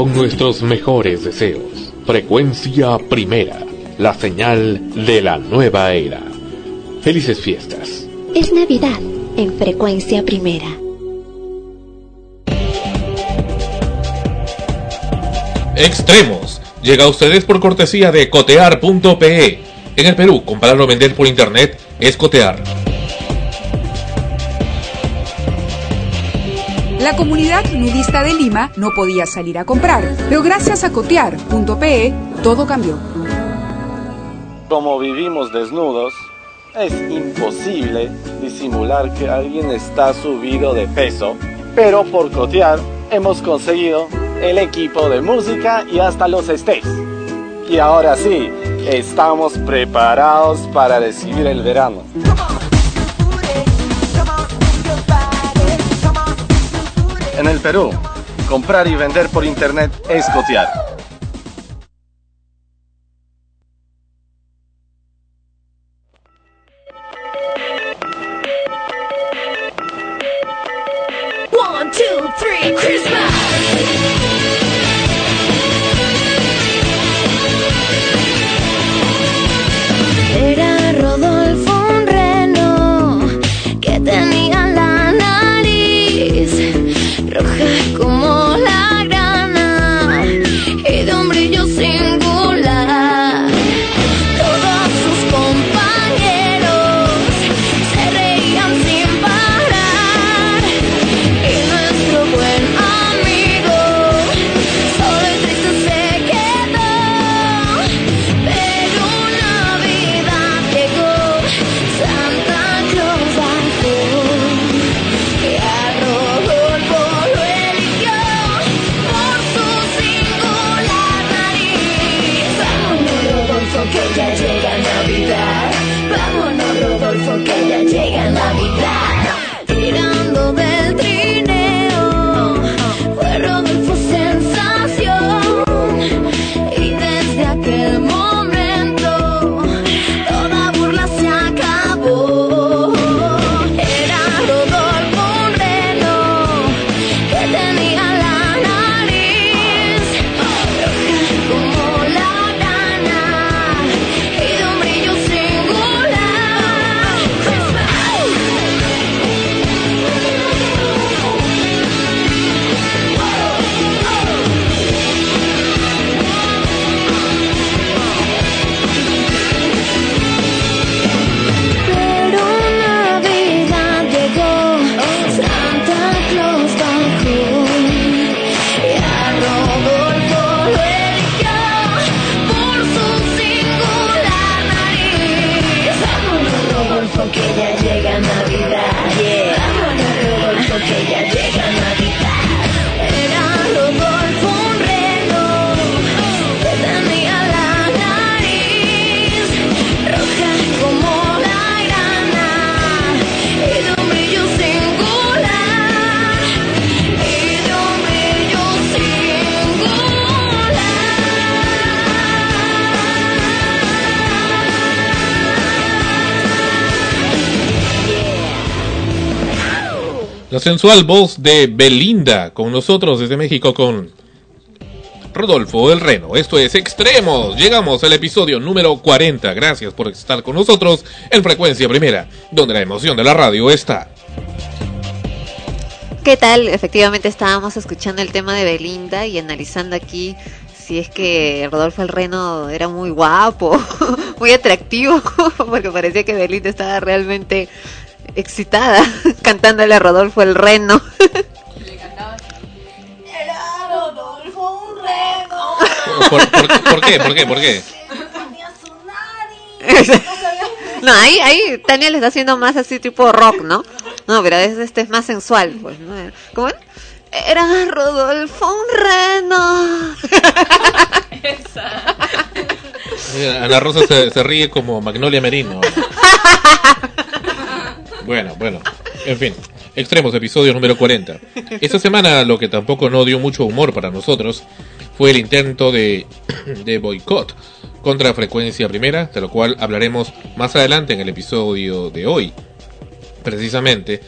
con nuestros mejores deseos. Frecuencia primera, la señal de la nueva era. Felices fiestas. Es Navidad en frecuencia primera. Extremos. Llega a ustedes por cortesía de cotear.pe. En el Perú, comprar o vender por internet es cotear. La comunidad nudista de Lima no podía salir a comprar, pero gracias a cotear.pe todo cambió. Como vivimos desnudos, es imposible disimular que alguien está subido de peso, pero por cotear hemos conseguido el equipo de música y hasta los estés. Y ahora sí, estamos preparados para recibir el verano. En el Perú, comprar y vender por internet es cotear. Sensual voz de Belinda con nosotros desde México con Rodolfo el Reno. Esto es Extremos. Llegamos al episodio número 40. Gracias por estar con nosotros en Frecuencia Primera, donde la emoción de la radio está. ¿Qué tal? Efectivamente estábamos escuchando el tema de Belinda y analizando aquí si es que Rodolfo el Reno era muy guapo, muy atractivo, porque parecía que Belinda estaba realmente excitada cantándole a Rodolfo el Reno. Era Rodolfo un reno. ¿Por, por- por qué? ¿Por qué? ¿Por qué? No, ahí, ahí Tania le está haciendo más así tipo rock, ¿no? No, pero es, este es más sensual, pues, ¿no? ¿Cómo es? Era Rodolfo un reno. Mira, Ana Rosa se, se ríe como Magnolia Merino. Bueno, bueno. En fin. Extremos, episodio número 40. Esta semana lo que tampoco no dio mucho humor para nosotros fue el intento de, de boicot contra Frecuencia Primera, de lo cual hablaremos más adelante en el episodio de hoy, precisamente,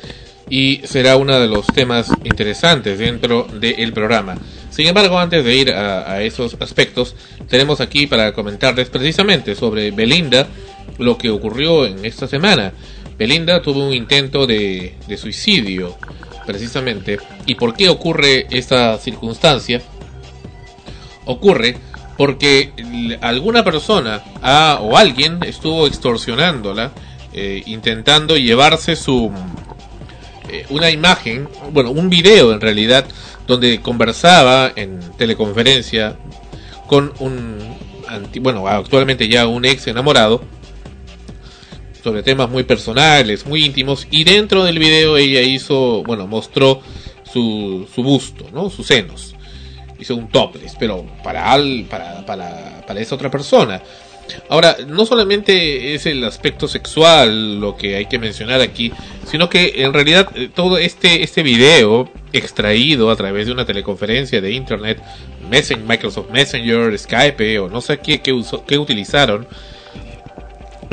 y será uno de los temas interesantes dentro del programa. Sin embargo, antes de ir a, a esos aspectos, tenemos aquí para comentarles precisamente sobre Belinda, lo que ocurrió en esta semana. Belinda tuvo un intento de, de suicidio, precisamente. ¿Y por qué ocurre esta circunstancia? Ocurre porque alguna persona o alguien estuvo extorsionándola, eh, intentando llevarse su eh, una imagen, bueno, un video en realidad, donde conversaba en teleconferencia con un, bueno, actualmente ya un ex enamorado, sobre temas muy personales, muy íntimos, y dentro del video ella hizo, bueno, mostró su, su busto, ¿no? Sus senos. Hizo un topless, pero para, al, para, para, para esa otra persona. Ahora, no solamente es el aspecto sexual lo que hay que mencionar aquí, sino que en realidad eh, todo este, este video extraído a través de una teleconferencia de internet, Messen- Microsoft Messenger, Skype o no sé qué, qué, usó- qué utilizaron,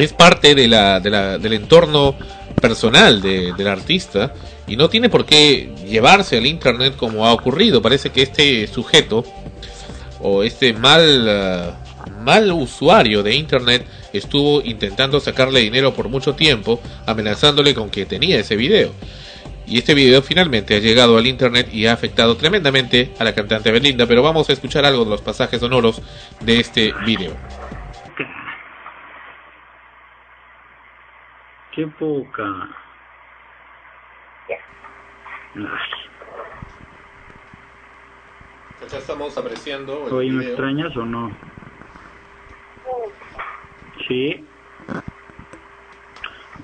es parte de la, de la- del entorno personal de- del artista y no tiene por qué llevarse al internet como ha ocurrido. Parece que este sujeto o este mal, ah, mal usuario de internet estuvo intentando sacarle dinero por mucho tiempo, amenazándole con que tenía ese video. Y este video finalmente ha llegado al internet y ha afectado tremendamente a la cantante Belinda, pero vamos a escuchar algo de los pasajes sonoros de este video. Qué poca. Ay, Ya estamos apreciando Oye, ¿me extrañas o no? Sí.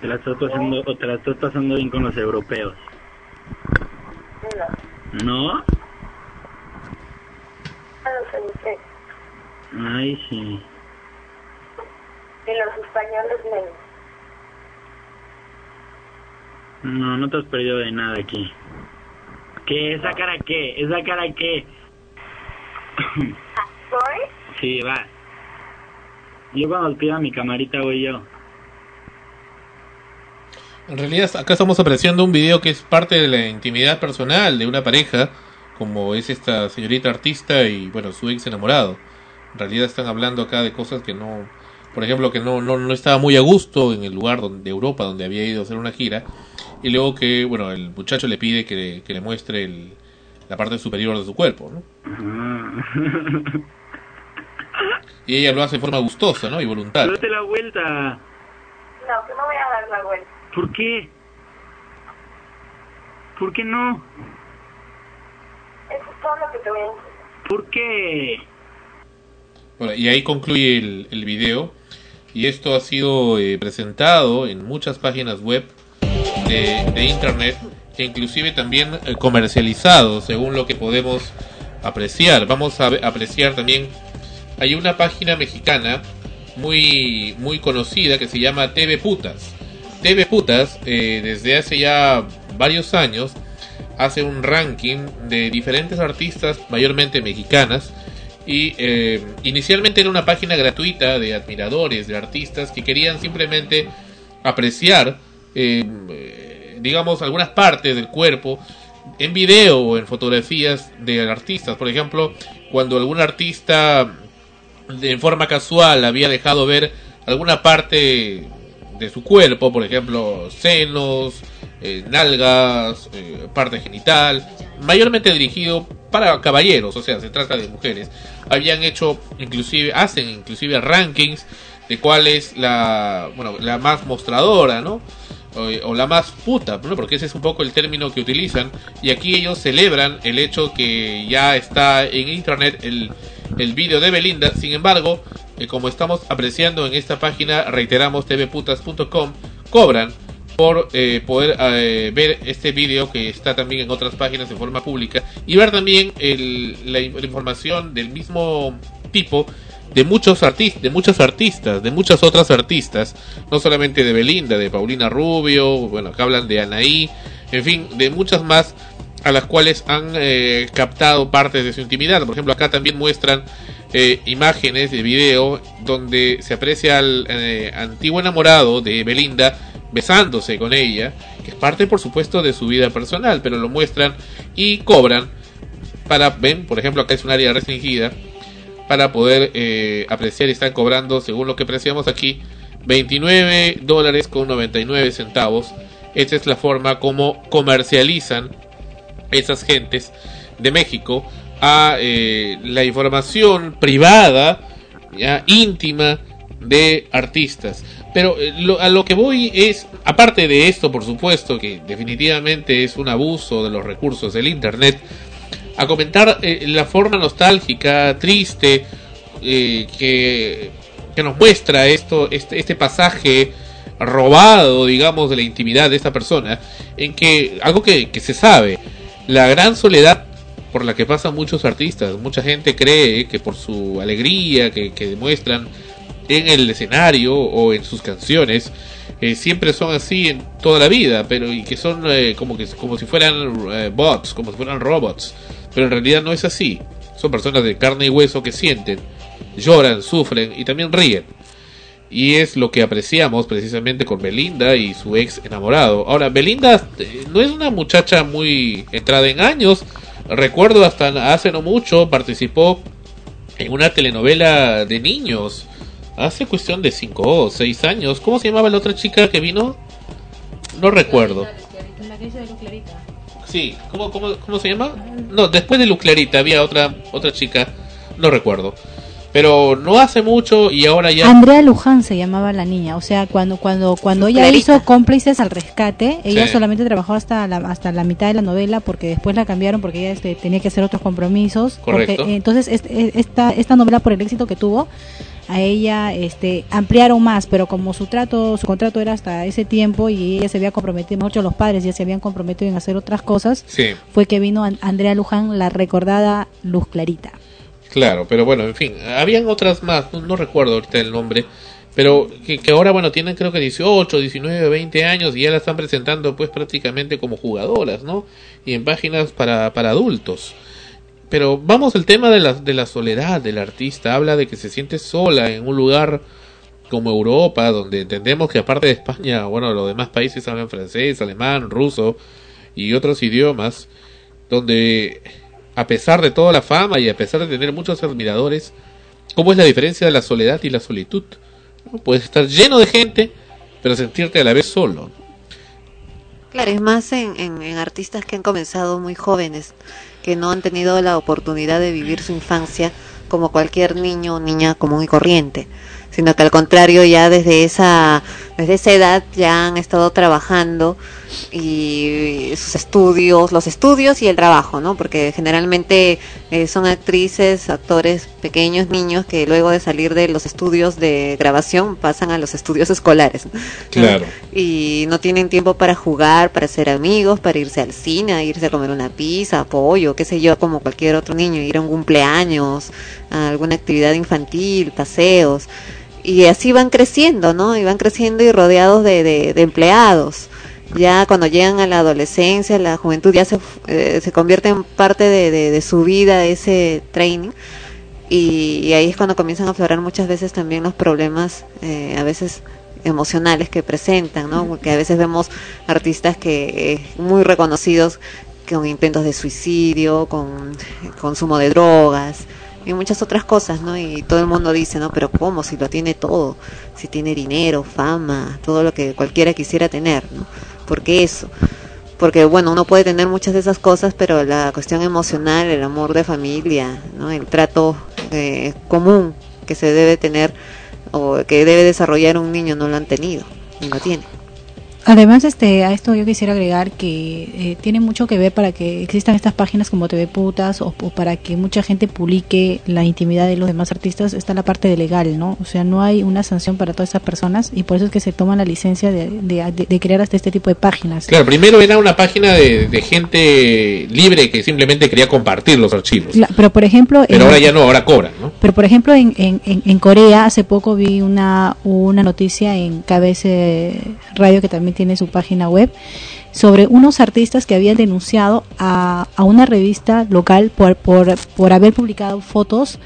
Te la estás pasando, o te la estás pasando bien con los europeos. ¿No? Ay, sí. Y los españoles menos. No, no te has perdido de nada aquí. ¿Qué? ¿Esa cara qué? ¿Esa cara qué? ¿Soy? Sí, va. Yo cuando pida mi camarita voy yo. En realidad acá estamos apreciando un video que es parte de la intimidad personal de una pareja, como es esta señorita artista y bueno, su ex enamorado. En realidad están hablando acá de cosas que no, por ejemplo, que no, no, no estaba muy a gusto en el lugar donde, de Europa donde había ido a hacer una gira. Y luego que, bueno, el muchacho le pide que, le- que le muestre el, la parte superior de su cuerpo, ¿no? Y ella lo hace de forma gustosa, ¿no? Y voluntaria. Date la vuelta. No, que no voy a dar la vuelta. ¿Por qué? ¿Por qué no? Eso es todo lo que te voy a decir. ¿Por qué? Bueno, y ahí concluye el, el video. Y esto ha sido eh, presentado en muchas páginas web de, internet e inclusive también eh, comercializado según lo que podemos apreciar. Vamos a apreciar también, hay una página mexicana muy, muy conocida que se llama TV Putas. TV Putas eh, desde hace ya varios años hace un ranking de diferentes artistas, mayormente mexicanas, y eh, inicialmente era una página gratuita de admiradores, de artistas que querían simplemente apreciar, eh, eh, digamos, algunas partes del cuerpo en video o en fotografías de artistas. Por ejemplo, cuando algún artista de, forma casual había dejado ver alguna parte de su cuerpo, por ejemplo, senos, eh, nalgas, eh, parte genital, mayormente dirigido para caballeros, o sea, se trata de mujeres. Habían hecho, inclusive, hacen inclusive rankings de cuál es la, bueno, la más mostradora, ¿no? O, o la más puta, ¿no? porque ese es un poco el término que utilizan. Y aquí ellos celebran el hecho que ya está en internet el, el vídeo de Belinda. Sin embargo, eh, como estamos apreciando en esta página, reiteramos tvputas.com, cobran por eh, poder eh, ver este vídeo que está también en otras páginas de forma pública y ver también el- la información del mismo tipo de muchos artistas, de muchos artistas, de muchas otras artistas, no solamente de Belinda, de Paulina Rubio, bueno, acá hablan de Anaí, en fin, de muchas más a las cuales han eh, captado partes de su intimidad. Por ejemplo, acá también muestran eh, imágenes de video donde se aprecia al eh, antiguo enamorado de Belinda besándose con ella, que es parte por supuesto de su vida personal, pero lo muestran y cobran para, ven, por ejemplo, acá es un área restringida, para poder eh, apreciar y están cobrando, según lo que apreciamos aquí, 29 dólares con 99 centavos. Esta es la forma como comercializan esas gentes de México a eh, la información privada, ya, íntima de artistas. Pero eh, lo- a lo que voy es, aparte de esto, por supuesto, que definitivamente es un abuso de los recursos del Internet, a comentar eh, la forma nostálgica, triste, que, que nos muestra esto, este, este pasaje robado, digamos, de la intimidad de esta persona, en que algo que, que se sabe, la gran soledad por la que pasan muchos artistas, mucha gente cree que por su alegría que, que demuestran en el escenario o en sus canciones, eh, siempre son así en toda la vida, pero y que son eh, como que como si fueran eh, bots, como si fueran robots, pero en realidad no es así. Son personas de carne y hueso que sienten, lloran, sufren y también ríen. Y es lo que apreciamos precisamente con Belinda y su ex enamorado. Ahora, Belinda eh, no es una muchacha muy entrada en años. Recuerdo hasta hace no mucho participó en una telenovela de niños. Hace cuestión de 5 o 6 años. ¿Cómo se llamaba la otra chica que vino? No recuerdo. Sí, ¿cómo, cómo, cómo se llama? No, después de Luz Clarita había otra, otra chica. No recuerdo. Pero no hace mucho y ahora ya... Andrea Luján se llamaba la niña, o sea, cuando cuando cuando ella Clarita. hizo cómplices al rescate, ella Sí. solamente trabajó hasta la, hasta la mitad de la novela porque después la cambiaron porque ella este, tenía que hacer otros compromisos. Correcto. Porque, entonces este- esta esta novela por el éxito que tuvo a ella este ampliaron más, pero como su trato su contrato era hasta ese tiempo y ella se había comprometido, muchos los padres ya se habían comprometido en hacer otras cosas, Sí. fue que vino An- Andrea Luján, la recordada Luz Clarita. Claro, pero bueno, en fin, habían otras más, no, recuerdo ahorita el nombre, pero que, que ahora, bueno, tienen creo que 18, 19, 20 años y ya la están presentando pues prácticamente como jugadoras, ¿no? Y en páginas para, para adultos. Pero vamos al tema de la, de la soledad del artista, habla de que se siente sola en un lugar como Europa, donde entendemos que aparte de España, bueno, los demás países hablan francés, alemán, ruso y otros idiomas, donde a pesar de toda la fama y a pesar de tener muchos admiradores, ¿cómo es la diferencia de la soledad y la solitud? ¿No? Puedes estar lleno de gente, pero sentirte a la vez solo. Claro, es más en, en, en artistas que han comenzado muy jóvenes, que no han tenido la oportunidad de vivir su infancia como cualquier niño o niña común y corriente, sino que al contrario ya desde esa desde esa edad ya han estado trabajando y sus estudios, los estudios y el trabajo, ¿no? Porque generalmente eh, son actrices, actores pequeños, niños que luego de salir de los estudios de grabación pasan a los estudios escolares. ¿no? Claro. y no tienen tiempo para jugar, para ser amigos, para irse al cine, a irse a comer una pizza, pollo, qué sé yo, como cualquier otro niño, ir a un cumpleaños, a alguna actividad infantil, paseos. Y así van creciendo, ¿no? Y van creciendo y rodeados de, de, empleados. Ya cuando llegan a la adolescencia, la juventud ya se, eh, se convierte en parte de, de, su vida ese training y, y ahí es cuando comienzan a aflorar muchas veces también los problemas eh, a veces emocionales que presentan, ¿no? Porque a veces vemos artistas que eh, muy reconocidos con intentos de suicidio, con consumo de drogas y muchas otras cosas, ¿no? Y todo el mundo dice, ¿no? Pero ¿cómo? Si lo tiene todo, si tiene dinero, fama, todo lo que cualquiera quisiera tener, ¿no? ¿Por qué eso? Porque, bueno, uno puede tener muchas de esas cosas, pero la cuestión emocional, el amor de familia, ¿no? El trato eh, común que se debe tener o que debe desarrollar un niño no lo han tenido, ni lo tiene. Además, este, a esto yo quisiera agregar que eh, tiene mucho que ver para que existan estas páginas como TV Putas o, o para que mucha gente publique la intimidad de los demás artistas, está la parte de legal, ¿no? O sea, no hay una sanción para todas esas personas y por eso es que se toman la licencia de, de, de- de crear hasta este tipo de páginas. Claro, primero era una página de, gente libre que simplemente quería compartir los archivos. La- pero por ejemplo, Pero en- ahora ya no, ahora cobran, ¿no? Pero por ejemplo en, en, en, en Corea hace poco vi una, una noticia en KBS Radio que también tiene su página web sobre unos artistas que habían denunciado a, a una revista local por, por, por haber publicado fotos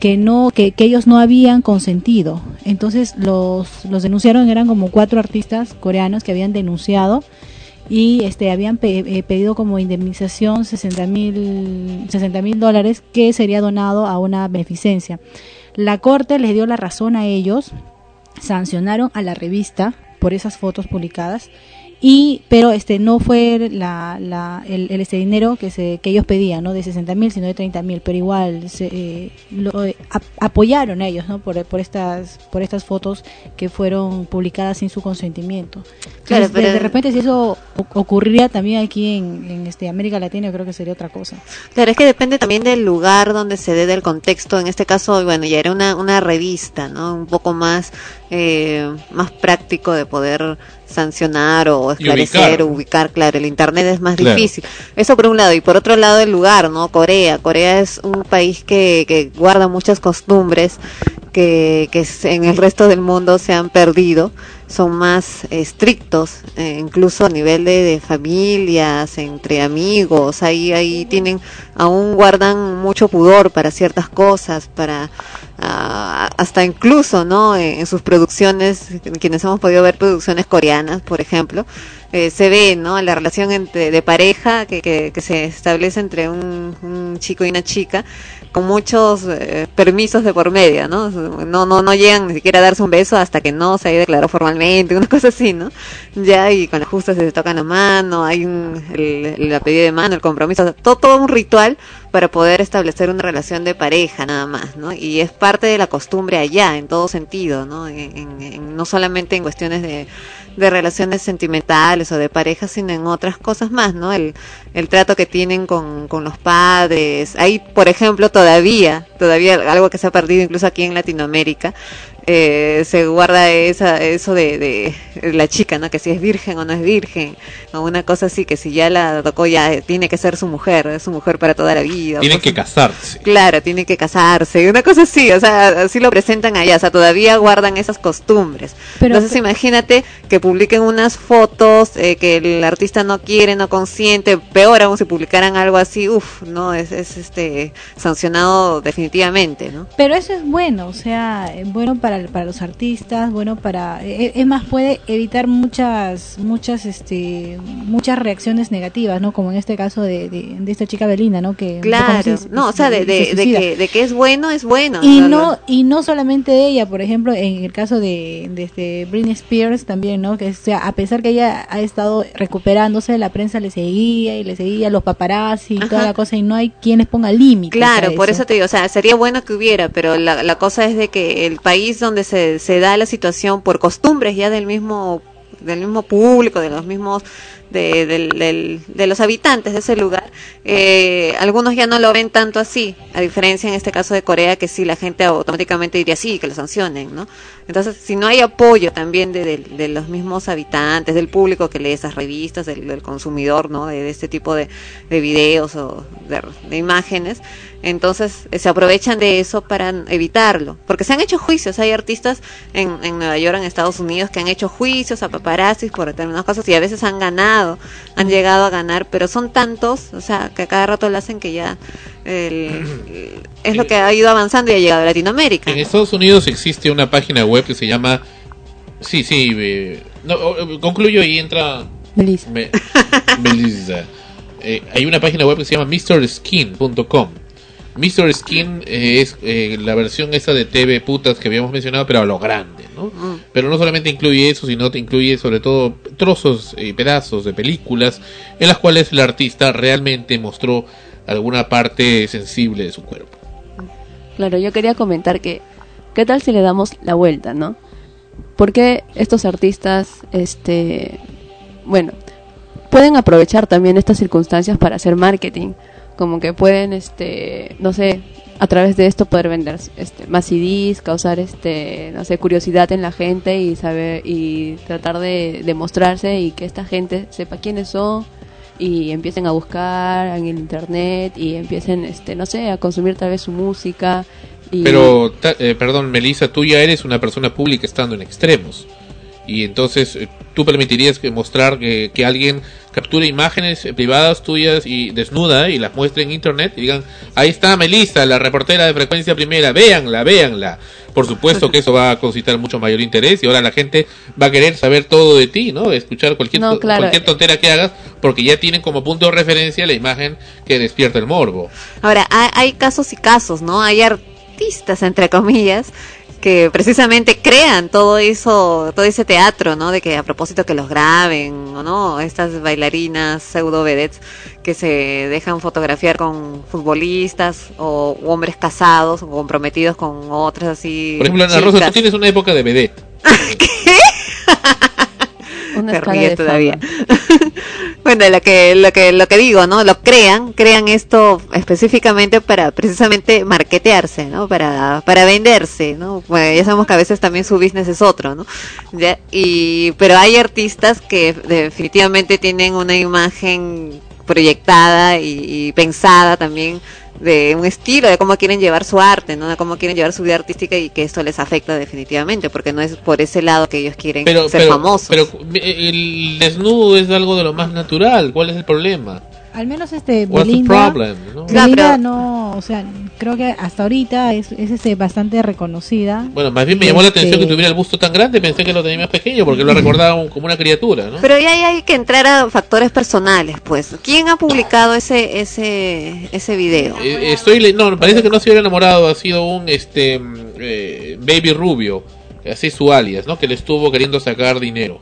que no que, que ellos no habían consentido entonces los los denunciaron eran como cuatro artistas coreanos que habían denunciado y este habían eh, pedido como indemnización 60 mil 60 mil dólares que sería donado a una beneficencia. La corte les dio la razón a ellos, sancionaron a la revista por esas fotos publicadas y pero este no fue la, la- el, el, este dinero que se que ellos pedían no de 60 mil sino de 30 mil pero igual se, eh, lo, eh, ap- apoyaron a ellos no por, por estas por estas fotos que fueron publicadas sin su consentimiento Claro, Entonces, pero- de, repente si eso ocurriría también aquí en, en este América Latina yo creo que sería otra cosa Claro, es que depende también del lugar donde se dé del contexto. En este caso, bueno, ya era una, una revista, ¿no? Un poco más, eh, más práctico de poder sancionar o esclarecer ubicar. o ubicar, claro, el internet es más Claro. difícil. Eso por un lado. Y por otro lado, el lugar, ¿no? Corea. Corea es un país que, que guarda muchas costumbres que, que en el resto del mundo se han perdido. Son más estrictos, eh, incluso a nivel de, de familias, entre amigos. Ahí, ahí tienen, aún guardan mucho pudor para ciertas cosas, para ah, hasta incluso, ¿no? En, en sus producciones, quienes hemos podido ver producciones coreanas, por ejemplo, eh, se ve, ¿no? La relación entre, de pareja que, que, se establece entre un, chico y una chica con muchos eh, permisos de por medio, ¿no? No, no, no llegan ni siquiera a darse un beso hasta que no se haya declarado formalmente, una cosa así, ¿no? Ya, y con la justa se tocan la mano, hay un, el, la pedida de mano, el compromiso, todo, todo un ritual para poder establecer una relación de pareja nada más, ¿no? Y es parte de la costumbre allá, en todo sentido, ¿no? En- en- en- no solamente en cuestiones de, de relaciones sentimentales o de pareja, sino en otras cosas más, ¿no? El, el trato que tienen con, con los padres. Ahí, por ejemplo, todavía, todavía algo que se ha perdido incluso aquí en Latinoamérica, eh, se guarda esa, eso de, de la chica, ¿no? Que si es virgen o no es virgen, o una cosa así, que si ya la tocó ya tiene que ser su mujer, es su mujer para toda la vida. Tienen cosas que casarse. Claro, tiene que casarse, una cosa así, o sea, así lo presentan allá, o sea, todavía guardan esas costumbres. Pero- Entonces imagínate que publiquen unas fotos eh, que el artista no quiere, no consiente, peor aún si publicaran algo así, uff, no, es, es este sancionado definitivamente, ¿no? Pero eso es bueno, o sea, bueno para, para los artistas, bueno para, eh, es más puede evitar muchas, muchas, este, muchas reacciones negativas, ¿no? Como en este caso de, de, de esta chica Belinda, ¿no? Que Claro, se- no, o sea, de, de, que, de que es bueno, es bueno. y no y no solamente ella por ejemplo en el caso de, de este Britney Spears también no que o sea a pesar que ella ha estado recuperándose la prensa le seguía y le seguía los paparazzi y toda la cosa y no hay quienes pongan límites Claro, por eso te digo, o sea, sería bueno que hubiera, pero la, la cosa es de que el país donde se, se da la situación por costumbres ya del mismo del mismo público, de los mismos de, de los habitantes de ese lugar, eh, algunos ya no lo ven tanto así, a diferencia en este caso de Corea, que sí, la gente automáticamente diría sí, que lo sancionen, ¿no? Entonces, si no hay apoyo también de, los mismos habitantes, del público que lee esas revistas, del, del consumidor, ¿no? De, este tipo de, de videos o de imágenes, entonces eh, se aprovechan de eso para evitarlo. Porque se han hecho juicios, hay artistas en, en Nueva York, en Estados Unidos, que han hecho juicios a paparazzis por determinadas cosas y a veces han ganado, han llegado a ganar, pero son tantos, o sea, que a cada rato lo hacen que ya el- es lo que ha ido avanzando y ha llegado a Latinoamérica. En Estados Unidos existe una página web que se llama. Sí, sí. eh, no, concluyo y entra. Melissa. Me- Melissa. Eh, hay una página web que se llama MrSkin.com. Mr. Skin eh, es eh, la versión esa de TV putas que habíamos mencionado, pero a lo grande, ¿no? Mm. Pero no solamente incluye eso, sino te incluye sobre todo trozos y pedazos de películas en las cuales el artista realmente mostró alguna parte sensible de su cuerpo. Claro, yo quería comentar que, ¿qué tal si le damos la vuelta, no? Porque estos artistas, este, bueno, pueden aprovechar también estas circunstancias para hacer marketing, como que pueden, este, no sé, a través de esto poder vender este, más CDs, causar, este, no sé, curiosidad en la gente y saber y tratar de, de mostrarse y que esta gente sepa quiénes son y empiecen a buscar en el internet y empiecen, este, no sé, a consumir tal vez su música. Y... Pero, eh, perdón, Melissa, tú ya eres una persona pública estando en extremos. Y entonces eh, tú permitirías que mostrar que, que alguien capture imágenes eh, privadas tuyas y desnuda y las muestre en internet y digan, ahí está Melissa, la reportera de frecuencia primera, véanla, véanla. Por supuesto que eso va a concitar mucho mayor interés y ahora la gente va a querer saber todo de ti, ¿no? Escuchar cualquier, No, to- claro. cualquier tontera que hagas porque ya tienen como punto de referencia la imagen que despierta el morbo. Ahora, hay, hay casos y casos, ¿no? Hay artistas, entre comillas, que precisamente crean todo eso, todo ese teatro, ¿no? De que a propósito que los graben, ¿o no? Estas bailarinas pseudo vedettes que se dejan fotografiar con futbolistas o hombres casados o comprometidos con otras así. Por ejemplo, Ana Rosa, tú tienes una época de vedette. Una de todavía. fama. bueno, lo que, lo que, lo que digo, ¿no? Lo crean, crean esto específicamente para precisamente marketearse, ¿no? Para, para venderse, ¿no? Bueno, ya sabemos que a veces también su business es otro, ¿no? Ya, y, pero hay artistas que definitivamente tienen una imagen proyectada y, y pensada también de un estilo, de cómo quieren llevar su arte, ¿no? De cómo quieren llevar su vida artística y que esto les afecta definitivamente, porque no es por ese lado que ellos quieren Pero, ser pero, famosos. pero el desnudo es algo de lo más natural. ¿Cuál es el problema? Al menos este Belinda, problem? ¿no? Belinda no, o sea, creo que hasta ahorita es, es este, bastante reconocida. Bueno, más bien me llamó la Este- atención que tuviera el busto tan grande. Pensé que lo tenía más pequeño porque lo recordaba un- como una criatura, ¿no? Pero ya ahí hay que entrar a factores personales, pues. ¿Quién ha publicado ese ese ese video? Eh, estoy no parece que no se hubiera enamorado ha sido un este eh, baby rubio así su alias no que le estuvo queriendo sacar dinero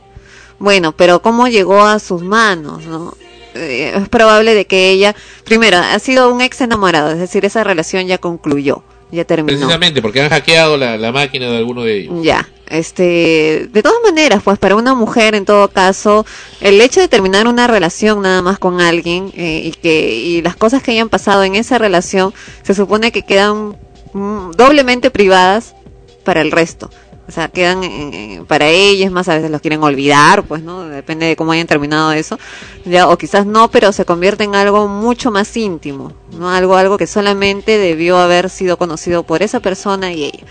Bueno, pero ¿cómo llegó a sus manos, no? Eh, es probable de que ella, primero, ha sido un ex enamorado, es decir, esa relación ya concluyó, ya terminó. precisamente porque han hackeado la, la máquina de alguno de ellos Ya, este, de todas maneras, pues para una mujer, en todo caso, el hecho de terminar una relación nada más con alguien eh, y que y las cosas que hayan pasado en esa relación se supone que quedan mm, doblemente privadas para el resto. O sea, quedan para ellas más, a veces los quieren olvidar, pues, ¿no? Depende de cómo hayan terminado eso. Ya, o quizás no, pero se convierte en algo mucho más íntimo, ¿no? Algo, algo que solamente debió haber sido conocido por esa persona y ella.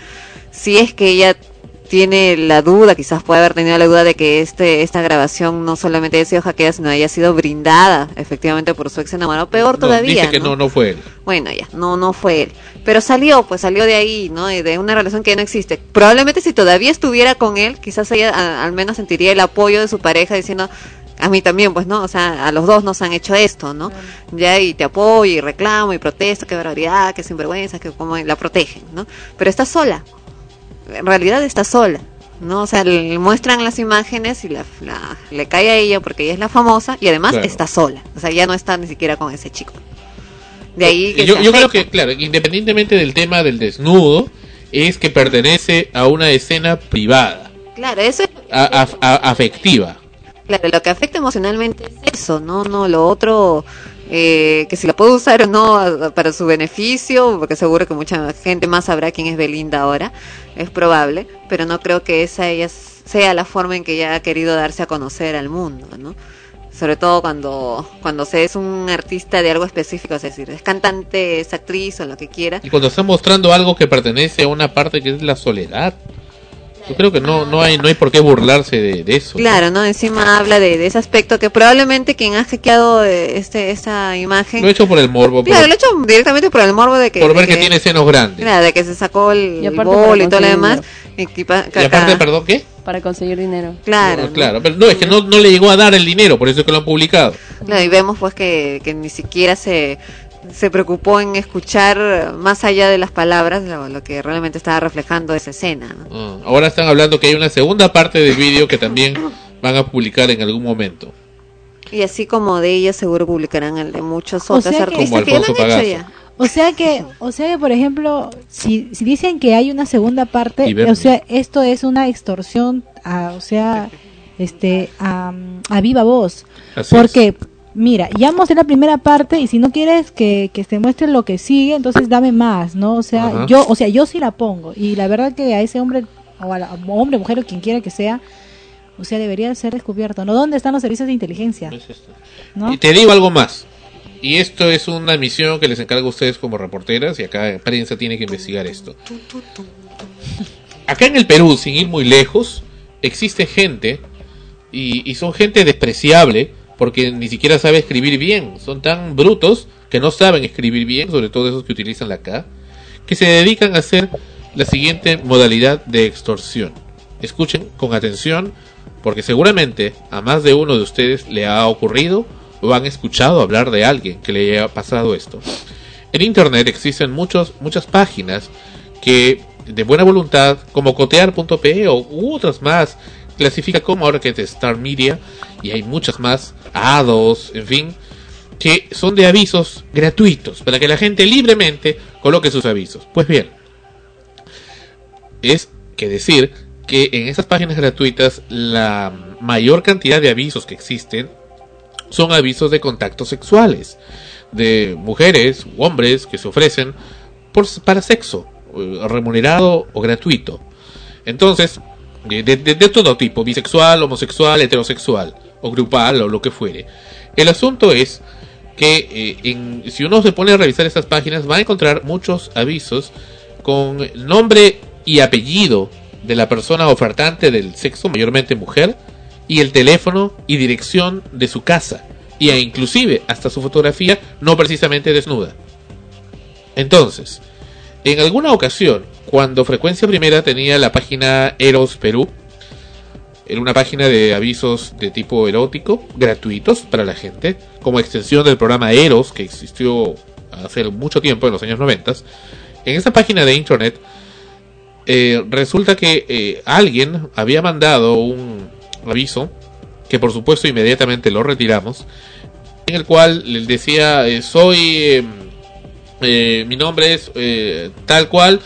Si es que ella tiene la duda, quizás puede haber tenido la duda de que este esta grabación no solamente haya sido hackeada, sino haya sido brindada efectivamente por su ex enamorado. Peor No, todavía. dice que no no fue él Bueno, ya, no, no fue él. Pero salió, pues salió de ahí, ¿no? De de una relación que ya no existe. Probablemente si todavía estuviera con él, quizás ella a- al menos sentiría el apoyo de su pareja diciendo, a mí también, pues, ¿no? O sea, a los dos nos han hecho esto, ¿no? Ya, y te apoyo, y reclamo, y protesto, qué barbaridad, qué sinvergüenza, que como la protegen, ¿no? Pero está sola. En realidad está sola. ¿no? O sea, le muestran las imágenes y la, la- le cae a ella porque ella es la famosa y además Claro. está sola. O sea, ya no está ni siquiera con ese chico. De ahí que yo, creo que claro independientemente del tema del desnudo es que pertenece a una escena privada Claro, eso es a- a- a- afectiva Claro, lo que afecta emocionalmente es eso, no, no, lo otro, eh, que si la puedo usar o no para su beneficio, porque seguro que mucha gente más sabrá quién es Belinda ahora, es probable, pero no creo que esa ella sea la forma en que ella ha querido darse a conocer al mundo, ¿no? Sobre todo cuando, cuando se es un artista de algo específico, es decir, es cantante, es actriz o lo que quiera. y cuando está mostrando algo que pertenece a una parte que es la soledad yo creo que no no hay no hay por qué burlarse de, de eso Claro, ¿no? Encima habla de, de ese aspecto que probablemente quien ha hackeado eh, este, esta imagen... lo he hecho por el morbo por, Claro, lo he hecho directamente por el morbo de que... por ver que tiene senos grandes Claro, de que se sacó el, Y el aparte bol y todo lo demás. Y, que pa- y aparte perdón qué Para conseguir dinero. Claro, No, ¿no? claro pero no es que no, no le llegó a dar el dinero por eso es que lo han publicado Claro, y vemos pues que, que ni siquiera se, se preocupó en escuchar más allá de las palabras lo, lo que realmente estaba reflejando esa escena. ¿no? Ah, ahora están hablando que hay una segunda parte del vídeo que también van a publicar en algún momento Y así como de ella seguro publicarán el de muchos O otros sea que- artistas Como que ya lo han hecho ya. O sea que, o sea que por ejemplo, si, si dicen que hay una segunda parte, o sea, esto es una extorsión, a, o sea, este, a, a viva voz, Así porque mira, ya mostré la primera parte y si no quieres que, que te muestre lo que sigue, entonces dame más, ¿no? O sea, Ajá. yo, o sea, yo sí la pongo y la verdad que a ese hombre o a la, hombre, mujer o quien quiera que sea, o sea, debería ser descubierto, ¿no? ¿Dónde están los servicios de inteligencia? es. ¿No? Y te digo algo más. Y esto es una misión que les encargo a ustedes como reporteras y acá en prensa tiene que investigar esto. Acá en el Perú, sin ir muy lejos, existe gente y, y son gente despreciable porque ni siquiera sabe escribir bien. Son tan brutos que no saben escribir bien, sobre todo esos que utilizan la K, que se dedican a hacer la siguiente modalidad de extorsión. Escuchen con atención porque seguramente a más de uno de ustedes le ha ocurrido o han escuchado hablar de alguien que le haya pasado esto. En internet existen muchos, muchas páginas que de buena voluntad, como cotear.pe o u otras más, clasifica como de Star Media y hay muchas más, A2, en fin, que son de avisos gratuitos para que la gente libremente coloque sus avisos. Pues bien, es que decir que en esas páginas gratuitas la mayor cantidad de avisos que existen son avisos de contactos sexuales de mujeres u hombres que se ofrecen por, para sexo eh, remunerado o gratuito. Entonces, de, de- todo tipo, bisexual, homosexual, heterosexual o grupal o lo que fuere. El asunto es que eh, en- si uno se pone a revisar estas páginas va a encontrar muchos avisos con nombre y apellido de la persona ofertante del sexo, mayormente mujer, y el teléfono y dirección de su casa, y e inclusive hasta su fotografía no precisamente desnuda. Entonces, en alguna ocasión, cuando Frecuencia Primera tenía la página Eros Perú, era una página de avisos de tipo erótico, gratuitos para la gente, como extensión del programa Eros, que existió hace mucho tiempo, en los años 90. En esa página de internet, eh, resulta que eh, alguien había mandado un aviso, que por supuesto inmediatamente lo retiramos, en el cual le decía, eh, soy, eh, mi nombre es eh, tal cual,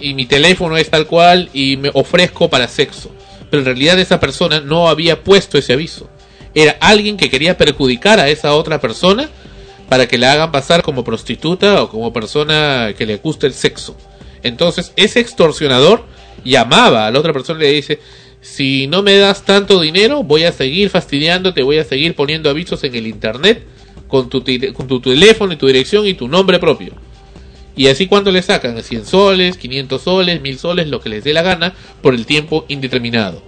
y mi teléfono es tal cual, y me ofrezco para sexo. Pero en realidad esa persona no había puesto ese aviso. Era alguien que quería perjudicar a esa otra persona para que la hagan pasar como prostituta o como persona que le gusta el sexo. Entonces ese extorsionador llamaba a la otra persona y le dice, si no me das tanto dinero, voy a seguir fastidiándote, voy a seguir poniendo avisos en el internet con tu, con tu teléfono y tu dirección y tu nombre propio. Y así cuando le sacan 100 soles, 500 soles, 1000 soles, lo que les dé la gana, por el tiempo indeterminado.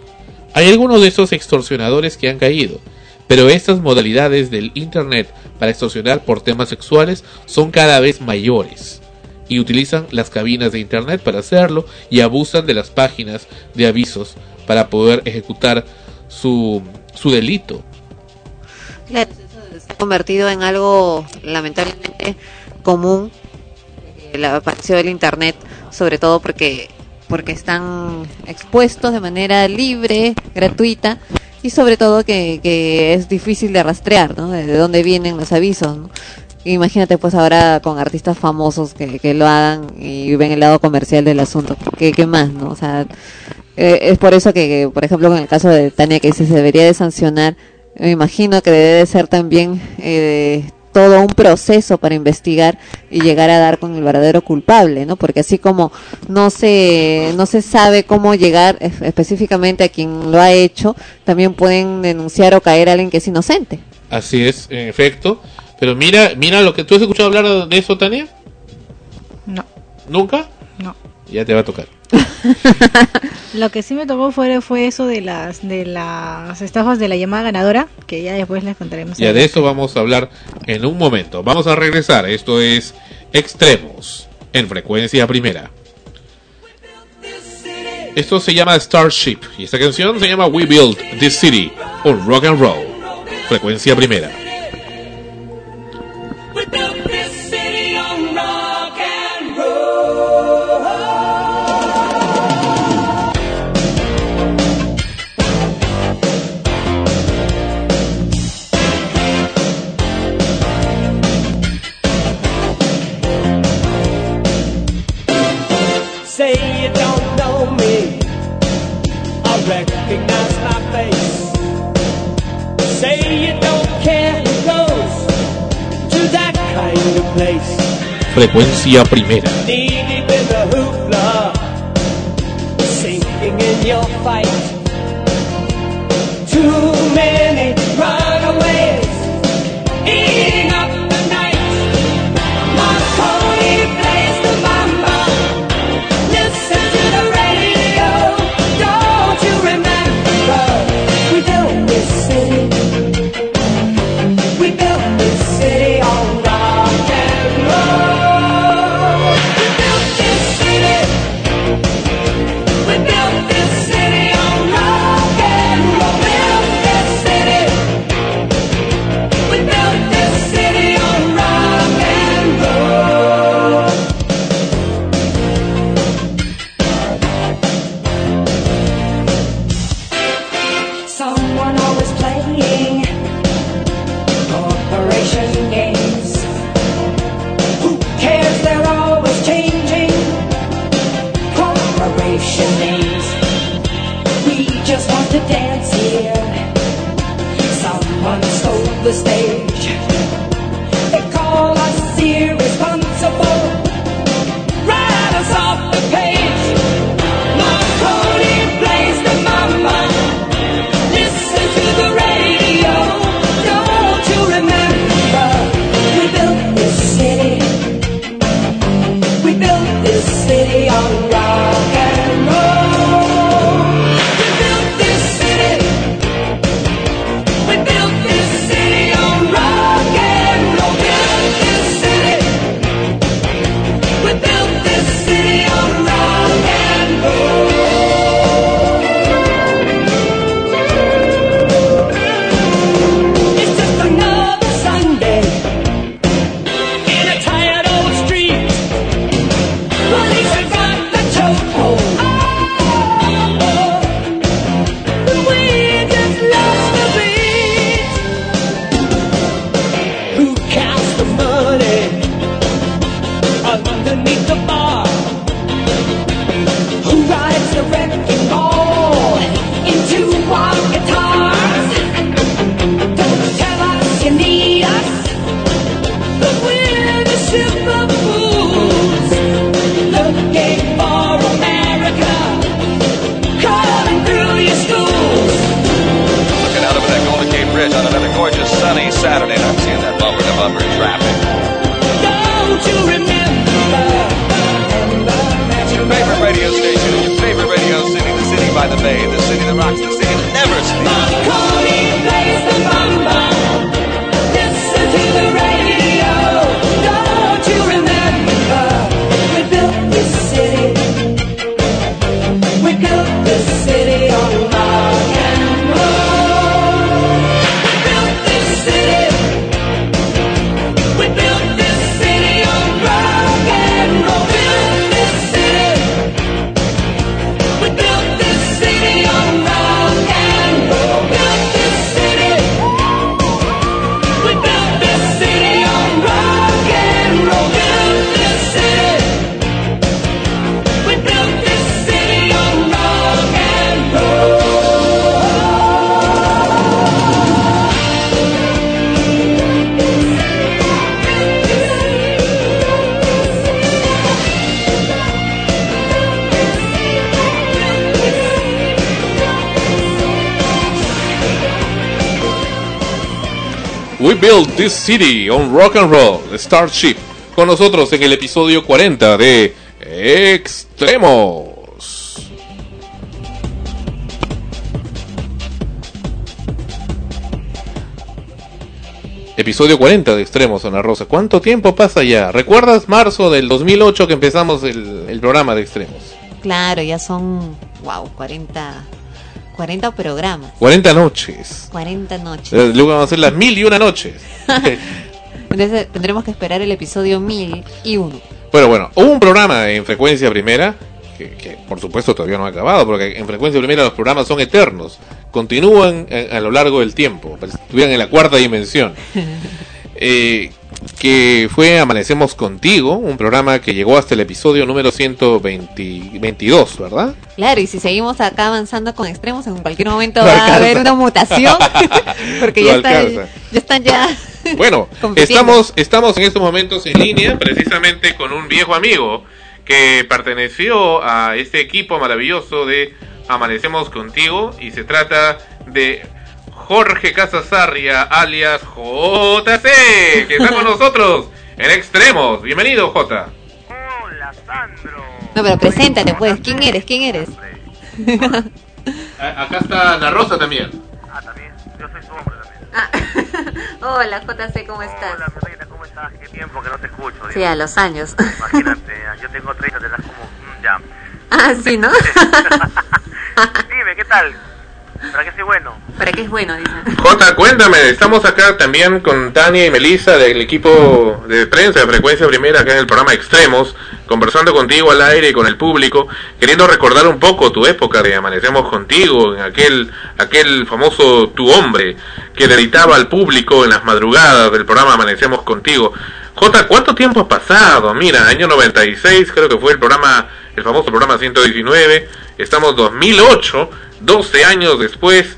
Hay algunos de esos extorsionadores que han caído, pero estas modalidades del Internet para extorsionar por temas sexuales son cada vez mayores y utilizan las cabinas de Internet para hacerlo y abusan de las páginas de avisos para poder ejecutar su, su delito. Se ha convertido en algo lamentablemente común eh, la aparición del internet, sobre todo porque porque están expuestos de manera libre, gratuita y sobre todo que, que es difícil de rastrear, ¿no? De, de dónde vienen los avisos. Imagínate pues ahora con artistas famosos que, que lo hagan y ven el lado comercial del asunto. ¿Qué, qué más, no? O sea, eh, es por eso que, que, por ejemplo, en el caso de Tania, que se debería de sancionar, me imagino que debe de ser también eh, todo un proceso para investigar y llegar a dar con el verdadero culpable, ¿no? Porque así como no se no se sabe cómo llegar es- específicamente a quien lo ha hecho, también pueden denunciar o caer a alguien que es inocente. Así es, en efecto. Pero mira, mira lo que tú has escuchado hablar de eso, Tania. No. ¿Nunca? No. Ya te va a tocar. Lo que sí me tocó fue, fue eso de las de las estafas de la llamada ganadora, que ya después les contaremos. Ya de eso vamos a hablar en un momento. Vamos a regresar. Esto es Extremos en frecuencia primera. Esto se llama Starship y esta canción se llama We Built This City on Rock and Roll. Frecuencia primera. Frecuencia primera. Sinking in your fight. By the bay, the city that rocks, the city We built this city on rock and roll, Starship. Con nosotros en el episodio 40 de Extremos. Episodio 40 de Extremos, Ana Rosa. ¿Cuánto tiempo pasa ya? ¿Recuerdas marzo del 2008 que empezamos el, el programa de Extremos? Claro, ya son, wow, 40, 40 programas, 40 noches. 40 noches. Eh, Luego vamos a hacer las mil y una noches. Entonces tendremos que esperar el episodio 1001. Bueno, bueno, hubo un programa en frecuencia primera, que, que por supuesto todavía no ha acabado, porque en frecuencia primera los programas son eternos, continúan eh, a, lo largo del tiempo, estuvieran en la cuarta dimensión. Eh, que fue Amanecemos Contigo, un programa que llegó hasta el episodio número 122, ¿verdad? Claro, y si seguimos acá avanzando con extremos, en cualquier momento No va a haber una mutación, porque ya, ya están ya... Bueno, estamos, estamos en estos momentos en línea precisamente con un viejo amigo que perteneció a este equipo maravilloso de Amanecemos Contigo y se trata de Jorge Casasarria alias JC que está con nosotros en Extremos. Bienvenido J. No, pero preséntate pues, ¿quién eres? ¿Quién eres? Acá está Ana Rosa también. Hola, JC, ¿cómo estás? Hola, mi reina, ¿cómo estás? Qué tiempo que no te escucho. Sí, a los años. Imagínate, yo tengo 30, te das como... mm, ya. ah, sí, ¿no? Dime, ¿qué tal? ¿Para qué soy bueno? ¿Para qué es bueno? Dicen. Jota, cuéntame, estamos acá también con Tania y Melissa del equipo de prensa de Frecuencia Primera, acá en el programa Extremos, conversando contigo al aire y con el público, queriendo recordar un poco tu época de Amanecemos Contigo, en aquel, aquel famoso Tu Hombre, que deleitaba al público en las madrugadas del programa Amanecemos Contigo. Jota, ¿cuánto tiempo ha pasado? Mira, año 96 creo que fue el programa, el famoso programa 119, estamos 2008, 12 años después,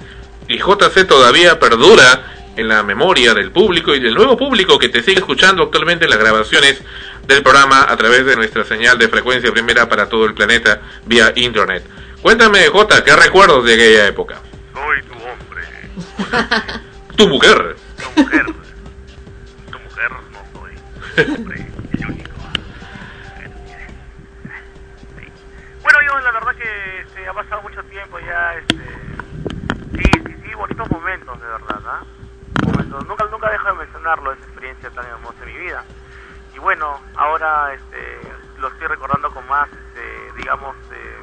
y JC todavía perdura en la memoria del público y del nuevo público que te sigue escuchando actualmente las grabaciones del programa a través de nuestra señal de frecuencia primera para todo el planeta vía internet. Cuéntame, Jota, ¿qué recuerdos de aquella época? Soy tu hombre. Tu mujer. Tu mujer. Tu mujer no soy. Hombre, Este, sí, sí, sí, bonitos momentos, de verdad, ¿ah? Momentos. Nunca, nunca dejo de mencionarlo, esa experiencia tan hermosa en mi vida. Y bueno, ahora este, lo estoy recordando con más, este, digamos, eh,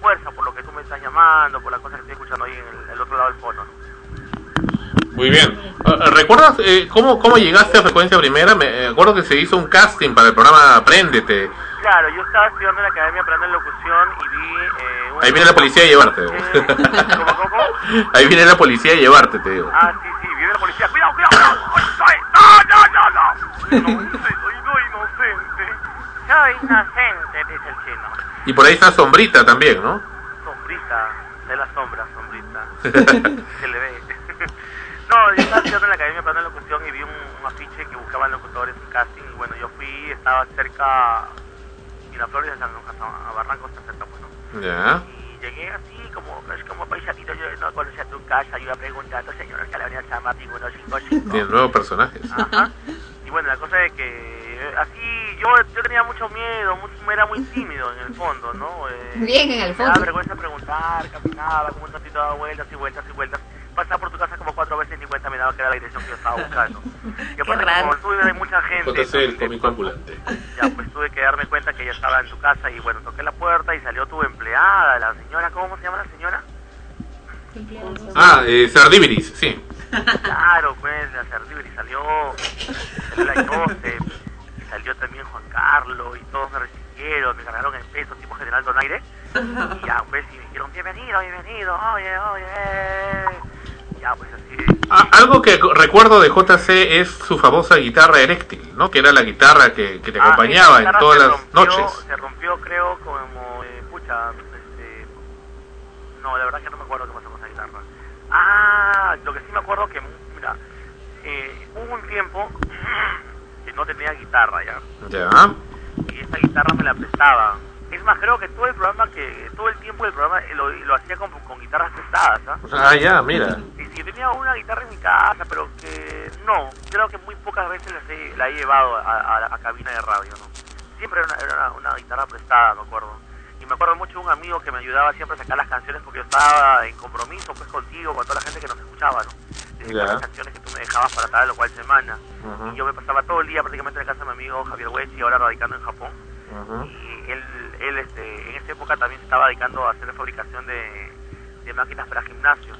fuerza por lo que tú me estás llamando, por las cosas que estoy escuchando ahí en el, otro lado del fono. ¿no? Muy bien. Eh, ¿Recuerdas eh, cómo, cómo llegaste a Frecuencia Primera? Me eh, acuerdo que se hizo un casting para el programa Apréndete. Claro, yo estaba estudiando en la Academia Aprender Locución y vi... Eh, Ahí viene la policía a llevarte. ¿Cómo, cómo, cómo? Ahí viene la policía a llevarte, te digo. Ah, sí, sí, viene la policía. ¡Cuidado, cuidado! ay! ¡No, no, no, no! No, soy, soy no inocente. Soy inocente, dice el chino. Y por ahí está Sombrita también, ¿no? Sombrita, de la sombra, sombrita. Se le ve. No, yo estaba estudiando en la Academia Aprender Locución y vi un, un afiche que buscaban locutores en casting. Y bueno, yo fui, estaba cerca... Miraflores a, San- a, San- a Barranco está cerca, pues, ¿no? Ya. Y llegué así, como, es como paisanito, yo no conocía tu casa, yo iba preguntando, señor, que la avenida Chamarri, 155. Tiene nuevos personajes. Ajá. Y bueno, la cosa es que eh, así, yo, yo tenía mucho miedo, mu- era muy tímido en el fondo, ¿no? Eh, Bien, en el Me fondo. daba vergüenza preguntar, caminaba como un ratito daba vueltas y vueltas y vueltas. Pasaba por tu casa como cuatro veces y me daba que era la dirección que yo estaba buscando. Y aparte, raro. como tú hay mucha gente, JC, el cómico ambulante. ya pues tuve que darme cuenta que ella estaba en tu casa y bueno, toqué la puerta y salió tu empleada, la señora, ¿cómo se llama la señora? Ah, eh, Sardiviris, sí. Claro, pues, la Cerdibri salió, salió la Joseph, y salió también Juan Carlos, y todos me recibieron, me cargaron en peso, tipo General Donaire, y ya, pues, y me dijeron, bienvenido, bienvenido, oye, oye, ya, pues, así, Ah, algo que recuerdo de JC es su famosa guitarra eréctil, ¿no? Que era la guitarra que, que te Ah, acompañaba en todas las rompió- noches. Se rompió, creo, como, eh, pucha, este, no, la verdad que no me acuerdo qué pasó con esa guitarra. Ah, lo que sí me acuerdo que, mira, eh, hubo un tiempo que no tenía guitarra, ¿ya? Ya. y esta guitarra me la prestaba. Es más, creo que todo el programa, que todo el tiempo del programa lo, lo hacía con, con guitarras prestadas, ¿ah? Ah, ya, mira. Yo tenía una guitarra en mi casa, pero que no, creo que muy pocas veces las he- la he llevado a, a, a cabina de radio, ¿no? Siempre era una, era una, una guitarra prestada, me acuerdo. Y me acuerdo mucho de un amigo que me ayudaba siempre a sacar las canciones porque yo estaba en compromiso pues contigo, con toda la gente que nos escuchaba, ¿no? Las canciones que tú me dejabas para tal o cual semana. Y yo me pasaba todo el día prácticamente en la casa de mi amigo Javier Huechi, ahora radicando en Japón y él, él este, en esa época también se estaba dedicando a hacer la fabricación de, de máquinas para gimnasios.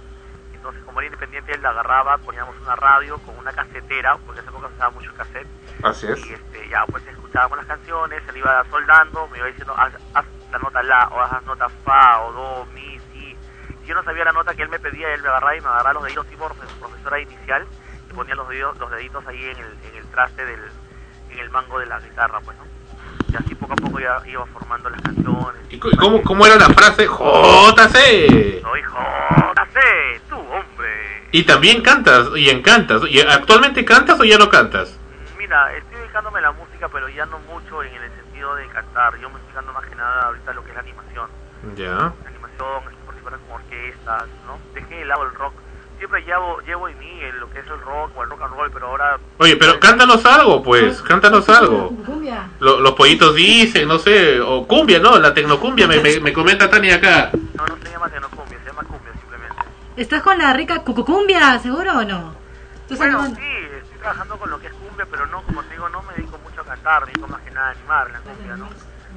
Entonces, como era independiente, él la agarraba, poníamos una radio con una casetera, porque en esa época se usaba mucho cassette, Así es. y este, ya pues escuchábamos las canciones, él iba soldando, me iba diciendo, haz, haz la nota la, o haz la nota fa, o do, mi, si. Si yo no sabía la nota que él me pedía, él me agarraba y me agarraba los deditos tipo profe- profesora inicial, y ponía los deditos, los deditos ahí en el, en el traste del, en el mango de la guitarra, pues, ¿no? Y así poco a poco ya iba formando las canciones. ¿Y cómo, cómo era la frase JC? Soy JC, tú, hombre. Y también cantas y encantas. ¿Y actualmente cantas o ya no cantas? Mira, estoy dedicándome a la música, pero ya no mucho en el sentido de cantar. Yo me estoy dando más que nada ahorita lo que es la animación. Ya. La animación, estoy participando con orquestas, ¿no? Dejé de lado el rock. Siempre llevo, llevo en mí lo que es el rock o el rock and roll, pero ahora... Oye, pero cántanos algo, pues. Cántanos algo. Lo- los pollitos dicen, no sé. O cumbia, ¿no? La tecnocumbia, me, me, me comenta Tania acá. No, no se llama tecnocumbia, se llama cumbia simplemente. ¿Estás con la rica cucucumbia, seguro o no? ¿Tú Bueno, sabes- sí, estoy trabajando con lo que es cumbia, pero no, como te digo, no me dedico mucho a cantar, me dedico más que nada a animar en la cumbia, ¿no?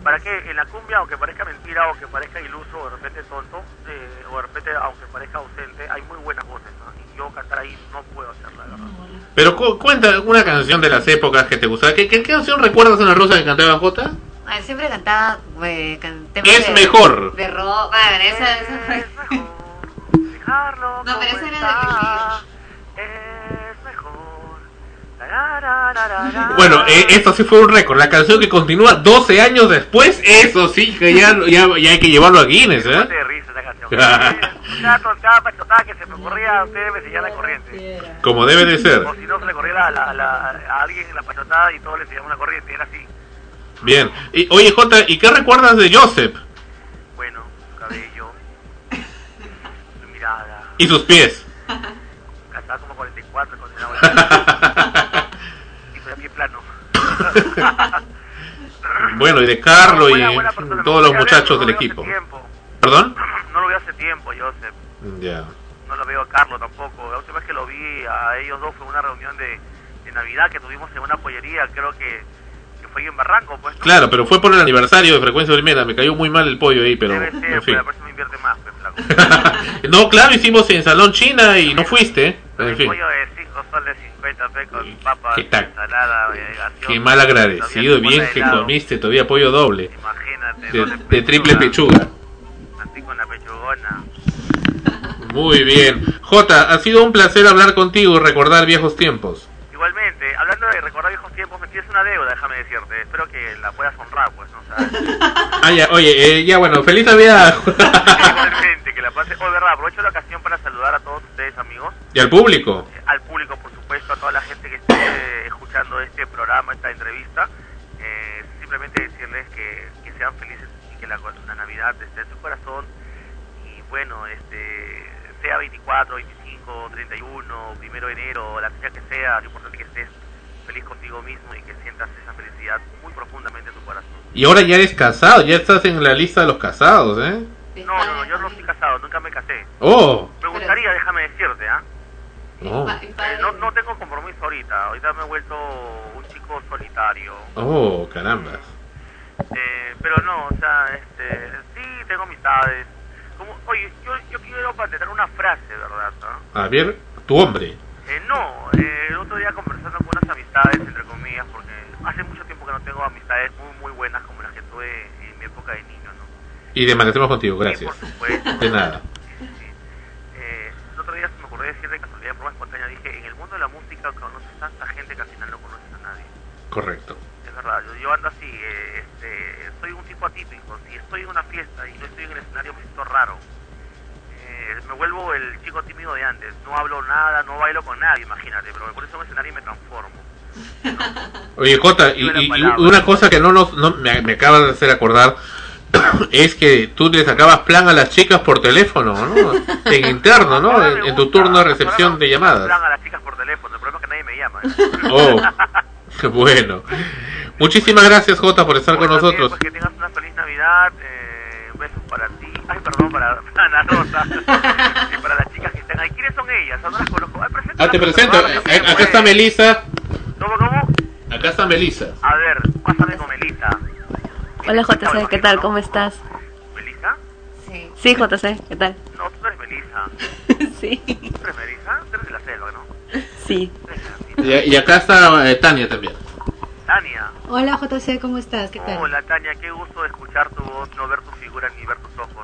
¿Para qué? En la cumbia, aunque parezca mentira, o que parezca iluso, o de repente tonto, eh, o de repente, aunque parezca ausente, hay muy buenas voces, yo cantar ahí no puedo hacerla, la verdad. Pero cu- cuenta una canción de las épocas que te gustaba. ¿Qué, qué, qué canción recuerdas en la rosa que cantaba Jota? Ah, siempre cantaba eh, can- temas ¿Qué es de- mejor? De rock. Bueno, esa, esa fue. Dejarlo No, pero esa era está, es mejor. Bueno, eh, esto sí fue un récord. La canción que continúa 12 años después, eso sí, que ya, ya, ya hay que llevarlo a Guinness, ¿eh? Cada tontada pachotada que se me ocurría, ustedes me seguían la corriente. Como debe de ser. O si no, se le corría la, la- la- a alguien en la pachotada y todos le seguíamos la corriente, era así. Bien. Y, oye, Jota, ¿y qué recuerdas de Joseph? Bueno, su cabello, su mirada, Y sus pies. casaba como 44 cuando era y fue pie plano. Bueno, y de Carlo y Buena- buena persona, todos los muchachos del equipo. tiempo. ¿Perdón? No lo veo hace tiempo, Joseph. Ya. No lo veo a Carlos tampoco. La última vez que lo vi a ellos dos fue una reunión de, de Navidad que tuvimos en una pollería, creo que, que fue ahí en Barranco, pues. ¿no? Claro, pero fue por el aniversario de Frecuencia Primera. Me cayó muy mal el pollo ahí, pero Debe ser, en pues fin. la próxima invierte más, pues. No, claro, hicimos en Salón China y no fuiste. En fin. Pollo de 5 soles 50 pe con papas, ¿Qué tal? ensalada, eh, gaseosa, Qué mal agradecido, bien que comiste todavía pollo doble. Imagínate, De, doble de triple pechuga. Muy bien. Jota, ha sido un placer hablar contigo y recordar viejos tiempos. Igualmente, hablando de recordar viejos tiempos, me tienes una deuda, déjame decirte. Espero que la puedas honrar, pues, ¿no? Sea, Ah, ya, oye, eh, ya bueno, feliz Navidad. igualmente, que la pase. Oh, verdad, aprovecho la ocasión para saludar a todos ustedes, amigos. y al público. al público, por supuesto, a toda la gente que esté eh, escuchando este programa, esta entrevista. Eh, simplemente decirles que, que sean felices y que la, la Navidad esté en su corazón. Bueno, este sea 24, 25, 31, primero de enero, la fecha que sea, lo importante es que estés feliz contigo mismo y que sientas esa felicidad muy profundamente en tu corazón. Y ahora ya eres casado, ya estás en la lista de los casados, ¿eh? No, no, no, yo no estoy casado, nunca me casé. Oh. Me gustaría, déjame decirte, ¿ah? Oh, Eh, no, no tengo compromiso ahorita, ahorita me he vuelto un chico solitario. oh carambas. Eh, pero no, o sea, este, sí tengo amistades. Como, oye, yo, yo quiero patentar una frase, ¿verdad? no? A ver, tu hombre. Eh, no, eh, el otro día conversando con unas amistades, entre comillas, porque hace mucho tiempo que no tengo amistades muy, muy buenas como las que tuve en mi época de niño, ¿no? Y de contigo, gracias. por supuesto. De nada. Eh, el otro día se me ocurrió decir de casualidad, forma espontánea, dije, en el mundo de la música conoces tanta gente que al final no conoces a nadie. Correcto. Es verdad, yo, yo ando así, eh, este, soy un tipo atípico. Si estoy en una fiesta y no estoy en el escenario, me siento raro. Eh, me vuelvo el chico tímido de antes. No hablo nada, no bailo con nadie, imagínate. Pero me pones en un escenario y me transformo. Oye, Jota, y, y- y una cosa que no nos no, me, me acabas de hacer acordar es que tú le sacabas plan a las chicas por teléfono, ¿no? En interno, ¿no? En, en tu turno de recepción de llamadas. Hablan a las chicas por teléfono, el problema es que nadie me llama. Oh, bueno. Muchísimas gracias, Jota, por estar con nosotros. Pues que tengas una feliz Navidad. Eh, un beso para ti. Ay, perdón, para, Ana Rosa. y para las chicas que están ahí. ¿Quiénes son ellas? No las conozco. Ay, Ah, te presento. Eh, Acá está Melissa. ¿Cómo, cómo? Acá está Melissa. A ver, pásame con Melissa. Hola JC, ¿qué tal? ¿Cómo estás? ¿Melissa? Sí. Sí, JC, ¿qué tal? No, tú no eres Melissa. sí. ¿Tú eres Melissa? Tú eres de la selva, ¿no? Sí. Y, y acá está eh, Tania también. Tania. Hola JC, ¿cómo estás? ¿Qué tal? Hola, Tania. Qué gusto escuchar tu voz, no ver tu figura ni ver tus ojos.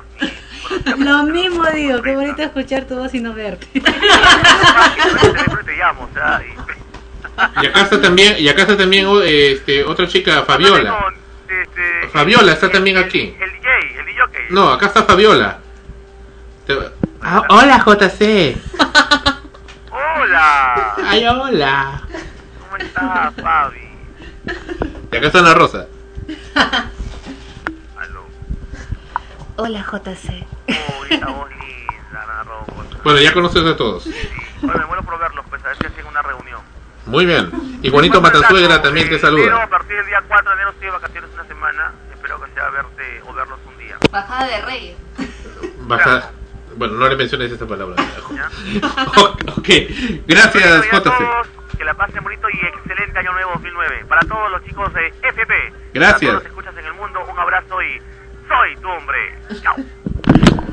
Lo mismo digo, qué bonito escuchar tu voz y no verte. Siempre te llamo, o sea, y- Y acá está también, y acá está también eh, este, otra chica, Fabiola. este, Fabiola está también aquí. el DJ, el DJ. No, acá está Fabiola. Ah, hola, JC. Hola. Ay, hola. ¿Cómo estás, Fabi? Y acá está Ana Rosa. Hola JC. Bueno, ya conoces a todos. Bueno, me muero por verlos, pues a ver si hacen una reunión. Muy bien. Y Juanito Matasuegra también te Pero saluda. a partir del día 4 de enero estoy de vacaciones una semana. Espero que sea verte o verlos un día. Bajada de Reyes. Baja... Bueno, no le menciones esa palabra. ok, gracias, JC. todos, que la pasen bonito y excelente año nuevo 2009. Para todos los chicos de FP. Gracias. Para todos los que escuchas en el mundo, un abrazo y soy tu hombre. Chao.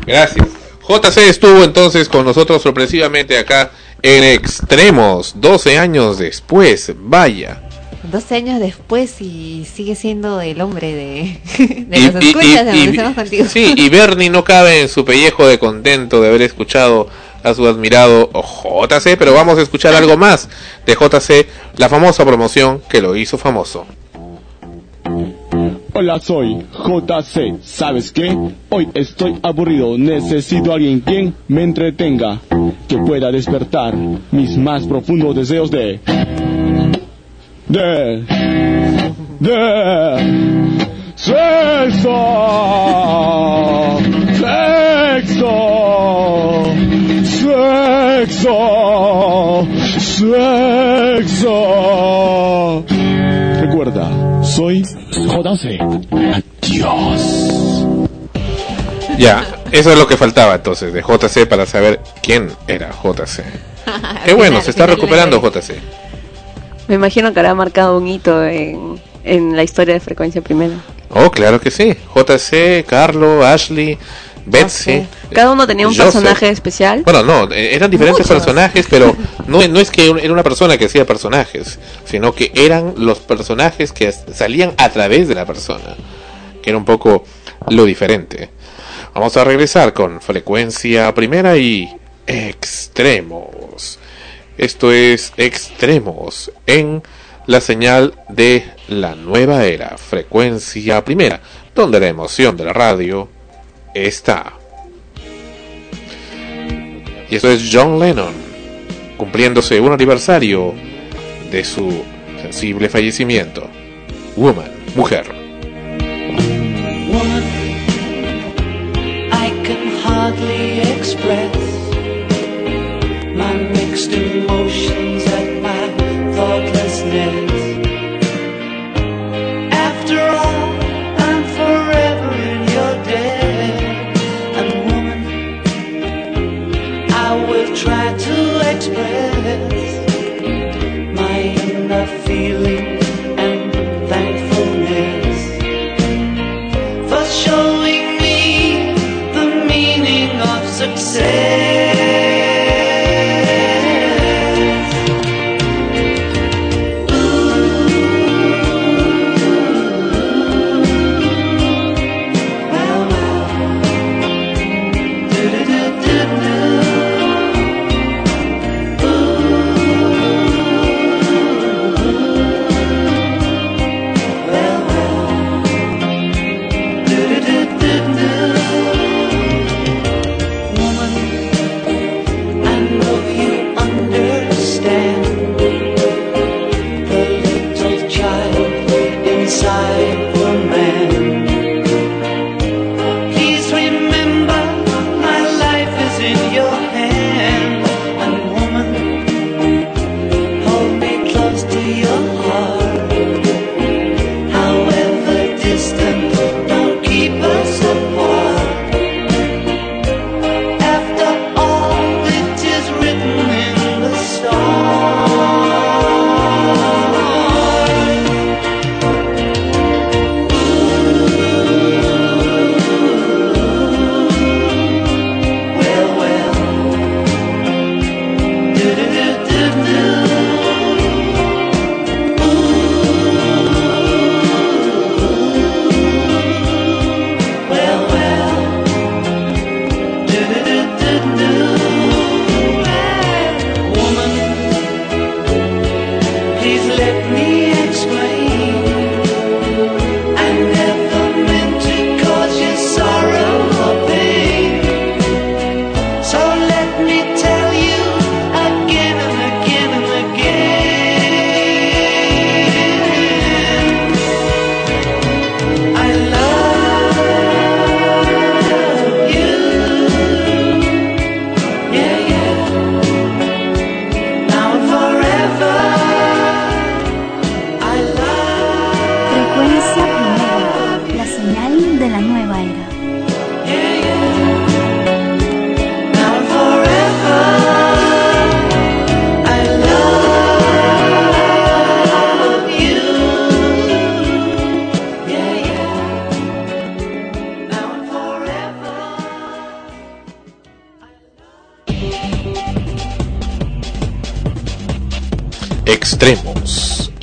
Gracias. JC estuvo entonces con nosotros sorpresivamente acá en Extremos, 12 años después. Vaya. 12 años después y sigue siendo el hombre de, de Y- los escuchas y- y-. Sí, y Bernie no cabe en su pellejo de contento de haber escuchado a su admirado JC, pero vamos a escuchar algo más de JC, la famosa promoción que lo hizo famoso. Hola, soy JC. ¿Sabes qué? Hoy estoy aburrido. Necesito a alguien quien me entretenga, que pueda despertar mis más profundos deseos de. de. de. sexo. Sexo. Sexo. Sexo. Recuerda, soy JC. Adiós. Ya, eso es lo que faltaba entonces de JC para saber quién era JC. Qué bueno, se está recuperando JC. Me imagino que habrá marcado un hito en, en la historia de frecuencia primera. Oh, claro que sí. JC, Carlo, Ashley, Betsy. Cada uno tenía un Joseph. personaje especial. Bueno, no, eh, eran diferentes Muchos. personajes, pero no, no es que era una persona que hacía personajes, sino que eran los personajes que salían a través de la persona, que era un poco lo diferente. Vamos a regresar con frecuencia primera y extremos. Esto es extremos en la señal de la nueva era, frecuencia primera, donde la emoción de la radio está. Y esto es John Lennon, cumpliéndose un aniversario de su sensible fallecimiento. Woman, mujer. Woman, I can hardly express my mixed emotions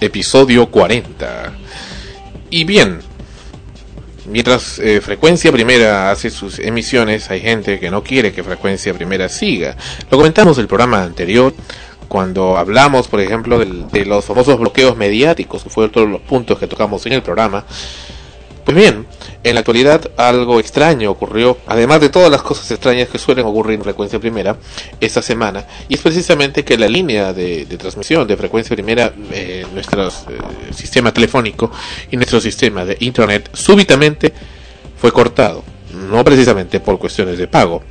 episodio 40. Y bien, mientras eh, Frecuencia Primera hace sus emisiones, hay gente que no quiere que Frecuencia Primera siga. Lo comentamos el programa anterior, cuando hablamos, por ejemplo, de los famosos bloqueos mediáticos, que fue otro los puntos que tocamos en el programa. Pues bien, en la actualidad algo extraño ocurrió, además de todas las cosas extrañas que suelen ocurrir en frecuencia primera esta semana, y es precisamente que la línea de, de transmisión de frecuencia primera, eh, nuestro eh, sistema telefónico y nuestro sistema de internet súbitamente fue cortado, no precisamente por cuestiones de pago,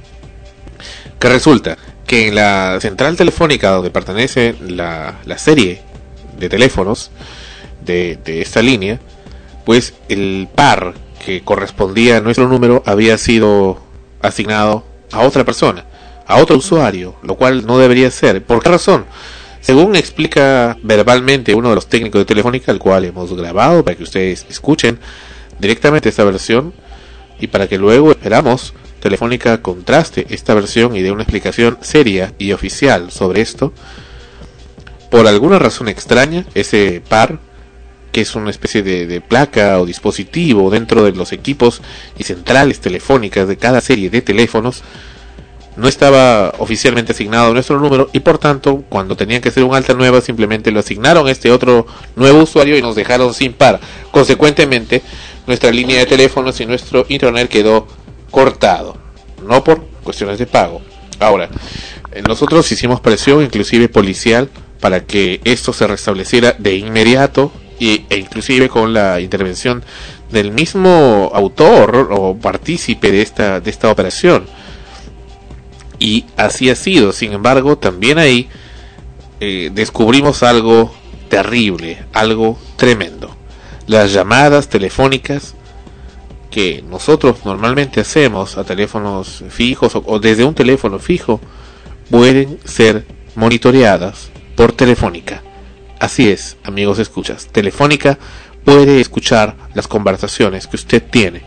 que resulta que en la central telefónica donde pertenece la, la serie de teléfonos de, de esta línea, pues el par que correspondía a nuestro número había sido asignado a otra persona, a otro usuario, lo cual no debería ser. ¿Por qué razón? Según explica verbalmente uno de los técnicos de Telefónica, al cual hemos grabado para que ustedes escuchen directamente esta versión y para que luego esperamos Telefónica contraste esta versión y dé una explicación seria y oficial sobre esto. Por alguna razón extraña, ese par que es una especie de, de, placa o dispositivo dentro de los equipos y centrales telefónicas de cada serie de teléfonos, no estaba oficialmente asignado nuestro número y por tanto cuando tenían que hacer un alta nueva simplemente lo asignaron a este otro nuevo usuario y nos dejaron sin par. Consecuentemente nuestra línea de teléfonos y nuestro internet quedó cortado, no por cuestiones de pago. Ahora, nosotros hicimos presión inclusive policial para que esto se restableciera de inmediato y, e inclusive con la intervención del mismo autor o partícipe de esta, de esta operación. Y así ha sido. Sin embargo, también ahí eh, descubrimos algo terrible, algo tremendo. Las llamadas telefónicas que nosotros normalmente hacemos a teléfonos fijos o, o desde un teléfono fijo pueden ser monitoreadas por Telefónica. Así es, amigos escuchas. Telefónica puede escuchar las conversaciones que usted tiene.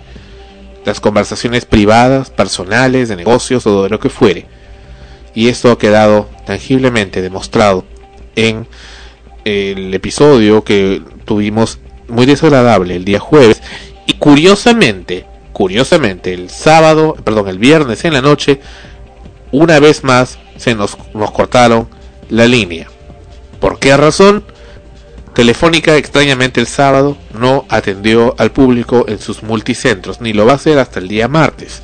Las conversaciones privadas, personales, de negocios o de lo que fuere. Y esto ha quedado tangiblemente demostrado en el episodio que tuvimos muy desagradable el día jueves. Y curiosamente, curiosamente, el sábado, perdón, el viernes en la noche, una vez más se nos, nos cortaron la línea. ¿Por qué razón? Telefónica extrañamente el sábado no atendió al público en sus multicentros, ni lo va a hacer hasta el día martes,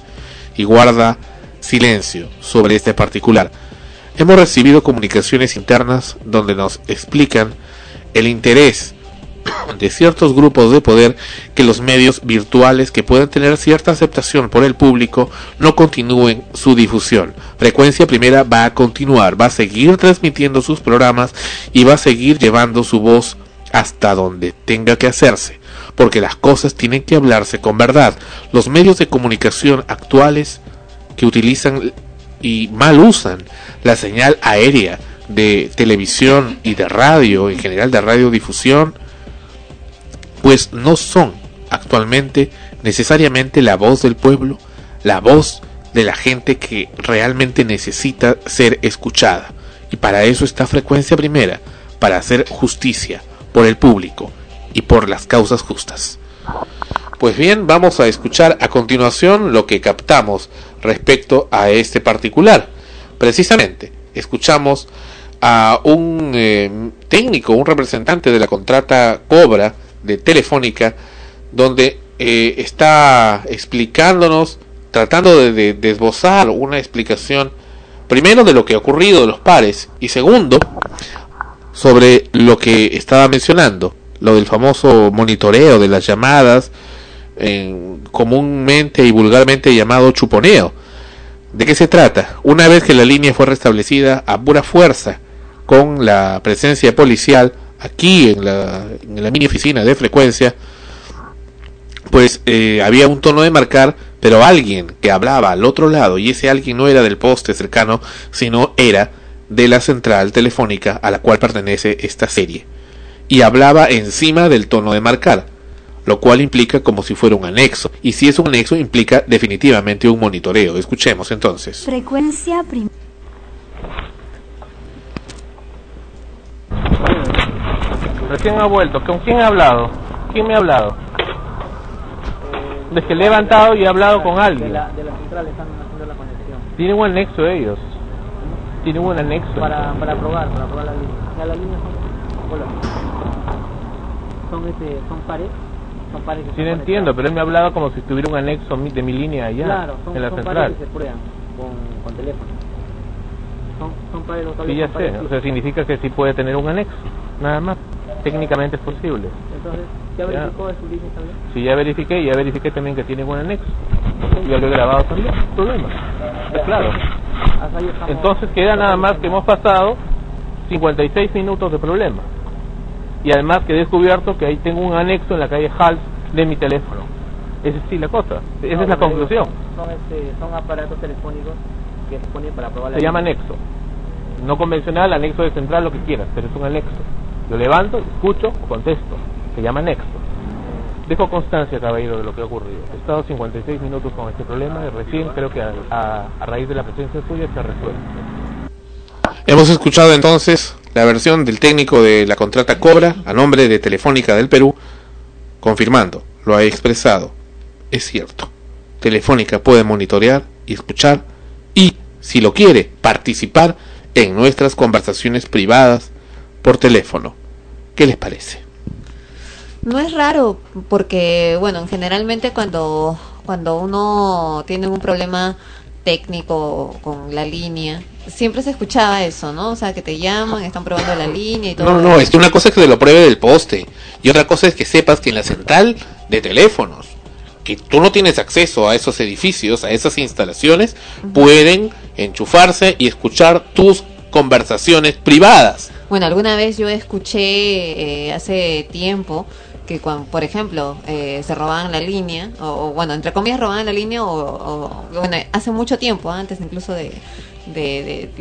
y guarda silencio sobre este particular. Hemos recibido comunicaciones internas donde nos explican el interés de ciertos grupos de poder que los medios virtuales que puedan tener cierta aceptación por el público no continúen su difusión. Frecuencia Primera va a continuar, va a seguir transmitiendo sus programas y va a seguir llevando su voz hasta donde tenga que hacerse, porque las cosas tienen que hablarse con verdad. Los medios de comunicación actuales que utilizan y mal usan la señal aérea de televisión y de radio, en general de radiodifusión, pues no son actualmente necesariamente la voz del pueblo, la voz de la gente que realmente necesita ser escuchada. Y para eso está frecuencia primera, para hacer justicia por el público y por las causas justas. Pues bien, vamos a escuchar a continuación lo que captamos respecto a este particular. Precisamente, escuchamos a un eh, técnico, un representante de la contrata Cobra, de Telefónica, donde eh, está explicándonos, tratando de, de, de, esbozar una explicación, primero de lo que ha ocurrido de los pares, y segundo, sobre lo que estaba mencionando, lo del famoso monitoreo de las llamadas, comúnmente y vulgarmente llamado chuponeo. ¿De qué se trata? Una vez que la línea fue restablecida a pura fuerza, con la presencia policial, aquí en la, mini oficina de frecuencia, pues eh, había un tono de marcar, pero alguien que hablaba al otro lado, y ese alguien no era del poste cercano, sino era de la central telefónica a la cual pertenece esta serie, y hablaba encima del tono de marcar, lo cual implica como si fuera un anexo, y si es un anexo implica definitivamente un monitoreo. Escuchemos entonces. Frecuencia primera. Recién ha vuelto. ¿Con quién ha hablado? ¿Quién me ha hablado? Desde que le he levantado y he hablado con alguien. De la, de la central están haciendo la conexión. Tienen un anexo ellos. Tienen un anexo. Para, para probar, para probar la línea. Ya la línea son, hola. son, este, son pares. son pares que Sí, lo entiendo, pero él me hablaba como si tuviera un anexo de mi línea allá, Claro, son, en la son central. pares que se prueban con, con teléfono. Son, son pares los cables Sí, ya pares sé. O sea, significa que sí puede tener un anexo, nada más. Técnicamente es posible. Entonces, ¿ya verificó su línea también? Si ya verifiqué, ya verifiqué también que tiene un anexo. Ya lo he grabado también, problema. Está claro. Entonces queda nada más que hemos pasado 56 minutos de problema. Y además que he descubierto que ahí tengo un anexo en la calle Hals de mi teléfono. Esa es sí la cosa. Esa No, es la conclusión. Son, este, son aparatos telefónicos que se ponen para probar la Se llama anexo. No convencional, anexo de central, lo que quieras, pero es un anexo. Lo levanto, escucho, contesto. Se llama anexo. Dejo constancia, caballero, de lo que ha ocurrido. He estado 56 minutos con este problema y recién creo que a raíz de la presencia suya se ha resuelto. Hemos escuchado entonces la versión del técnico de la contrata Cobra a nombre de Telefónica del Perú, confirmando, lo ha expresado. Es cierto, Telefónica puede monitorear y escuchar y, si lo quiere, participar en nuestras conversaciones privadas por teléfono. ¿Qué les parece? No es raro porque, bueno, generalmente cuando, cuando uno tiene un problema técnico con la línea, siempre se escuchaba eso, ¿no? O sea, que te llaman, están probando la línea y todo. No, no, es que una cosa es que te lo pruebe del poste y otra cosa es que sepas que en la central de teléfonos, que tú no tienes acceso a esos edificios, a esas instalaciones, pueden enchufarse y escuchar tus conversaciones privadas. Bueno, alguna vez yo escuché eh, hace tiempo que, cuando, por ejemplo, eh, se robaban la línea, o, bueno, entre comillas robaban la línea, o, o- bueno, hace mucho tiempo, antes incluso de- de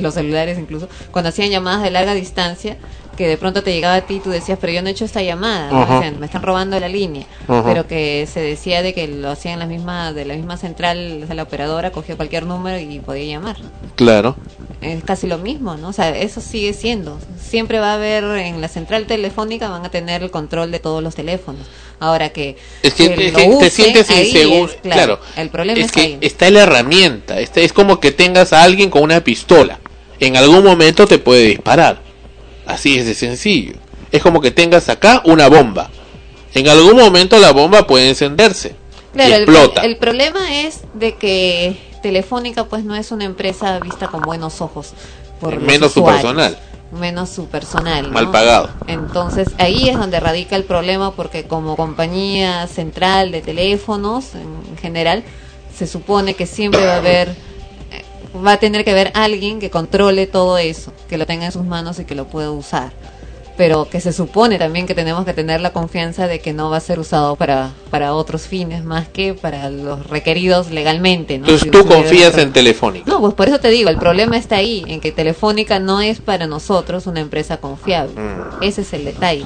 los celulares, incluso, cuando hacían llamadas de larga distancia, que de pronto te llegaba a ti y tú decías, pero yo no he hecho esta llamada, ¿no? Ajá. O sea, me están robando la línea, pero que se decía de que lo hacían la misma, de la misma central, o sea, la operadora cogía cualquier número y podía llamar Claro. es casi lo mismo, ¿no? O sea, eso sigue siendo. Siempre va a haber en la central telefónica van a tener el control de todos los teléfonos. Ahora que, Es que, que es lo que te sientes inseguro. es, claro, El problema es es, que ahí. está la herramienta. Está, es como que tengas a alguien con una pistola. En algún momento te puede disparar. Así es de sencillo. Es como que tengas acá una bomba. En algún momento la bomba puede encenderse. Claro, el, explota. el problema es de que Telefónica pues no es una empresa vista con buenos ojos por Menos su personal. menos su personal. ¿no? Mal pagado. Entonces ahí es donde radica el problema porque como compañía central de teléfonos en general se supone que siempre va a haber va a tener que haber alguien que controle todo eso, que lo tenga en sus manos y que lo pueda usar. Pero que se supone también que tenemos que tener la confianza de que no va a ser usado para, para otros fines más que para los requeridos legalmente. ¿no? Entonces Si tú confías en Telefónica. no, pues por eso te digo, el problema está ahí, en que Telefónica no es para nosotros una empresa confiable. Mm. Ese es el detalle.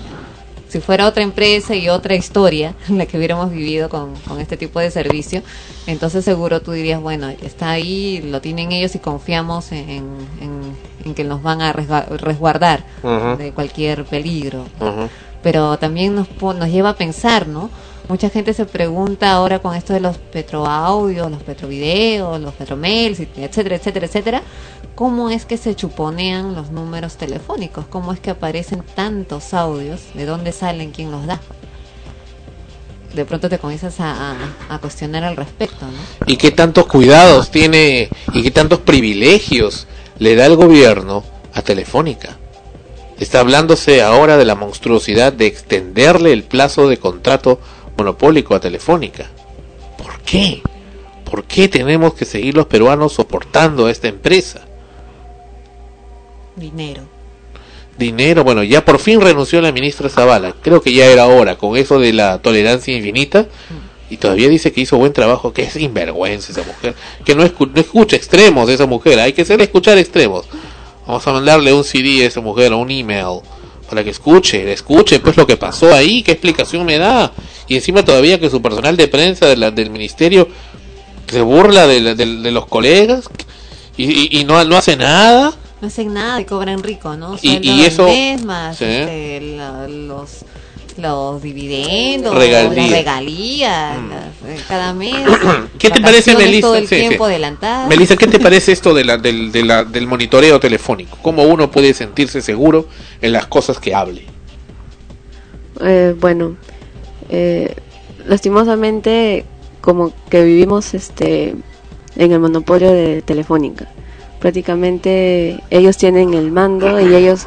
Si fuera otra empresa y otra historia en la que hubiéramos vivido con, con este tipo de servicio, entonces seguro tú dirías, bueno, está ahí, lo tienen ellos y confiamos en, en- en que nos van a resguardar de cualquier peligro pero también nos, nos lleva a pensar, ¿no? Mucha gente se pregunta ahora con esto de los petroaudios, los petrovideos, los petromails, etcétera, etcétera, etcétera, ¿cómo es que se chuponean los números telefónicos? ¿Cómo es que aparecen tantos audios? ¿De dónde salen? ¿Quién los da? De pronto te comienzas a- a cuestionar al respecto, ¿no? ¿Y qué tantos cuidados tiene y qué tantos privilegios le da el gobierno a Telefónica? Está hablándose ahora de la monstruosidad de extenderle el plazo de contrato monopólico a Telefónica. ¿Por qué? ¿Por qué tenemos que seguir los peruanos soportando a esta empresa? Dinero. Dinero, bueno, ya por fin renunció la ministra Zavala. Creo que ya era hora con eso de la tolerancia infinita. Y todavía dice que hizo buen trabajo, que es sinvergüenza esa mujer. Que no, escu- no escucha extremos de esa mujer. Hay que hacer escuchar extremos. Vamos a mandarle un CD a esa mujer, o un email, para que escuche, escuche pues lo que pasó ahí, qué explicación me da. Y encima todavía que su personal de prensa de la- del ministerio se burla de, la- de- de los colegas y, y- y no, no hace nada. No hacen nada y cobran rico, ¿no? Y- eso- mes, más sí. este, la- los los dividendos, Regalías. las regalías, las- eh, cada mes. ¿Qué te parece, Melissa? Todo el Sí, sí. tiempo adelantado. Melissa, ¿qué te parece esto de la, del, de la- del monitoreo telefónico? ¿Cómo uno puede sentirse seguro en las cosas que hable? Eh, bueno, eh, lastimosamente como que vivimos este en el monopolio de Telefónica. Prácticamente ellos tienen el mando y ellos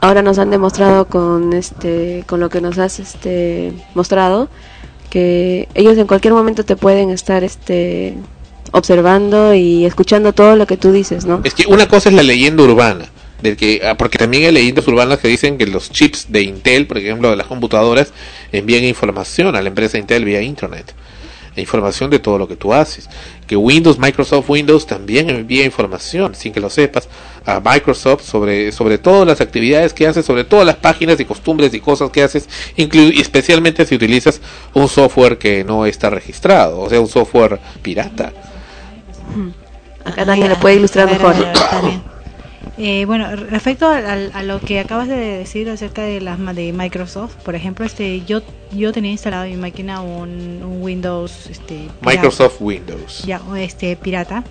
ahora nos han demostrado con este con lo que nos has este mostrado que ellos en cualquier momento te pueden estar este observando y escuchando todo lo que tú dices, ¿no? Es que una cosa es la leyenda urbana, que ah, porque también hay leyendas urbanas que dicen que los chips de Intel, por ejemplo, de las computadoras, envían información a la empresa Intel vía Internet. Información de todo lo que tú haces. Que Windows, Microsoft Windows también envía información, sin que lo sepas, a Microsoft sobre, sobre todas las actividades que haces, sobre todas las páginas y costumbres y cosas que haces, inclu- especialmente si utilizas un software que no está registrado, o sea, un software pirata. Acá Daniel le puede ilustrar mejor. Eh, bueno, respecto al- al- a, lo que acabas de decir acerca de las ma- de Microsoft, por ejemplo, este yo yo tenía instalado en mi máquina un, un Windows este pirata. Microsoft Windows. ya este pirata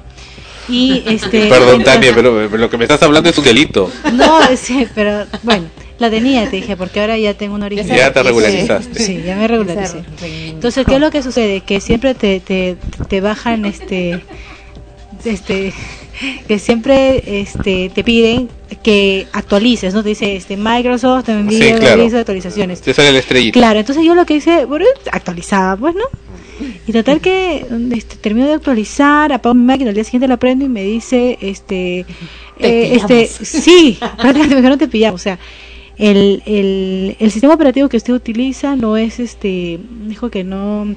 y este Perdón, Tania, pero, pero lo que me estás hablando es un delito. no sí, pero bueno la tenía te dije porque ahora ya tengo un original Ya te regularizaste. sí ya me regularicé entonces qué es lo que sucede que siempre te te, te bajan este este que siempre este te piden que actualices no te dice este Microsoft te envía Sí, claro. de actualizaciones Te sale la estrellita. Claro, entonces yo lo que hice, bueno, actualizaba, pues, ¿no? Y total que este, termino de actualizar, apago mi máquina, al día siguiente la prendo y me dice, este, Te eh, este, sí, prácticamente me dijeron te pillamos, o sea, el, el, el sistema operativo que usted utiliza no es, este, dijo que no,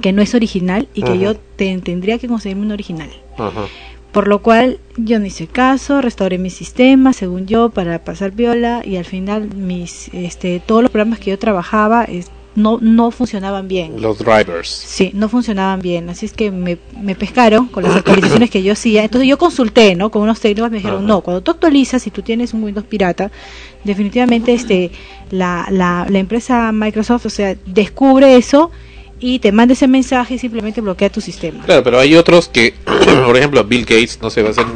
que no es original y que Ajá. yo te- tendría que conseguirme un original. Ajá. Por lo cual yo no hice caso, restauré mi sistema, según yo, para pasar viola y al final mis, este, todos los programas que yo trabajaba es- no, no funcionaban bien. Los drivers. Sí, no funcionaban bien, así es que me, me pescaron con las actualizaciones que yo hacía. Entonces yo consulté, ¿no? Con unos técnicos me dijeron, no, cuando tú actualizas y tú tienes un Windows pirata, definitivamente este la, la, la empresa Microsoft, o sea, descubre eso y te manda ese mensaje y simplemente bloquea tu sistema. Claro, pero hay otros que, por ejemplo, Bill Gates, no se va a ser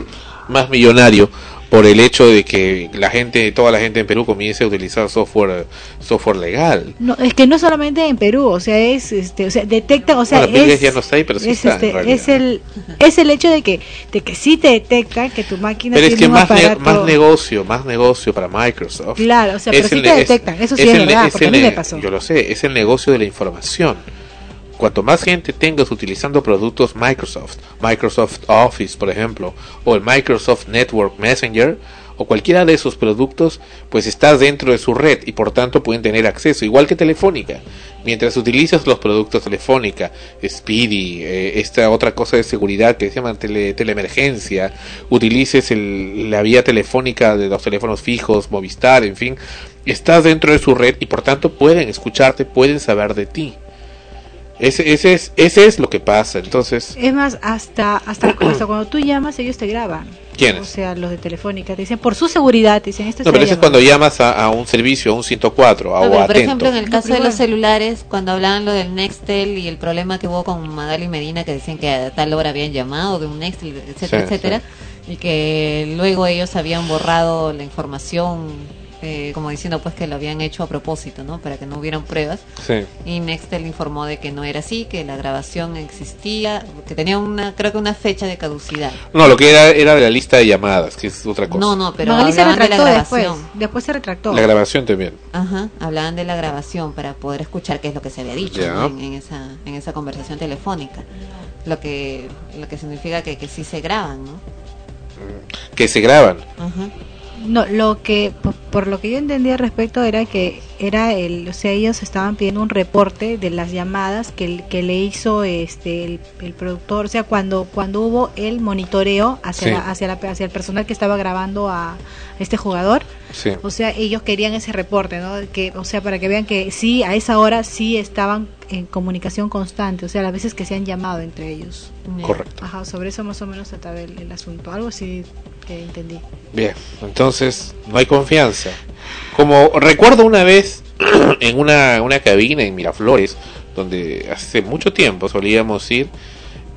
más millonario por el hecho de que la gente, toda la gente en Perú comience a utilizar software, software legal. No, es que no solamente en Perú, o sea, es, este, o sea, detecta, o sea, Bueno, es, ya no está ahí, pero sí es, está, este, es el, es el hecho de que, de que sí te detecta que tu máquina Pero es tiene que un más, ne- más negocio, más negocio para Microsoft. Claro, o sea, pero sí te detectan, eso sí es verdad, porque a mí me pasó. Yo lo sé, es el negocio de la información. Cuanto más gente tengas utilizando productos Microsoft, Microsoft Office, por ejemplo, o el Microsoft Network Messenger, o cualquiera de esos productos, pues estás dentro de su red y por tanto pueden tener acceso, igual que Telefónica. Mientras utilizas los productos Telefónica, Speedy, eh, esta otra cosa de seguridad que se llama tele, teleemergencia, utilices el- la vía telefónica de los teléfonos fijos, Movistar, en fin, estás dentro de su red y por tanto pueden escucharte, pueden saber de ti. Ese, ese, es, ese es lo que pasa. Entonces, Es más, hasta, hasta, hasta cuando tú llamas, ellos te graban. ¿Quiénes? O sea, los de Telefónica. Te dicen, por su seguridad, te dicen, esto no, se pero ese es cuando llamas a, a un servicio, a un 104, a, No, o por atento. ejemplo, en el caso de los celulares, cuando hablaban lo del Nextel y el problema que hubo con Magali Medina, que decían que a tal hora habían llamado de un Nextel, etcétera, Sí, etcétera, y que luego ellos habían borrado la información, eh, como diciendo pues que lo habían hecho a propósito, ¿no? Para que no hubieran pruebas. Sí. Y Nextel informó de que no era así, que la grabación existía, que tenía una, creo que una fecha de caducidad. No, lo que era era de la lista de llamadas, que es otra cosa. No, no, pero Magali se hablaban de la después. grabación. Después se retractó. La grabación también. Ajá, hablaban de la grabación para poder escuchar qué es lo que se había dicho Ya. ¿no? en, en esa en esa conversación telefónica. Lo que lo que significa que, que sí se graban, ¿no? Que se graban. Ajá. No, lo que por, lo que yo entendía al respecto era que era el, o sea, ellos estaban pidiendo un reporte de las llamadas que, el- que le hizo este el, el productor, o sea, cuando cuando hubo el monitoreo hacia Sí. la- hacia la, hacia el personal que estaba grabando a este jugador. Sí. O sea, ellos querían ese reporte, ¿no? Que, o sea, para que vean que sí, a esa hora sí estaban en comunicación constante, o sea, las veces que se han llamado entre ellos. Correcto. Ajá, sobre eso más o menos trataba el, el asunto, algo así que entendí. Bien, entonces no hay confianza. Como recuerdo una vez en una, una cabina en Miraflores, donde hace mucho tiempo solíamos ir,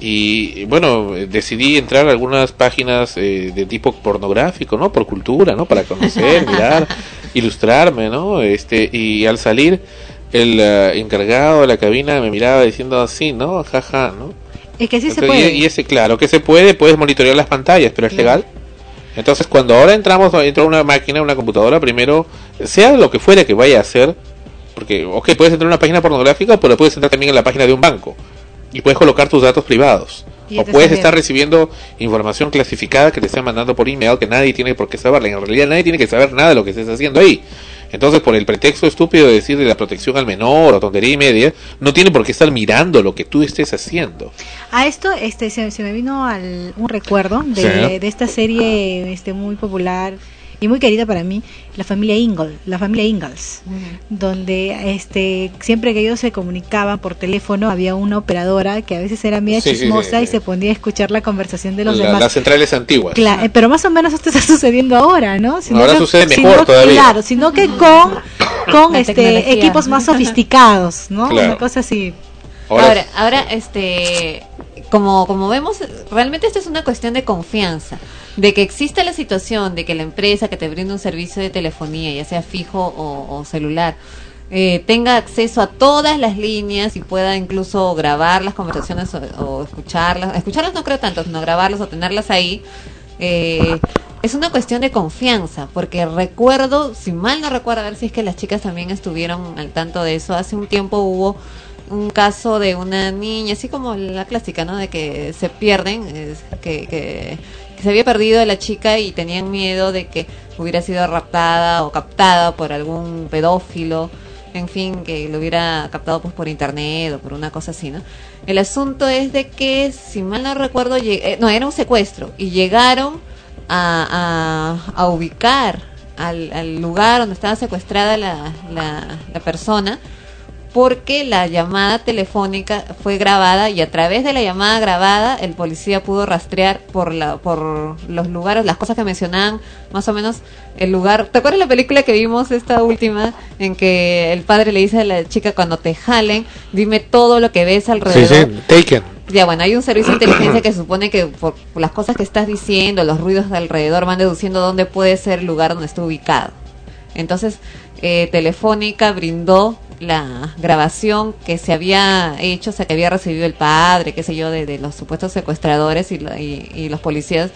y bueno, decidí entrar a algunas páginas eh, de tipo pornográfico, ¿no? Por cultura, ¿no? Para conocer, mirar, ilustrarme, ¿no? Este, y al salir el eh, encargado de la cabina me miraba diciendo así, ¿no? Jaja, ¿no? Es que sí se Entonces, puede. Y, y ese, claro, que se puede, puedes monitorear las pantallas, pero es legal. Entonces, cuando ahora entramos dentro de una máquina, una computadora, primero, sea lo que fuera que vaya a hacer, porque, ok, puedes entrar en una página pornográfica, pero puedes entrar también en la página de un banco y puedes colocar tus datos privados. O te puedes estar recibiendo información clasificada que te están mandando por email que nadie tiene por qué saberla. En realidad nadie tiene que saber nada de lo que estés haciendo ahí. Entonces, por el pretexto estúpido de decir de la protección al menor o tontería y media, no tiene por qué estar mirando lo que tú estés haciendo. A esto este se, se me vino al, un recuerdo de, Sí. de esta serie este muy popular y muy querida para mí, la familia Ingalls, la familia Ingalls, donde este siempre que ellos se comunicaban por teléfono había una operadora que a veces era media Sí, sí, sí, chismosa sí. y se ponía a escuchar la conversación de los La- demás. las centrales antiguas. Cla- eh, pero más o menos esto está sucediendo ahora, ¿no? Ahora que- sucede sino mejor que- todavía. Claro, sino que con, con La este tecnología. equipos más sofisticados, ¿no? Claro. Una cosa así. Ahora, ahora, este, como, como vemos, realmente esto es una cuestión de confianza, de que existe la situación de que la empresa que te brinda un servicio de telefonía, ya sea fijo o, celular, eh, tenga acceso a todas las líneas y pueda incluso grabar las conversaciones o, o escucharlas, escucharlas no creo tanto, sino grabarlas o tenerlas ahí, eh, es una cuestión de confianza, porque recuerdo, si mal no recuerdo, a ver si es que las chicas también estuvieron al tanto de eso, hace un tiempo hubo un caso de una niña, así como la clásica, ¿no? De que se pierden, es que, que, que se había perdido la chica y tenían miedo de que hubiera sido raptada o captada por algún pedófilo, en fin, que lo hubiera captado pues por internet o por una cosa así, ¿no? El asunto es de que, si mal no recuerdo, eh, no, era un secuestro y llegaron a, a, a ubicar al, al lugar donde estaba secuestrada la, la, la persona porque la llamada telefónica fue grabada y a través de la llamada grabada el policía pudo rastrear por la por los lugares las cosas que mencionaban más o menos el lugar ¿te acuerdas la película que vimos esta última en que el padre le dice a la chica cuando te jalen dime todo lo que ves Sí, alrededor sí, taken. ya, bueno, hay un servicio de inteligencia que supone que por las cosas que estás diciendo, los ruidos de alrededor, van deduciendo dónde puede ser el lugar donde está ubicado. Entonces, eh, Telefónica brindó la grabación que se había hecho, o sea, que había recibido el padre, qué sé yo, de, de los supuestos secuestradores y, la- y, y los policías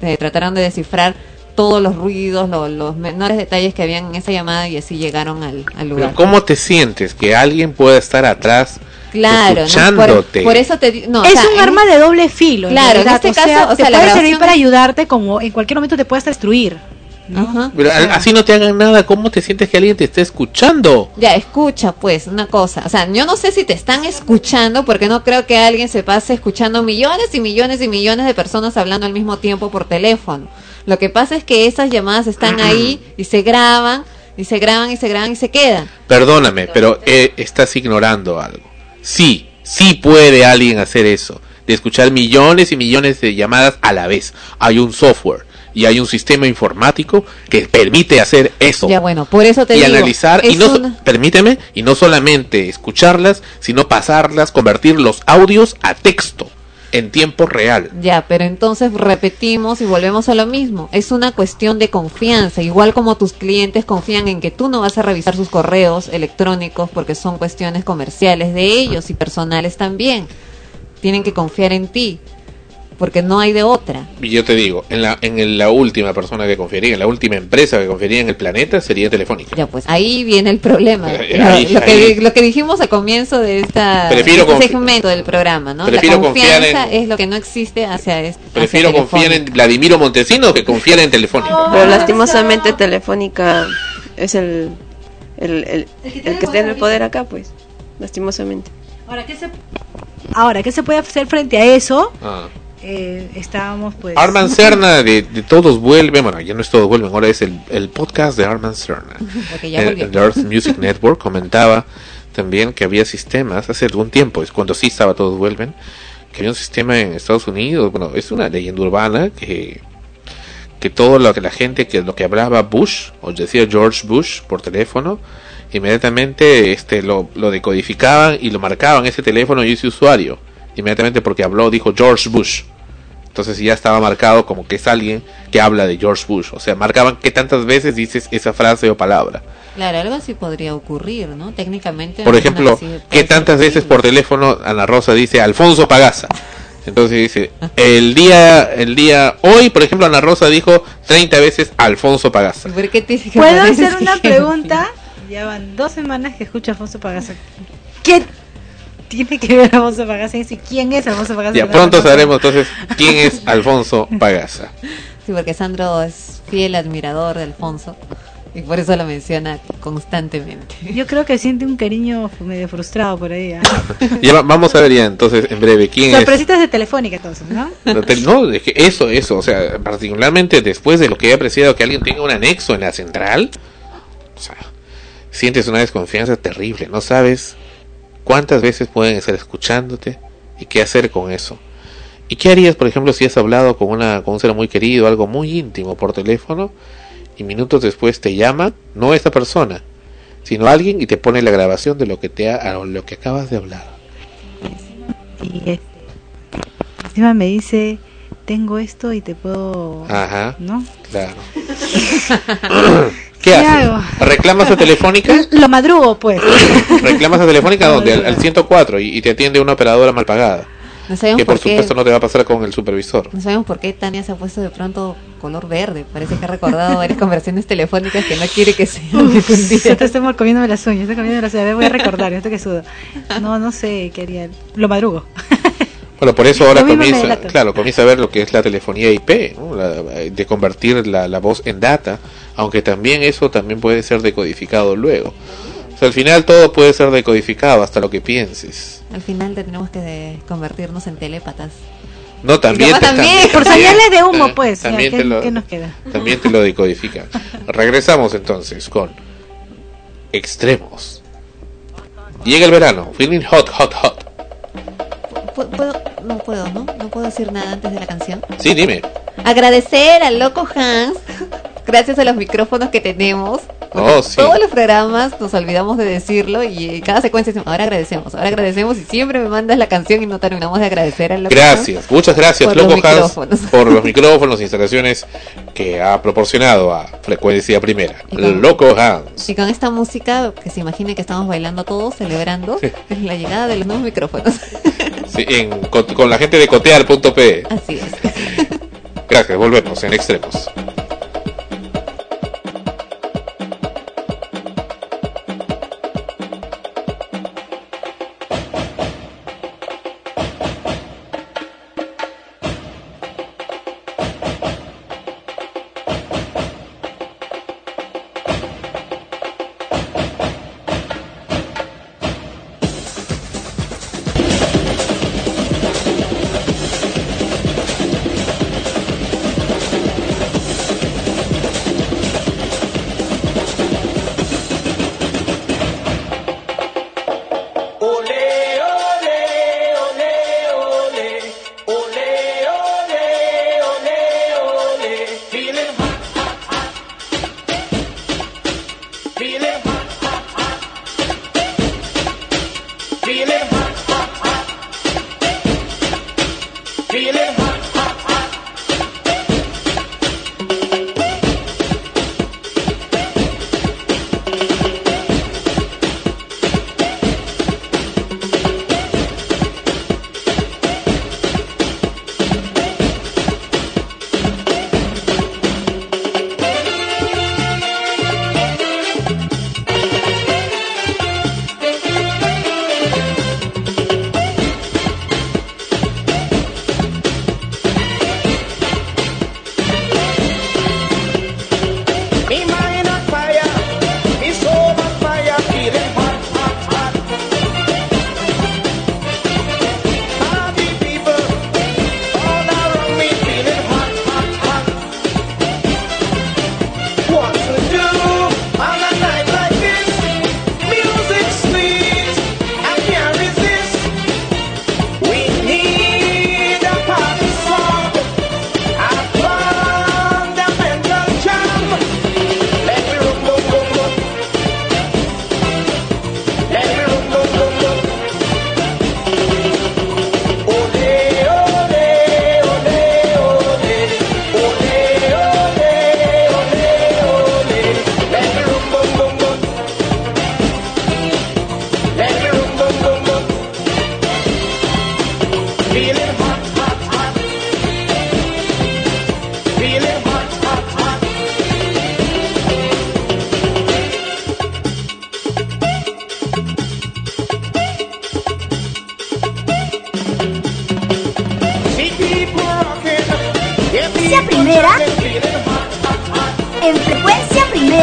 eh, trataron de descifrar todos los ruidos, lo- los menores detalles que habían en esa llamada y así llegaron al, al lugar. Pero ¿cómo te sientes que alguien pueda estar atrás Claro, ¿no? escuchándote? Por, por eso te o es sea, un en- arma de doble filo. Claro, en este o sea, caso, te la puede servir para ayudarte como en cualquier momento te puedes destruir. Pero a- así no te hagan nada, ¿cómo te sientes que alguien te está escuchando? Ya, escucha pues una cosa. O sea, yo no sé si te están escuchando porque no creo que alguien se pase escuchando millones y millones y millones de personas hablando al mismo tiempo por teléfono. Lo que pasa es que esas llamadas están ahí y se graban y se graban y se graban y se quedan. Perdóname, pero eh, estás ignorando algo. Sí, sí puede alguien hacer eso, de escuchar millones y millones de llamadas a la vez. Hay un software y hay un sistema informático que permite hacer eso. Ya bueno, por eso te y digo. analizar y no permíteme y no solamente escucharlas sino pasarlas convertir los audios a texto en tiempo real Ya, pero entonces repetimos y volvemos a lo mismo. Es una cuestión de confianza, igual como tus clientes confían en que tú no vas a revisar sus correos electrónicos porque son cuestiones comerciales de ellos y personales también. Tienen que confiar en ti, porque no hay de otra. y yo te digo en la en el- la última persona que confiaría en la última empresa que confiaría en el planeta sería Telefónica Ya, pues ahí viene el problema. Eh, Lo- ahí- lo, que, ahí. lo que dijimos al comienzo de esta Prefiero este segmento del programa, ¿no? Prefiero la confiar confianza en- es lo que no existe hacia, es- hacia prefiero confiar en Vladimiro Montesinos que confiar en Telefónica Pero lastimosamente Telefónica es el, el, el, el que está en el poder acá, pues. Lastimosamente. Ahora, ¿qué se, ahora, ¿qué se puede hacer frente a eso? Ah. Eh, estábamos pues... Arman Cerna de, de Todos Vuelven, bueno, ya no es Todos Vuelven, ahora es el, el podcast de Arman El, volvió. el Earth Music Network comentaba también que había sistemas, hace algún tiempo, es cuando sí estaba Todos Vuelven, que había un sistema en Estados Unidos, bueno, es una leyenda urbana que que todo lo que la gente, que lo que hablaba Bush, o decía George Bush por teléfono, inmediatamente este lo, lo decodificaban y lo marcaban ese teléfono y ese usuario, inmediatamente porque habló, dijo George Bush. Entonces ya estaba marcado como que es alguien que habla de George Bush. O sea, marcaban qué tantas veces dices esa frase o palabra. Claro, algo así podría ocurrir, ¿no? Técnicamente. Por no ejemplo, que tantas veces por teléfono Ana Rosa dice Alfonso Pagaza. Entonces dice, el día, el día, hoy, por ejemplo, Ana Rosa dijo 30 veces Alfonso Pagaza. ¿Por qué te dije que ¿Puedo hacer una que- pregunta? Ya van dos semanas que escucho a Alfonso Pagasa. ¿Qué tiene que ver Alfonso Pagasa? Y ¿Quién es Alfonso Pagasa? Ya pronto sabremos entonces quién es Alfonso Pagaza. Sí, porque Sandro es fiel admirador de Alfonso y por eso lo menciona constantemente. Yo creo que siente un cariño medio frustrado por ahí. ¿ah? Ya va- vamos a ver ya entonces en breve quién es. Sorpresitas de Telefónica entonces, ¿no? No, es que eso, eso, o sea, particularmente después de lo que he apreciado que alguien tenga un anexo en la central, o sea, sientes una desconfianza terrible, no sabes cuántas veces pueden estar escuchándote y qué hacer con eso. ¿Y qué harías, por ejemplo, si has hablado con, una, con un ser muy querido, algo muy íntimo por teléfono, y minutos después te llama, no esta persona, sino alguien y te pone la grabación de lo que te ha, lo que acabas de hablar? Y este, encima me dice, tengo esto y te puedo... Ajá. ¿No? Claro. ¿Qué ¿Qué hago? haces? ¿Reclamas a Telefónica? Lo madrugo, pues. ¿Reclamas a Telefónica dónde? Al, al 104 y, y te atiende una operadora mal pagada. No sabemos Que por por qué. supuesto no te va a pasar con el supervisor. No sabemos por qué Tania se ha puesto de pronto color verde. Parece que ha recordado varias conversaciones telefónicas que no quiere que Uf, difundidas. ya te estoy comiéndome las uñas, estoy comiéndome las uñas, voy a recordar, esto que sudo. No, no sé, qué haría. Lo madrugo. Bueno, por eso ahora comienza, claro, comienza a ver lo que es la telefonía IP, ¿no? La- de convertir la, la voz en data, aunque también eso también puede ser decodificado luego. O sea, al final todo puede ser decodificado, hasta lo que pienses. Al final tenemos que de- convertirnos en telépatas. No, también, te- también, Por señales de humo, eh, pues. ya, también ¿qué, te lo- qué nos queda? También te lo decodifican. Regresamos entonces con extremos. Llega el verano, feeling hot, hot, hot. ¿Pu- ¿Puedo? No puedo, ¿no? No puedo decir nada antes de la canción. Sí, dime. Agradecer al loco Hans, gracias a los micrófonos que tenemos. Oh, sí. Todos los programas nos olvidamos de decirlo y en cada secuencia decimos, ahora agradecemos, ahora agradecemos y siempre me mandas la canción y no terminamos de agradecer al loco Gracias, muchas gracias, por Loco Hans, por los micrófonos, instalaciones que ha proporcionado a Frecuencia Primera. Con- Loco Hans. Y con esta música, que se imagine que estamos bailando todos, celebrando la llegada de los nuevos micrófonos. Sí, en- con, con la gente de cotear.pe. Así es. Gracias, volvemos en extremos.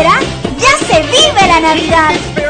Ya se vive la Navidad.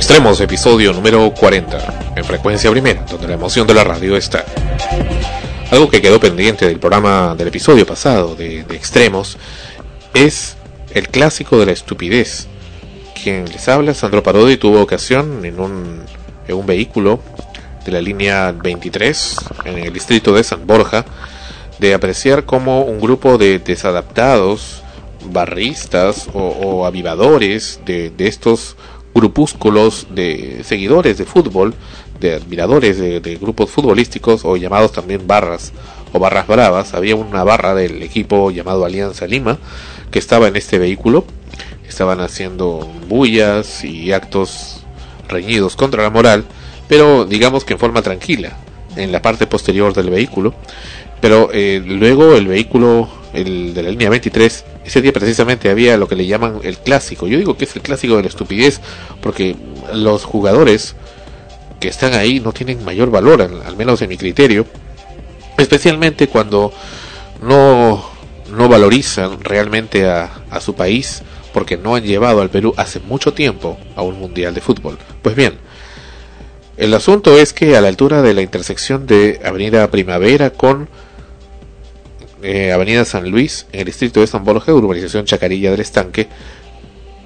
Extremos, episodio número 40, en frecuencia primera, donde la emoción de la radio está. Algo que quedó pendiente del programa del episodio pasado de, Extremos es el clásico de la estupidez. Quien les habla, Sandro Parodi, tuvo ocasión en un, en un vehículo de la línea 23 en el distrito de San Borja de apreciar como un grupo de desadaptados, barristas o, o avivadores de, de estos grupúsculos de seguidores de fútbol, de admiradores de, grupos futbolísticos o llamados también barras o barras bravas. Había una barra del equipo llamado Alianza Lima que estaba en este vehículo. Estaban haciendo bullas y actos reñidos contra la moral, pero digamos que en forma tranquila, en la parte posterior del vehículo. Pero eh, luego el vehículo, el de la línea 23, ese día precisamente había lo que le llaman el clásico. Yo digo que es el clásico de la estupidez, porque los jugadores que están ahí no tienen mayor valor, al, menos en mi criterio, especialmente cuando no, no valorizan realmente a, a su país porque no han llevado al Perú hace mucho tiempo a un mundial de fútbol. Pues bien, el asunto es que a la altura de la intersección de Avenida Primavera con eh, Avenida San Luis, en el distrito de San Borja, urbanización Chacarilla del Estanque,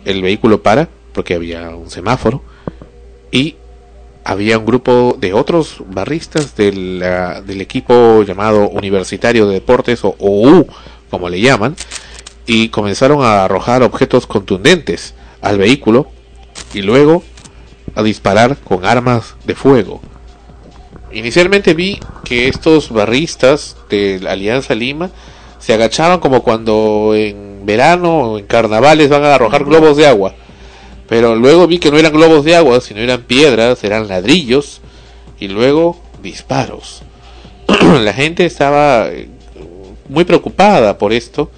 el vehículo para porque había un semáforo y había un grupo de otros barristas del, del equipo llamado Universitario de Deportes o OU, como le llaman, y comenzaron a arrojar objetos contundentes al vehículo y luego a disparar con armas de fuego. Inicialmente vi que estos barristas de la Alianza Lima se agachaban como cuando en verano o en carnavales van a arrojar globos de agua. Pero luego vi que no eran globos de agua, sino eran piedras, eran ladrillos y luego disparos. la gente estaba eh, muy preocupada por esto,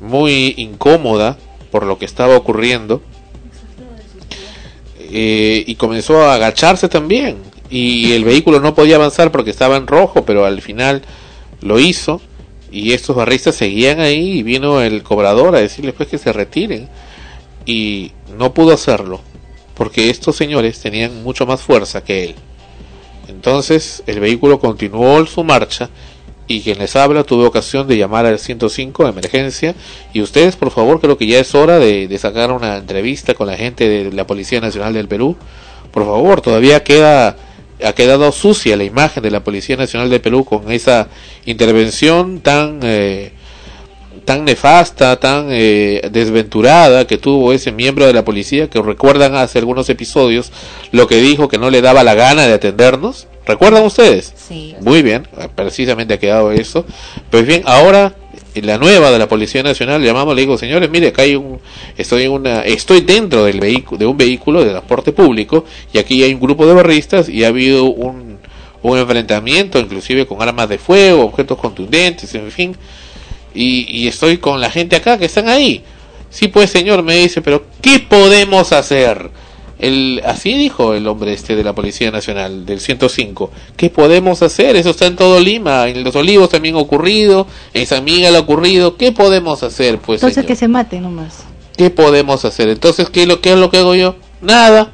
muy incómoda por lo que estaba ocurriendo eh, y comenzó a agacharse también y el vehículo no podía avanzar porque estaba en rojo pero al final lo hizo y estos barristas seguían ahí y vino el cobrador a decirles pues que se retiren y no pudo hacerlo porque estos señores tenían mucho más fuerza que él. Entonces el vehículo continuó su marcha y quien les habla tuvo ocasión de llamar al 105 de emergencia y ustedes por favor creo que ya es hora de, de sacar una entrevista con la gente de la Policía Nacional del Perú. Por favor todavía queda ha quedado sucia la imagen de la Policía Nacional del Perú con esa intervención tan eh, tan nefasta, tan eh, desventurada que tuvo ese miembro de la policía que recuerdan hace algunos episodios lo que dijo que no le daba la gana de atendernos. ¿Recuerdan ustedes? Sí. Muy bien, precisamente ha quedado eso. Pues bien, ahora la nueva de la Policía Nacional llamamos, le digo, señores, mire, acá hay un, estoy en una, estoy dentro del vehículo, de un vehículo de transporte público y aquí hay un grupo de barristas y ha habido un, un enfrentamiento, inclusive con armas de fuego, objetos contundentes, en fin, y, y estoy con la gente acá que están ahí. Sí, pues señor, me dice, pero ¿qué podemos hacer? El, así dijo el hombre este de la Policía Nacional del 105. ¿Qué podemos hacer? Eso está en todo Lima. En Los Olivos también ha ocurrido. En San Miguel ha ocurrido. ¿Qué podemos hacer? Pues Entonces señor? que se mate nomás. ¿Qué podemos hacer? Entonces, ¿qué es lo, qué es lo que hago yo? Nada.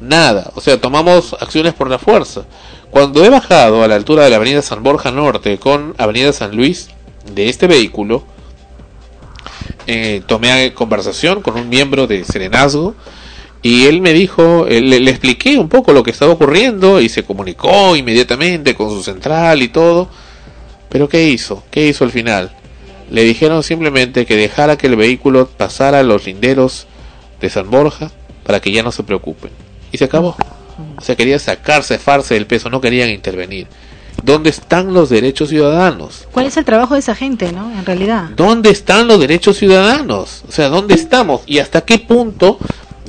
Nada. O sea, tomamos acciones por la fuerza. Cuando he bajado a la altura de la avenida San Borja Norte con avenida San Luis de este vehículo, eh, tomé conversación con un miembro de Serenazgo y él me dijo, eh, le, le expliqué un poco lo que estaba ocurriendo y se comunicó inmediatamente con su central y todo. Pero ¿qué hizo? ¿Qué hizo al final? Le dijeron simplemente que dejara que el vehículo pasara a los linderos de San Borja para que ya no se preocupen. Y se acabó. O sea, quería sacarse farse del peso, no querían intervenir. ¿Dónde están los derechos ciudadanos? ¿Cuál es el trabajo de esa gente, no? En realidad. ¿Dónde están los derechos ciudadanos? O sea, ¿dónde estamos? ¿Y hasta qué punto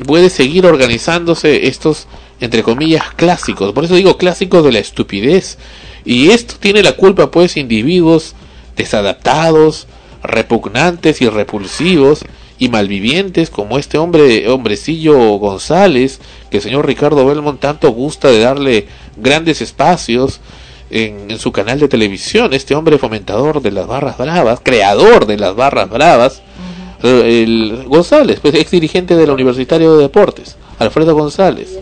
puede seguir organizándose estos, entre comillas, clásicos? Por eso digo clásicos de la estupidez. Y esto tiene la culpa, pues, individuos desadaptados, repugnantes y repulsivos y malvivientes como este hombre, hombrecillo González, que el señor Ricardo Belmont tanto gusta de darle grandes espacios en, su canal de televisión, este hombre fomentador de las barras bravas, creador de las barras bravas, el González, pues ex dirigente del Universitario de Deportes, Alfredo González.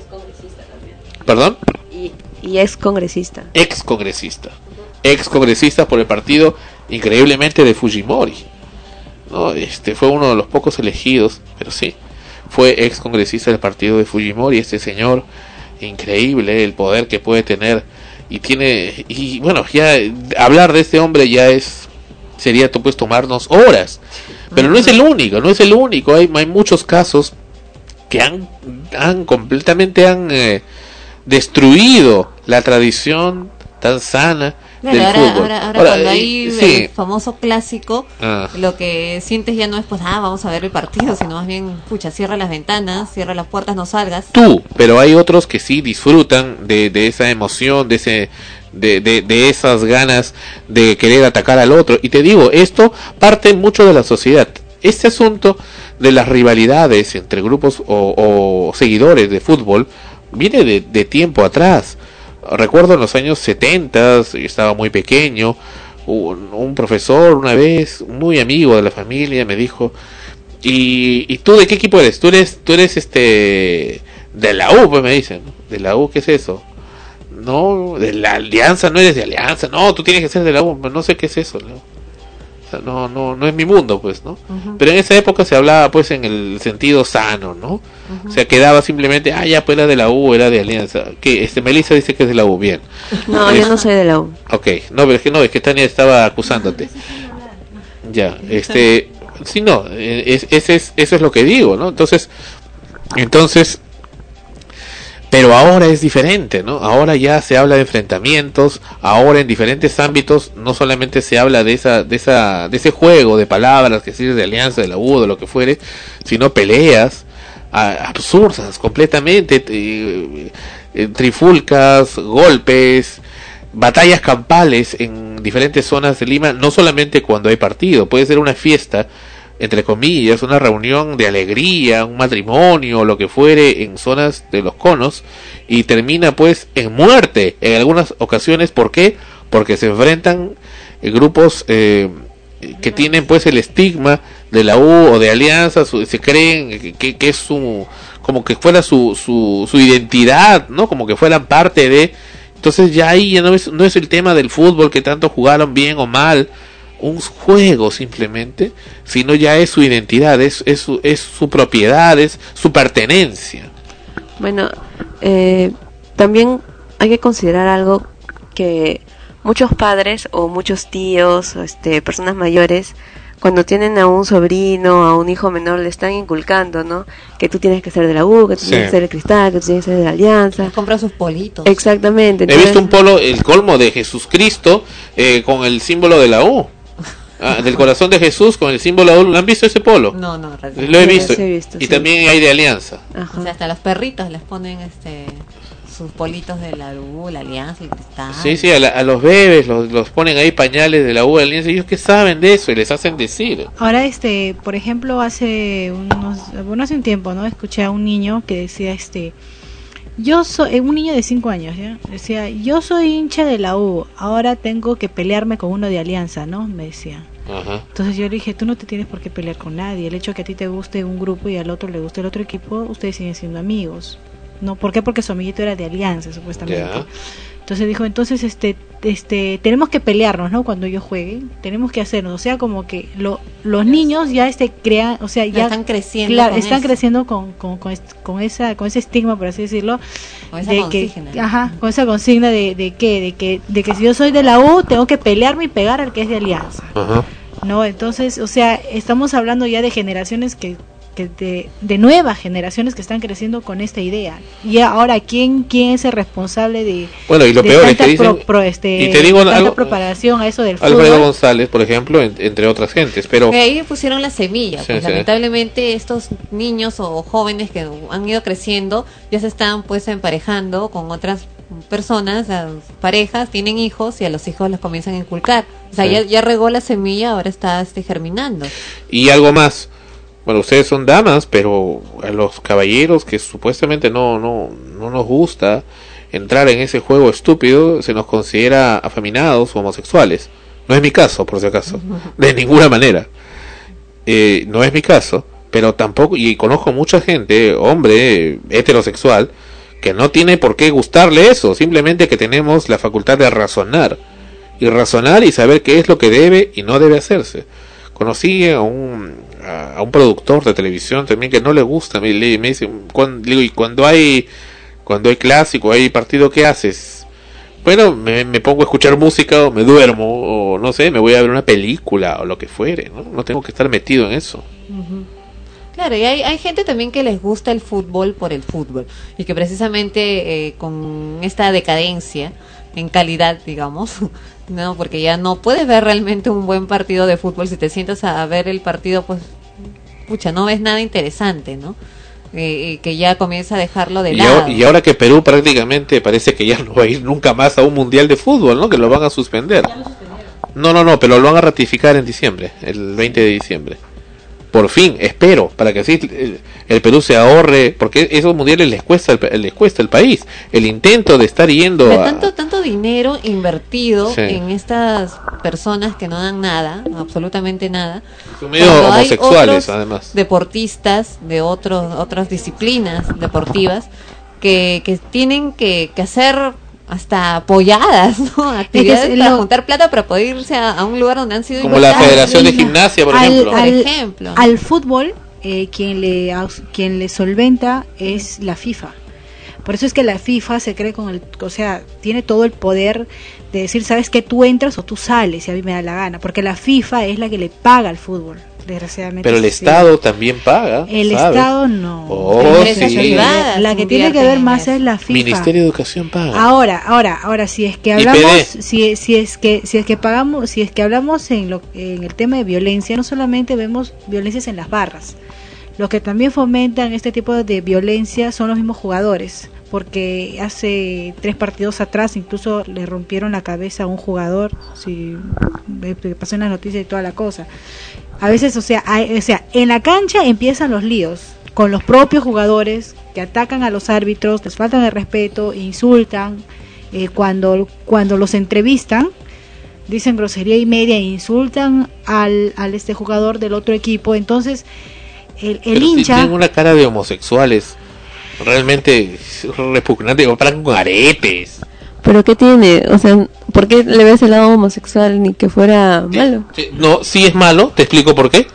¿Perdón? Y, y es congresista. Ex congresista. Ex congresista por el partido increíblemente de Fujimori. ¿no? Este fue uno de los pocos elegidos, pero sí, fue ex congresista del partido de Fujimori, este señor increíble el poder que puede tener y tiene y bueno, ya hablar de este hombre ya es sería pues tomarnos horas. Pero no es el único, no es el único, hay hay muchos casos que han han completamente han eh, destruido la tradición tan sana del ahora, fútbol. ahora, ahora Ahora, cuando y- hay sí. el famoso clásico, Ah. lo que sientes ya no es pues, ah, vamos a ver el partido, sino más bien, pucha, cierra las ventanas, cierra las puertas, no salgas. tú, pero hay otros que sí disfrutan de, de esa emoción, de ese de, de, de esas ganas de querer atacar al otro. Y te digo, esto parte mucho de la sociedad. este asunto de las rivalidades entre grupos o, o seguidores de fútbol viene de, tiempo atrás. Recuerdo en los años 70, estaba muy pequeño, un, profesor una vez, muy amigo de la familia, me dijo, ¿y, y tú de qué equipo eres? Tú eres, tú eres este, de la U, pues me dicen. ¿de la U qué es eso? No, de la alianza, no eres de alianza, no, tú tienes que ser de la U, no sé qué es eso, ¿no? O sea, no, no, no es mi mundo, pues, ¿no? Pero en esa época se hablaba, pues, en el sentido sano, ¿no? O sea, quedaba simplemente, ah, ya, pues era de la U, era de Alianza. Que este Melissa dice que es de la U, bien. No, yo no soy de la U. Ok, no, pero es que no, es que Tania estaba acusándote. Ya, este, sí, no, eh, es, ese es, eso es lo que digo, ¿no? Entonces, entonces, pero ahora es diferente, ¿no? Ahora ya se habla de enfrentamientos, ahora en diferentes ámbitos no solamente se habla de esa, de esa, de ese juego de palabras que sirve de alianza, de la U, de lo que fuere, sino peleas absurdas completamente, eh, eh, trifulcas, golpes, batallas campales en diferentes zonas de Lima, no solamente cuando hay partido, puede ser una fiesta, entre comillas, una reunión de alegría, un matrimonio, lo que fuere, en zonas de los conos, y termina pues en muerte en algunas ocasiones, ¿por qué? Porque se enfrentan eh, grupos eh, que tienen pues el estigma de la U o de Alianza, se creen que, que- que es su, como que fuera su, su, su identidad, ¿no? Como que fueran parte de... Entonces ya ahí ya no es, no es el tema del fútbol que tanto jugaron bien o mal, un juego simplemente, sino ya es su identidad, es, es, su, es su propiedad, es su pertenencia. Bueno, eh, también hay que considerar algo que muchos padres o muchos tíos o este, personas mayores, cuando tienen a un sobrino, a un hijo menor, le están inculcando, ¿no? Que tú tienes que ser de la U, que tú Sí. tienes que ser de Cristal, que tú tienes que ser de la Alianza. Compra sus politos. Exactamente. He entonces- visto un polo, el colmo de Jesucristo eh, con el símbolo de la U. Ah, del corazón de Jesús con el símbolo de la U. ¿Lo han visto ese polo? No, no, realmente. Lo he visto. sí he visto, y sí. también hay de alianza. O sea, hasta los perritos les ponen este sus politos de la U, la Alianza, el Cristal. Sí, sí, a, la- a los bebés los, los ponen ahí pañales de la U de alianza. Ellos que saben de eso y les hacen decir. Ahora, este, por ejemplo, hace unos, bueno, hace un tiempo, ¿no? Escuché a un niño que decía, este, yo soy, eh, un niño de 5 años, ¿ya? Decía, yo soy hincha de la U, ahora tengo que pelearme con uno de Alianza, ¿no? Me decía. Ajá. Entonces yo le dije, tú no te tienes por qué pelear con nadie. El hecho de que a ti te guste un grupo y al otro le guste el otro equipo, ustedes siguen siendo amigos. ¿No? ¿Por qué? Porque su amiguito era de Alianza, supuestamente. Ya. Entonces dijo, entonces este este tenemos que pelearnos, ¿no? Cuando ellos jueguen, tenemos que hacernos, o sea, como que lo, los niños ya este crean, o sea, Ya ya están creciendo claro, con están eso. creciendo con, con, con, est- con esa con ese estigma, por así decirlo, Con esa de consigna. que ajá, con esa consigna de, de que de que de que si yo soy de la U, tengo que pelearme y pegar al que es de Alianza. Ajá. No, entonces, o sea, estamos hablando ya de generaciones que, que de, de nuevas generaciones que están creciendo con esta idea. Y ahora, ¿quién, quién es el responsable de, Bueno, y lo de peor es que dicen- pro- pro- este, y te digo algo- propagación a eso del Alfredo fútbol? González, por ejemplo, en- entre otras gentes. Pero Que ahí pusieron la semilla. Sí, pues, sí. Lamentablemente estos niños o jóvenes que han ido creciendo ya se están pues emparejando con otras personas, las parejas, tienen hijos y a los hijos los comienzan a inculcar. O sea, Sí. ya, ya regó la semilla, ahora está este, germinando. Y algo más. Bueno, ustedes son damas, pero a los caballeros que supuestamente no, no, no nos gusta entrar en ese juego estúpido, se nos considera afeminados o homosexuales. No es mi caso, por si acaso. De ninguna manera. Eh, no es mi caso, pero tampoco, y conozco mucha gente, hombre, heterosexual, que no tiene por qué gustarle eso, simplemente que tenemos la facultad de razonar. Y razonar y saber qué es lo que debe y no debe hacerse. Conocí a un, a un productor de televisión también que no le gusta, me, le- me dice, y cuando hay, cuando hay clásico, hay partido, ¿qué haces? Bueno, me, pongo a escuchar música o me duermo o no sé, me voy a ver una película o lo que fuere, ¿no? No tengo que estar metido en eso. Claro, y hay, hay gente también que les gusta el fútbol por el fútbol y que precisamente eh, con esta decadencia en calidad, digamos, no, porque ya no puedes ver realmente un buen partido de fútbol si te sientas a, ver el partido, pues, pucha, no ves nada interesante, ¿no? Eh, y que ya comienza a dejarlo de Y, lado. y ahora que Perú prácticamente parece que ya no va a ir nunca más a un mundial de fútbol, ¿no? Que lo van a suspender. No, no, no, pero lo van a ratificar en diciembre, el 20 de diciembre. Por fin, espero, para que así el, el Perú se ahorre, porque esos mundiales les cuesta les cuesta el país. El intento de estar yendo De a... tanto, tanto dinero invertido Sí. en estas personas que no dan nada, absolutamente nada. Son medio homosexuales, otros además. Deportistas de otros, otras disciplinas deportivas que, que tienen que, que hacer hasta apoyadas, ¿no? Actividades es para lo- juntar plata para poder irse a, a un lugar donde han sido Como la. Federación de Gimnasia, por al, ejemplo. al- Por ejemplo. al fútbol, eh, quien, le, quien le solventa es la FIFA. Por eso es que la FIFA se cree con el, o sea, tiene todo el poder de decir, sabes que tú entras o tú sales, si a mí me da la gana, porque la FIFA es la que le paga al fútbol, desgraciadamente. Pero el sí. Estado también paga. El ¿sabes? Estado no. Oh, sí. La que tiene que ver más es la FIFA. Ministerio de Educación paga. Ahora, ahora, ahora, si es que hablamos, si, si es que si es que pagamos, si es que hablamos en lo en el tema de violencia, no solamente vemos violencias en las barras. Los que también fomentan este tipo de violencia son los mismos jugadores, porque hace tres partidos atrás incluso le rompieron la cabeza a un jugador, si eh, pasó en las noticias y toda la cosa. A veces, o sea, hay- o sea, en la cancha empiezan los líos con los propios jugadores que atacan a los árbitros, les faltan el respeto, insultan, eh, cuando, cuando los entrevistan, dicen grosería y media e insultan al, al este jugador del otro equipo. Entonces, el, el Pero si hincha... tienen una cara de homosexuales. Realmente repugnante. Paran con aretes. Pero ¿qué tiene? O sea, ¿por qué le ves el lado homosexual ni que fuera malo? Sí, No, si es malo, te explico por qué.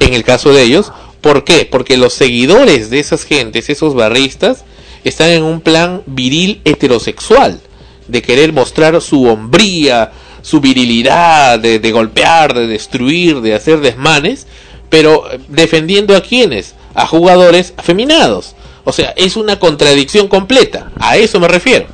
En el caso de ellos, ¿por qué? Porque los seguidores de esas gentes, esos barristas, están en un plan viril heterosexual, de querer mostrar su hombría, su virilidad, de, de golpear, de destruir, de hacer desmanes, pero eh, defendiendo a quienes, a jugadores afeminados. O sea, es una contradicción completa. A eso me refiero.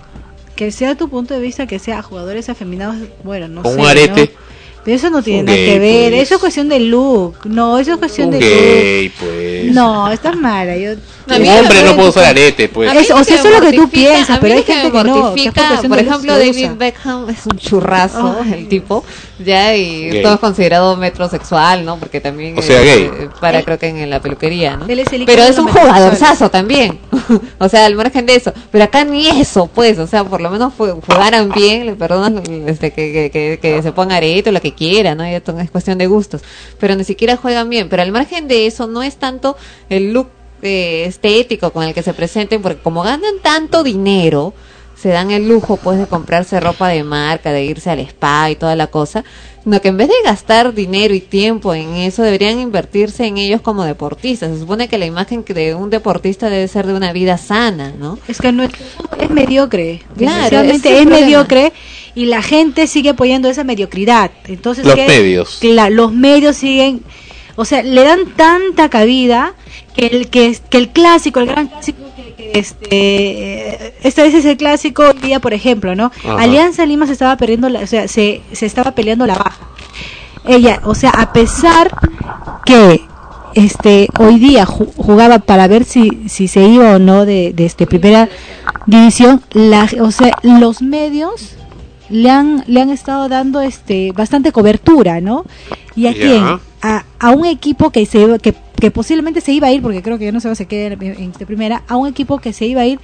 Que sea tu punto de vista que sea jugadores afeminados, bueno, no Con sé. un arete. ¿no? Pero eso no tiene nada gay, que ver, pues. eso es cuestión de look, no, eso es cuestión Un de gay, look. pues. No, estás mala, yo... Un hombre no puede usar arete, pues. A mí Eso- o sea, eso es lo que tú piensas, pero hay gente que no, que por ejemplo, lo David. Beckham es un churrazo, el tipo, ya, y Gay. todo es considerado metrosexual, ¿no? Porque también O sea, eh, gay. eh, para creo que en la peluquería, ¿no? Él es el Pero es un jugadorzazo también, o sea, al margen de eso, pero acá ni eso, pues, o sea, por lo menos jugaran bien, le perdonan este, que, que, que, que se ponga arete o lo que quiera, ¿no? Ya es cuestión de gustos, pero ni siquiera juegan bien, pero al margen de eso no es tanto el look eh, estético con el que se presenten, porque como ganan tanto dinero, se dan el lujo pues de comprarse ropa de marca, de irse al spa y toda la cosa, no que en vez de gastar dinero y tiempo en eso, deberían invertirse en ellos como deportistas. Se supone que la imagen de un deportista debe ser de una vida sana, ¿no? Es que no es, es mediocre, Claro, es mediocre y la gente sigue apoyando esa mediocridad. Entonces, Los ¿qué? medios. Los medios siguen, o sea, le dan tanta cabida que el que, que el clásico, el gran clásico que, que, este eh, esta vez es el clásico hoy día, por ejemplo, ¿no? Ajá. Alianza Lima se estaba perdiendo, la- o sea, se, se estaba peleando la baja. Ella, o sea, a pesar que este hoy día ju- jugaba para ver si, si se iba o no de, de este primera división, la, o sea, los medios le han le han estado dando este bastante cobertura, ¿no? ¿Y a quién? A, a un equipo que se iba- que, que posiblemente se iba a ir porque creo que ya no se va a quedar en, primera, a un equipo que se iba a ir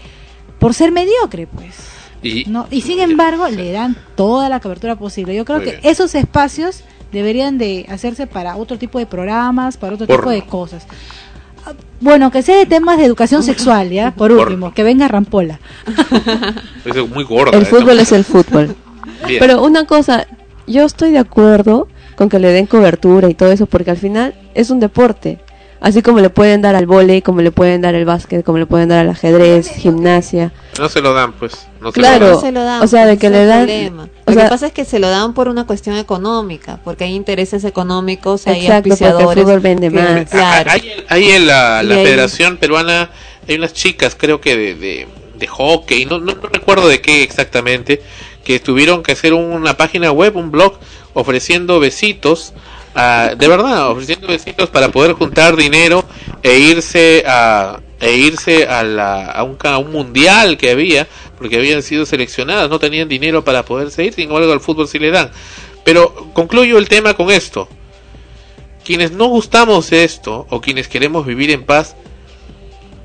por ser mediocre, pues. Y, ¿no? Y sin embargo, le dan toda la cobertura posible. Yo creo Muy que bien. esos espacios deberían de hacerse para otro tipo de programas, para otro tipo de cosas. Ah, Bueno, que sea de temas de educación sexual, ¿ya? Por último, que venga Rampola. Es muy gorda. El esta fútbol es el fútbol. Bien. Pero una cosa, yo estoy de acuerdo con que le den cobertura y todo eso, porque al final es un deporte. Así como le pueden dar al vóley, como le pueden dar al básquet, como le pueden dar al ajedrez, gimnasia. No se lo dan, pues. No se Claro. lo dan. No se lo dan, o sea, de ese que es le dan- problema. o Lo sea- que pasa es que se lo dan por una cuestión económica, porque hay intereses económicos, hay Exacto, porque el auspiciadores. fútbol vende que- más. Claro. Hay, hay en la, Federación Peruana, hay unas chicas, creo que de, de, de hockey, no, no, no recuerdo de qué exactamente, que tuvieron que hacer una página web, un blog, ofreciendo besitos, ah, de verdad, ofreciendo besitos para poder juntar dinero e irse a e irse a, la, a, un, a un mundial que había, porque habían sido seleccionadas, no tenían dinero para poderse ir, sin embargo al fútbol sí le dan. Pero concluyo el tema con esto quienes no gustamos esto o quienes queremos vivir en paz,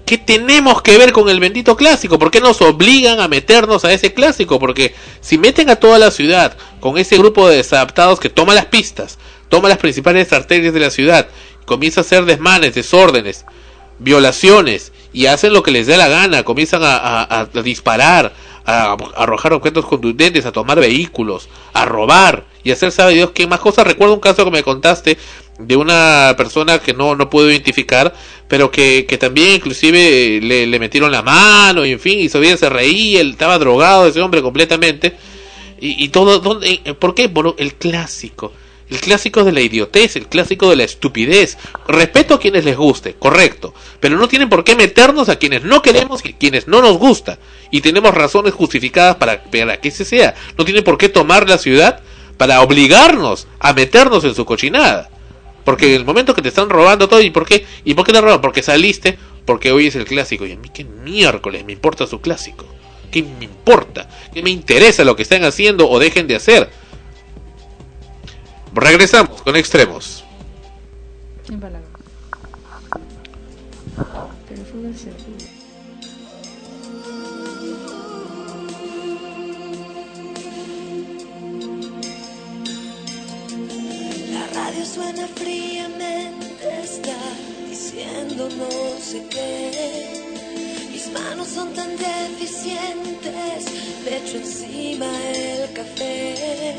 ¿qué tenemos que ver con el bendito clásico? ¿Por qué nos obligan a meternos a ese clásico? Porque si meten a toda la ciudad con ese grupo de desadaptados que toma las pistas, toma las principales arterias de la ciudad, comienza a hacer desmanes, desórdenes, violaciones y hacen lo que les dé la gana, comienzan a, disparar, a, arrojar objetos contundentes, a tomar vehículos, a robar y hacer sabe Dios qué más cosas. Recuerdo un caso que me contaste de una persona que no, no puedo identificar, pero que, que también inclusive eh, le, le metieron la mano y en fin, y todavía se reía, él estaba drogado ese hombre completamente. Y, y todo, ¿dónde, eh, ¿por qué? Por el clásico. El clásico de la idiotez, el clásico de la estupidez. Respeto a quienes les guste, correcto. Pero no tienen por qué meternos a quienes no queremos y quienes no nos gusta. Y tenemos razones justificadas para, para que ese sea. No tienen por qué tomar la ciudad para obligarnos a meternos en su cochinada. Porque en el momento que te están robando todo, ¿y por qué? ¿Y por qué te roban? Porque saliste, porque hoy es el clásico. Y a mí qué miércoles me importa su clásico. ¿Qué me importa? ¿Qué me interesa lo que están haciendo o dejen de hacer? Regresamos con extremos. Radio suena fríamente, está diciendo no sé qué. Mis manos son tan deficientes, le echo encima el café.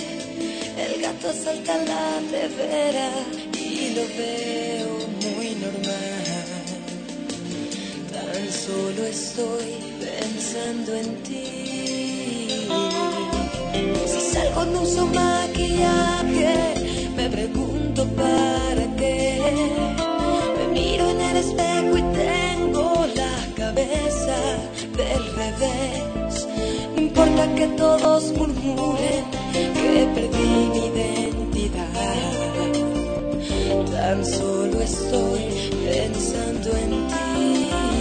El gato salta la nevera y lo veo muy normal. Tan solo estoy pensando en ti. Si salgo no uso maquillaje, me pregunto Me miro en el espejo y tengo la cabeza del revés. No importa que todos murmuren que perdí mi identidad. Tan solo estoy pensando en ti.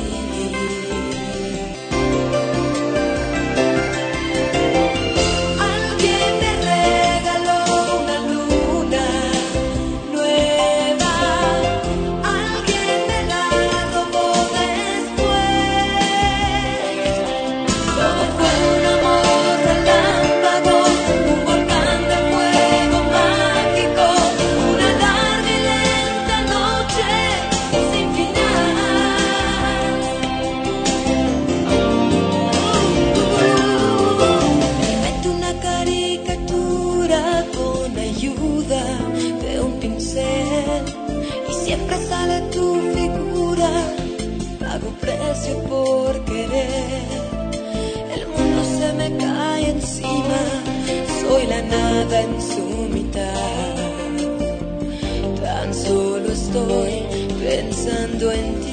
En su mitad. Tan solo estoy pensando en ti.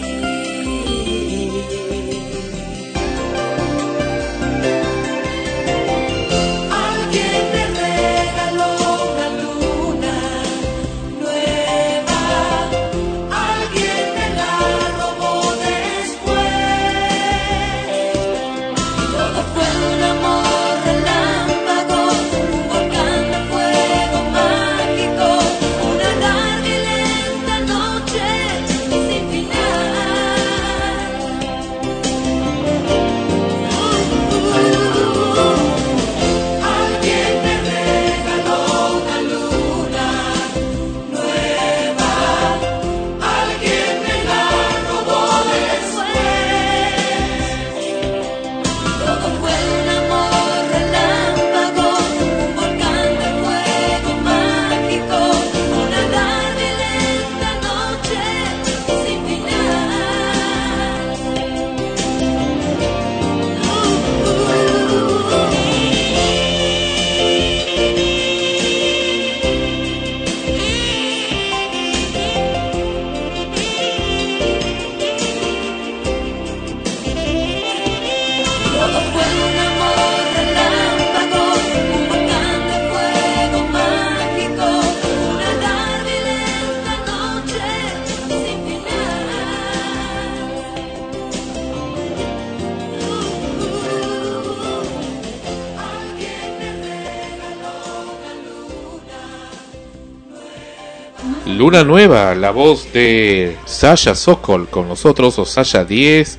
Nueva, la voz de Sasha Sokol con nosotros, o Sasha 10,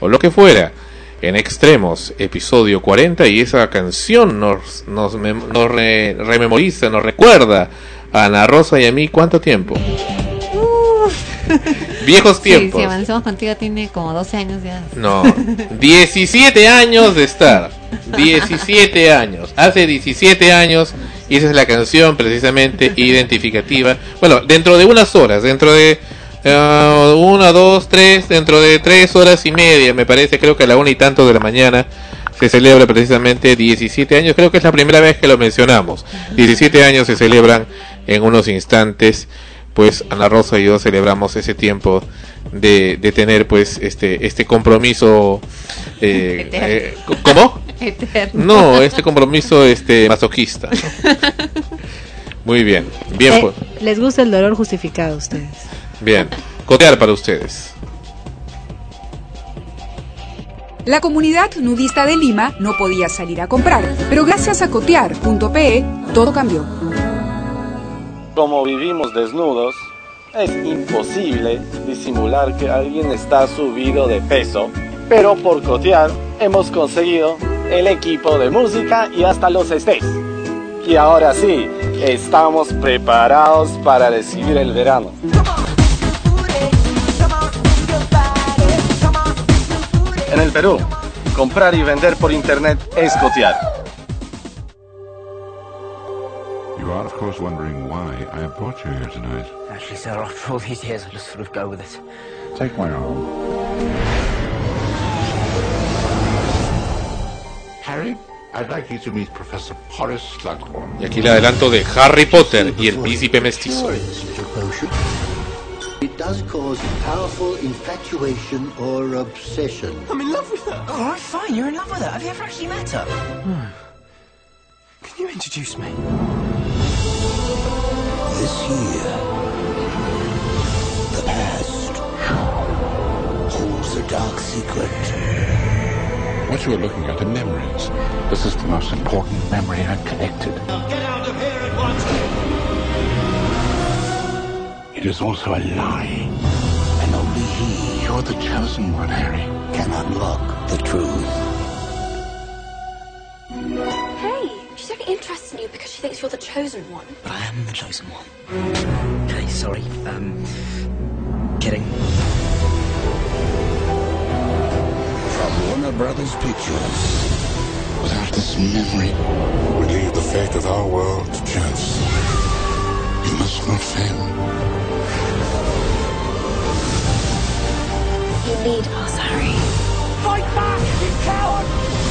o lo que fuera, en Extremos, episodio 40, y esa canción nos, nos, nos re- rememoriza, nos recuerda a Ana Rosa y a mí cuánto tiempo. Viejos Sí, tiempos. si avanzamos contigo tiene como 12 años ya. No, 17 años de estar. 17 años. Hace 17 años. Y esa es la canción precisamente identificativa. Bueno, dentro de unas horas, dentro de eh, una, dos, tres, dentro de tres horas y media, me parece, creo que a la una y tanto de la mañana se celebra precisamente 17 años. Creo que es la primera vez que lo mencionamos. 17 años se celebran en unos instantes. Pues Ana Rosa y yo celebramos ese tiempo de, de tener pues este este compromiso eh, eh, ¿cómo? Eterno. no este compromiso este masoquista muy bien bien Eh, pues, les gusta el dolor justificado a ustedes. bien cotear para ustedes La comunidad nudista de Lima no podía salir a comprar, pero gracias a cotear.pe todo cambió. Como vivimos desnudos, es imposible disimular que alguien está subido de peso, pero por cotear hemos conseguido el equipo de música y hasta los estés. Y ahora sí, estamos preparados para recibir el verano. En el Perú, comprar y vender por internet es cotear. You are, of course, wondering why I have brought you here tonight. Actually, sir, after all these years, I just sort of go with it. Take my arm. Harry, I'd like you to meet Professor Horace Slughorn. y aquí le adelanto de Harry Potter y el príncipe mestizo It does cause powerful infatuation or obsession. I'm in love with her. All right, fine. You're in love with her. Have you ever actually met her? Hmm. Can you introduce me? This year, the past holds a dark secret. What you are looking at are memories. This is the most important memory I've collected. Now get out of here at once! It is also a lie. And only he You're the chosen one, Harry. can unlock the truth. Hey, she's only interested in you because she thinks you're the chosen one. But I am the chosen one. Okay, sorry. Um, kidding. Warner Brothers Pictures. Without this memory, we leave the fate of our world to chance. You must not fail. You need us, Harry. Fight back, you coward!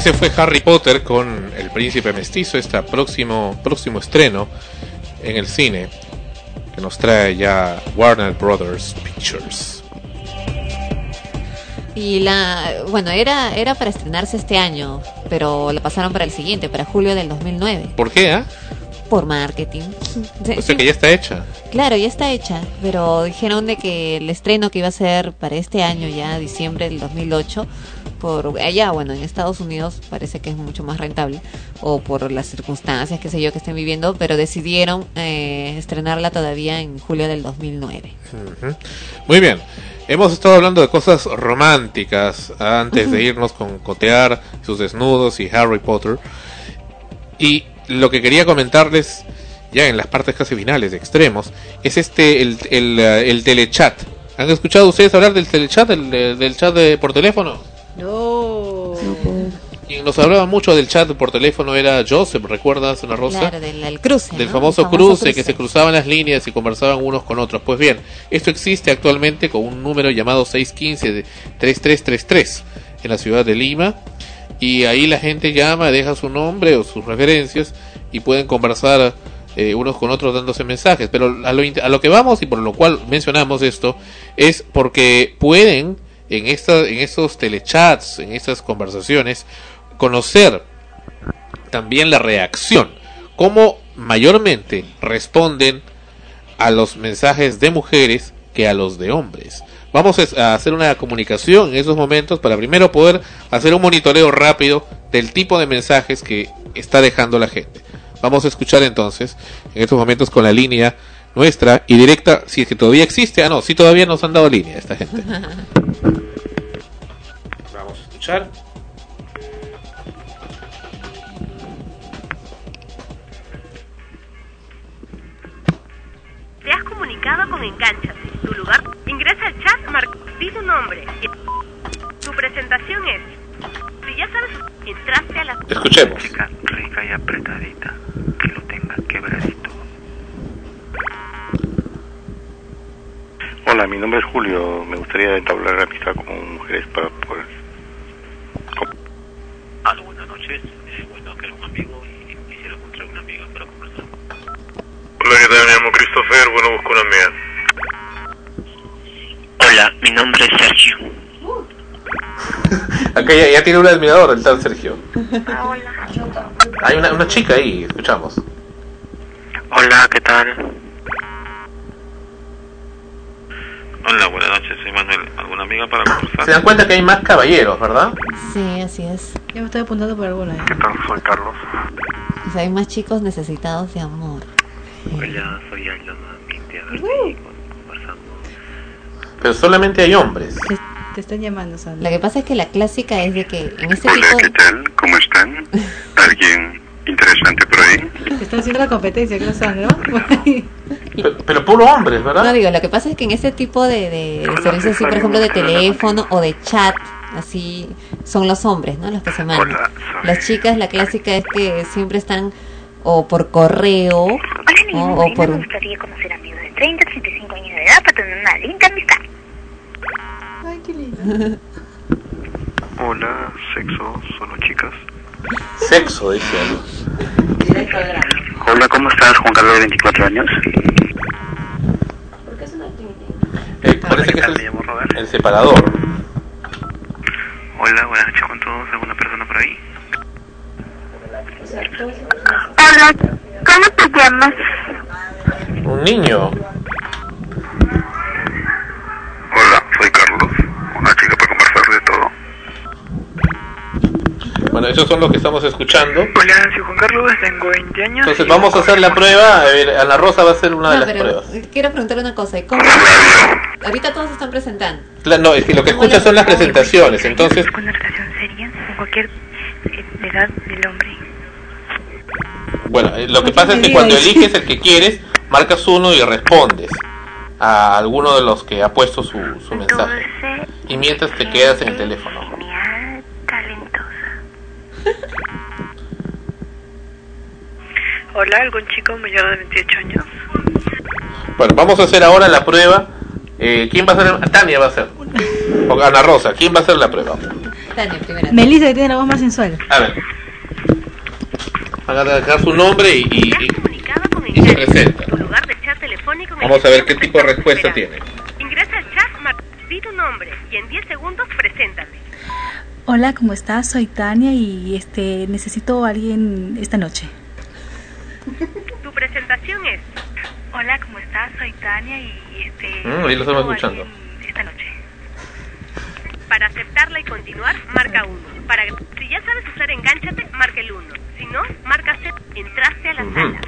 Y ese fue Harry Potter con el príncipe mestizo este próximo próximo estreno en el cine que nos trae ya Warner Brothers Pictures Y la, bueno, era, era para estrenarse este año, pero la pasaron para el siguiente, para julio del 2009, ¿por qué? ah? por marketing. O sea que ya está hecha Claro, ya está hecha, pero dijeron de que el estreno que iba a ser para este año, ya diciembre del 2008, por allá, bueno, en Estados Unidos parece que es mucho más rentable, o por las circunstancias, qué sé yo, que estén viviendo, pero decidieron eh, estrenarla todavía en julio del 2009. Ujú. Muy bien. Hemos estado hablando de cosas románticas antes de irnos con Cotear, sus desnudos y Harry Potter. Y lo que quería comentarles ya en las partes casi finales de extremos es este el, el, el telechat. ¿Han escuchado ustedes hablar del telechat, del, del chat de, por teléfono? No. Quien nos hablaba mucho del chat por teléfono era Joseph, ¿recuerdas, Ana Rosa? Claro, del, del cruce. del ¿no? famoso, El cruce, que se cruzaban las líneas y conversaban unos con otros. Pues bien, esto existe actualmente con un número llamado 615 de 3333 en la ciudad de Lima y ahí la gente llama, deja su nombre o sus referencias y pueden conversar eh, unos con otros dándose mensajes. Pero a lo, int- a lo que vamos y por lo cual mencionamos esto es porque pueden en, esta, en estos telechats, en estas conversaciones, conocer también la reacción. Cómo mayormente responden a los mensajes de mujeres que a los de hombres. Vamos a hacer una comunicación en esos momentos para primero poder hacer un monitoreo rápido del tipo de mensajes que está dejando la gente. Vamos a escuchar entonces en estos momentos con la línea nuestra y directa, si es que todavía existe. Ah, no, si todavía nos han dado línea esta gente. Vamos a escuchar. Te has comunicado con Engánchate. Tu lugar, ingresa al chat, marca, di tu nombre. Tu presentación es. Si ya sabes, entraste a la. Escuchemos. Chica rica y apretadita, que lo tenga quebradito. Hola, mi nombre es Julio. Me gustaría entablar amistad con mujeres para poder. Aló, buenas noches. Eh, bueno, que era un amigo y quisiera encontrar una amiga para conversar. Hola, ¿qué tal? Me llamo Christopher. Bueno, busco una amiga. Hola, mi nombre es Sergio. Acá ya, ya tiene un admirador el tal Sergio. Hay una, una chica ahí, escuchamos. Hola, ¿qué tal? Hola, buenas noches, soy Manuel. ¿Alguna amiga para conversar? Se dan cuenta que hay más caballeros, ¿verdad? Sí, así es. Yo me estoy apuntando por alguna. ¿eh? ¿Qué tal? Soy Carlos. O sea, hay más chicos necesitados de amor. Hola, soy Aldona. Vine a verte y conversando. Pero solamente hay hombres. Te, te están llamando, Sandra. Lo que pasa es que la clásica es de que en este Hola, tipo ¿qué tal? ¿Cómo están? ¿Alguien interesante por ahí? Te están haciendo la competencia, creo, Sandra. Pero, pero puro hombres, ¿verdad? No digo, lo que pasa es que en este tipo de, de servicios así, por ejemplo, de teléfono o de chat, así son los hombres, ¿no? Los que se mandan. Las chicas, la clásica es que siempre están o por correo Hola, mi ¿no? nombre o por Me gustaría conocer amigos de 30 a 35 años de edad para tener una linda amistad. Ay, qué lindo. Hola, sexo, solo chicas. Sexo, dice algo. Hola, ¿cómo estás? Juan Carlos, de 24 años. Eh, parece que es el, el separador. Hola, buenas noches con todos. ¿Alguna persona por ahí? Hola, ¿cómo te llamas? Un niño. Hola, soy Carlos. Una chica para conversar de todo. Bueno, esos son los que estamos escuchando. Hola, soy Juan Carlos, tengo 20 años. Entonces vamos a hacer la prueba. A ver, Ana Rosa va a hacer una de No, las pero pruebas. quiero preguntarle una cosa. ¿y ¿Cómo? Ahorita todos se están presentando. La- no, es que lo que escucha son las presentaciones. Entonces, Una relación seria con cualquier edad del hombre. bueno, eh, lo que pasa es que cuando eliges el que quieres, marcas uno y respondes a alguno de los que ha puesto su, su mensaje. Y mientras te quedas en el teléfono. Hola, ¿algún chico mayor de 28 años? Bueno, vamos a hacer ahora la prueba. Eh, ¿Quién va a hacer? Tania va a hacer. O Ana Rosa, ¿quién va a hacer la prueba? Tania, primera. Melissa, que tiene la voz más sensual. A ver. Haga dejar su nombre y, y, y- y se presenta. Tu lugar de chat telefónico en el Vamos a ver qué tipo de respuesta tiene. Ingresa al chat, di tu nombre y en 10 segundos preséntate. Hola, ¿cómo estás? Soy Tania y este necesito a alguien esta noche. Tu presentación es. Hola, ¿cómo estás? Soy Tania y este. Mm, ahí lo estamos escuchando. Esta noche. Para aceptarla y continuar, marca 1. Para si ya sabes usar engánchate, marca el 1. Si no, marca 0. Entraste a la sala.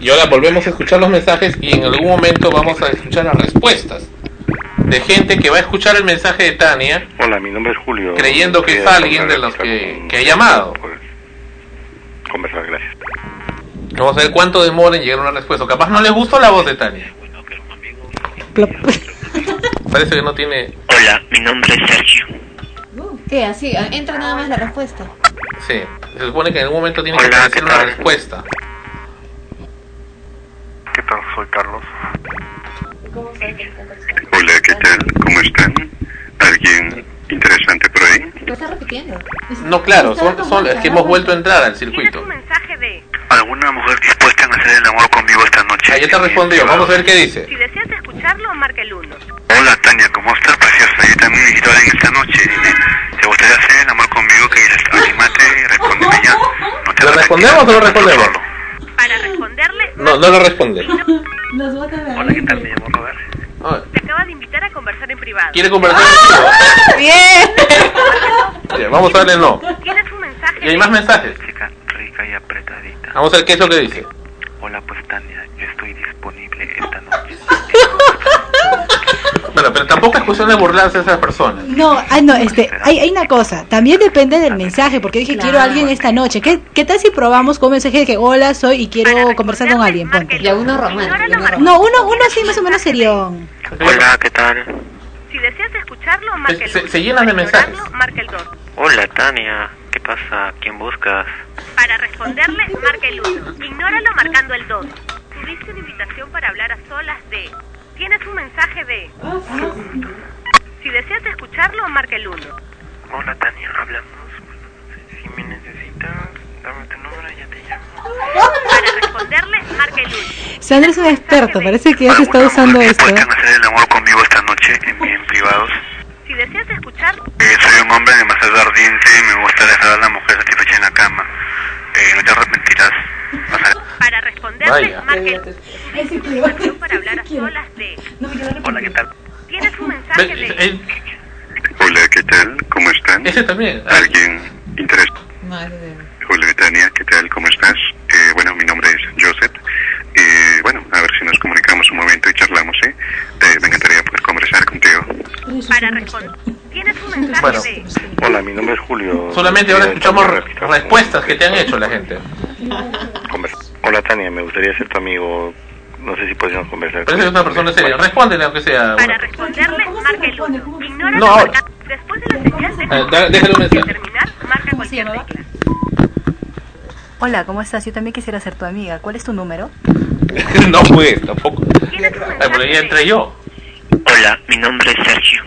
Y ahora volvemos a escuchar los mensajes y en algún momento vamos a escuchar las respuestas de gente que va a escuchar el mensaje de Tania Hola, mi nombre es Julio. creyendo que es alguien de los que, que ha llamado. Conversar, gracias. Vamos a ver cuánto demora en llegar a una respuesta. Capaz no le gustó la voz de Tania. Parece que no tiene... Hola, mi nombre es Sergio. ¿Qué? Así, ah, entra nada más la respuesta. Sí, se supone que en algún momento tiene que Hola, aparecer ¿qué una respuesta. ¿Qué tal? Soy Carlos. Hola, ¿qué tal? ¿Cómo están? ¿Alguien interesante por ahí? Lo está repitiendo. No, claro, son, son es que hemos vuelto a entrar al circuito. Mensaje de. ¿Alguna mujer dispuesta a hacer el amor conmigo esta noche? Ah, ya te respondió, vamos a ver qué dice. Si deseas escucharlo, marca el 1. Hola, Tania, ¿cómo estás, preciosa? Yo también necesito a alguien esta noche. Dime, ¿te gustaría hacer el amor conmigo? Que dices, anímate y respóndeme ya. No te ¿Lo respondemos o no respondemos? Para No, no lo responde. Hola, ¿qué tal? Me llamo Robert. Te acaba de invitar a conversar en privado. ¿Quiere conversar Bien. Bien, Vamos a darle no. Tienes un mensaje. Y hay más mensajes. Chica rica y apretadita. Vamos a ver qué es lo que dice. Hola, pues Tania, yo estoy disponible esta noche. Bueno, pero tampoco es cuestión de burlarse de esas personas. No, ah, no, este, hay, hay una cosa, también depende del mensaje, porque dije quiero a alguien esta noche. ¿Qué, ¿Qué tal si probamos con un mensaje de que hola, soy y quiero conversar con alguien? Ponte. Ya uno romántico. No, uno, uno así más o menos serio. Hola, ¿qué tal? Si deseas escucharlo, marca el Se, 1. se llenan de mensajes. Marca el 2. Hola, Tania. ¿Qué pasa? ¿Quién buscas? Para responderle, marca el 1. Ignóralo marcando el 2. Tuviste una invitación para hablar a solas de... Tienes un mensaje de... Si deseas escucharlo, marca el 1. Hola, Tania. Hablamos. Si me necesitas, dame tu número y ya te llamo. Para responderle, marca el 1. Sandra es un experto, parece que ya se está usando esto. ¿Pueden hacer el amor conmigo esta noche en, en privados? Si deseas escuchar, Eh, soy un hombre demasiado ardiente y me gusta dejar a la mujer satisfecha en la cama. Eh, no te arrepentirás. para responderle, Vaya. marca el 1. Tuviste una invitación para hablar a solas de... Hola, ¿qué tal? Tienes un mensaje Ve- de... eh, Hola, ¿qué tal? ¿Cómo están? Ese también. ¿Alguien interesado? Hola, Tania, ¿qué tal? ¿Cómo estás? Eh, bueno, mi nombre es Joseph. Eh, bueno, a ver si nos comunicamos un momento y charlamos, ¿eh? Eh, me encantaría poder conversar contigo. Para responder. Tienes un mensaje Bueno. de... Hola, mi nombre es Julio. Solamente ahora escuchamos re- respuestas que te han hecho la gente. Hola, Tania, me gustaría ser tu amigo. No sé si podríamos conversar. Parece que es una persona seria. Respóndele aunque sea. Para responderle, marca el 1. Ignóralo No, ahora. marca- Después de la señal de... Eh, da- déjale un mensaje. terminar, marca cualquier tecla. Hola, ¿cómo estás? Yo también quisiera ser tu amiga. ¿Cuál es tu número? no pues, tampoco. Ay, por ahí entré yo. Hola, mi nombre es Sergio.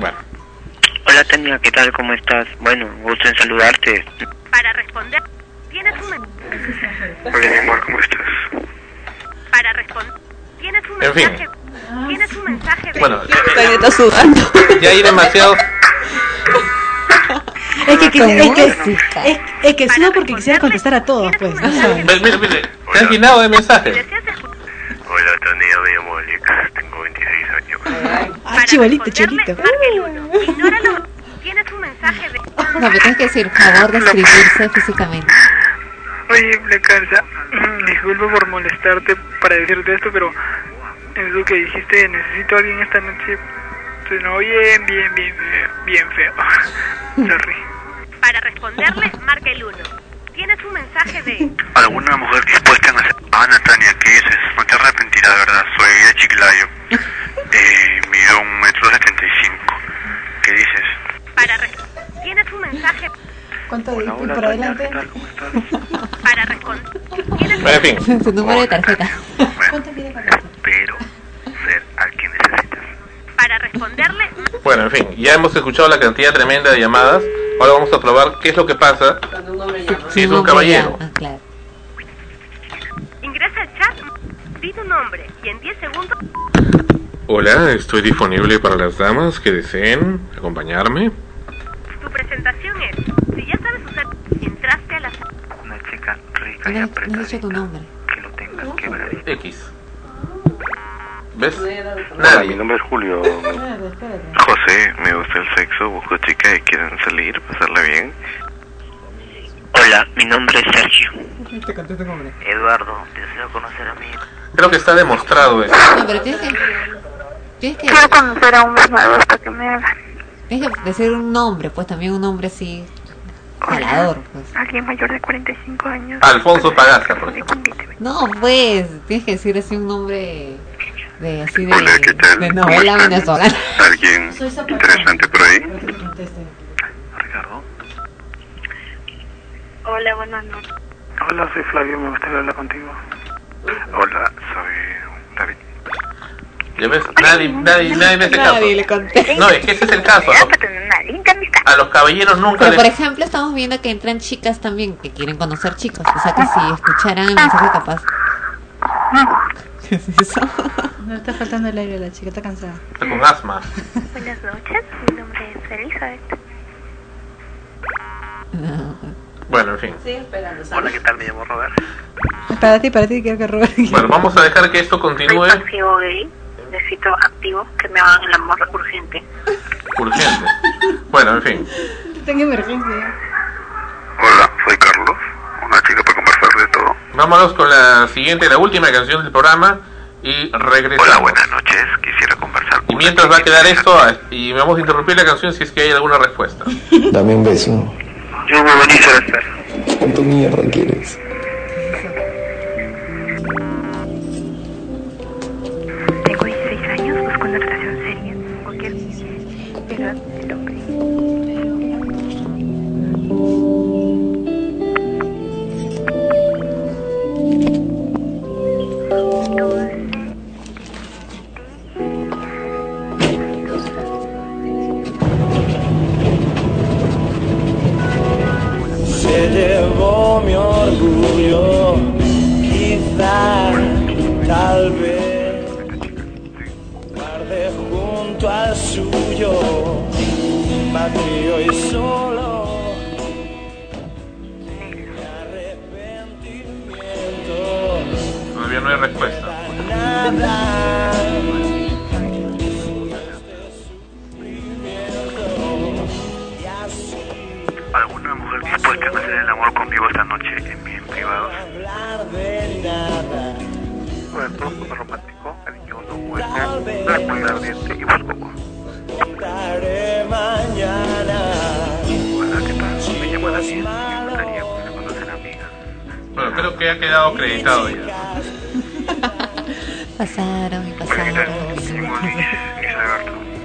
Bueno. Hola, Tania, ¿qué tal? ¿Cómo estás? Bueno, gusto en saludarte. Para responder, tienes un mensaje. Hola, mi amor, ¿cómo estás? Para responder, tienes un En fin. mensaje. Tienes un mensaje de... Bueno, está sudando. Ya hay demasiados. Es que, que- es que, es, es que sudo porque quisiera contestar a todos, pues. Mire, mire, Se llenado de mensajes. Hola, Tania, me llamo Alex. Tengo 26 años. Ah, el 1. Ignóralo. Tienes un mensaje de... No, pero tienes que decir, favor, describirse físicamente. Oye, Blecarza, disculpa por molestarte para decirte esto, pero eso que dijiste, necesito a alguien esta noche, sonó bien, bien, bien, feo, bien feo. Sorry. Para responderle, marca el 1. Tienes un mensaje de... ¿Alguna mujer dispuesta a hacer... Ah, Tania, ¿qué dices? No te arrepentirás, ¿verdad? Soy de Chiclayo. Eh, mido un metro setenta y cinco. ¿Qué dices? Para responder, tienes un mensaje ¿Cuánto de hola, por Tania, adelante? ¿qué tal? ¿Cómo estás? para responder. Tienes Bueno, en fin. Su número de tarjeta. Espero ser al que necesitas. Para responderle, Bueno, en fin, ya hemos escuchado la cantidad tremenda de llamadas. Ahora vamos a probar qué es lo que pasa si es un caballero. Ah, claro. ingresa al chat, di tu nombre y en 10 segundos Hola, estoy disponible para las damas que deseen acompañarme. tu presentación es. Si ya sabes usar, entraste a la... Una chica rica y dicho tu nombre. Que lo tengas quebradito. X. ¿Ves? Hola, mi nombre es Julio. José, me gusta el sexo, busco chicas que quieran salir, pasarla bien. Hola, mi nombre es Sergio. Eduardo, deseo conocer a mí. Creo que está demostrado eso. No, pero tienes que... Tienes que... Quiero conocer a hombres nuevos para que me hagan. Tienes que decir un nombre, pues también un nombre así... Jalador, pues. Alguien mayor de 45 años. Alfonso Pagaza, por ejemplo. No, pues, tienes que decir así un nombre de así de, Hola, ¿qué tal? de ¿Cómo novela venezolana. ¿Alguien interesante por ahí? Ricardo. Hola, buenas noches. Hola, soy Flavio, me gustaría hablar contigo. Hola, soy David. ¿Ya ves? Nadie, nadie, nadie me hace caso. Nadie le contesta. No, es que ese es el caso. A los, a los caballeros nunca Pero por les... ejemplo estamos viendo que entran chicas también que quieren conocer chicos. O sea que si escucharan el mensaje capaz. ¿Qué es eso? No está faltando el aire, la chica está cansada. Está con asma. Buenas noches, mi nombre es Elizabeth. No. Bueno, en fin. Hola, ¿qué tal? Me llamo Robert. Para ti, para ti, quiero que Robert. Bueno, vamos a dejar que esto continúe Soy pasivo gay. Necesito activo que me hagan el amor urgente. urgente. Bueno, en fin. Tengo emergencia. Hola, soy Carlos. Una chica para conversar de todo. Vámonos con la siguiente, la última canción del programa y regresamos. Hola, buenas noches. Quisiera conversar Y mientras va a quedar esto ah, y vamos a interrumpir la canción si es que hay alguna respuesta. Dame un beso. Yo me venís a estar. ¿Cuánto mierda quieres? Blanco y ardiente y poco. Estaré mañana. Hola, ¿qué tal? Me llamo Daniel me gustaría pues, conocer amigas. Bueno, creo que ha quedado acreditado ya. Pasaron y pasaron. Alberto,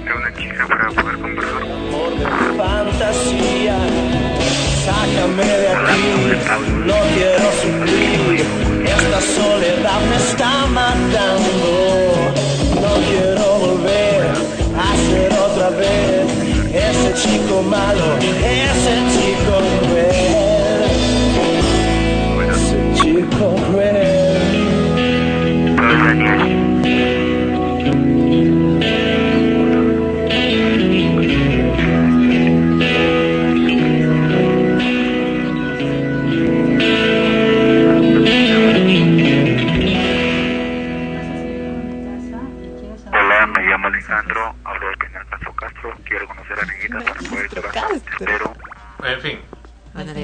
es una chica para poder conversar. fantasía. Sácame de aquí, no quiero sufrir. Esta soledad me está matando. Chico malo, ese chico.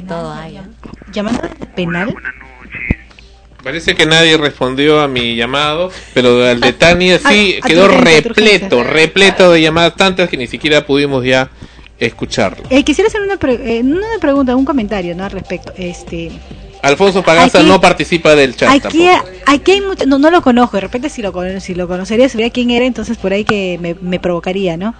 Todo hay. ¿Llamada penal? Parece que nadie respondió a mi llamado, pero al de Tania sí Ay, a tu quedó repleto, repleto de llamadas tantas que ni siquiera pudimos ya escucharlo. Eh, quisiera hacer una, pre- eh, no una pregunta, un comentario ¿no? al respecto. Este, Alfonso Pagaza Aquí- no participa del chat aquí, tampoco. aquí hay mucho, no, no lo conozco, de repente si lo, cono- si lo conocería, sabría quién era, entonces por ahí que me, me provocaría, ¿no?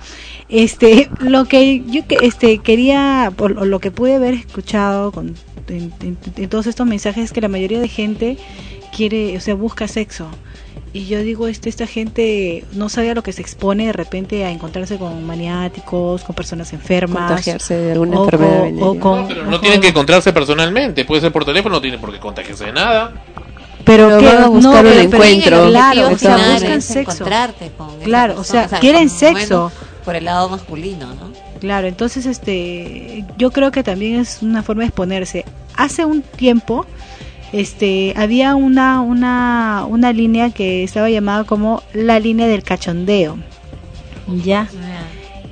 Este, lo que yo que, este, quería, por lo- lo que pude haber escuchado con, en, en- en todos estos mensajes es que la mayoría de gente quiere, o sea, busca sexo. Y yo digo, este, esta gente no sabe a lo que se expone de repente a encontrarse con maniáticos, con personas enfermas. Contagiarse de alguna o enfermedad o con- Pero o no con- tienen que encontrarse personalmente, puede ser por teléfono, no tienen por qué contagiarse de nada. Pero, Pero que van a buscar un encuentro. claro, o sea, buscan sexo. encontrarte con esa Claro, o sea, quieren sexo. por el lado masculino, ¿no? Claro, entonces este yo creo que también es una forma de exponerse. Hace un tiempo este había una una una línea que estaba llamada como la línea del cachondeo. Ya.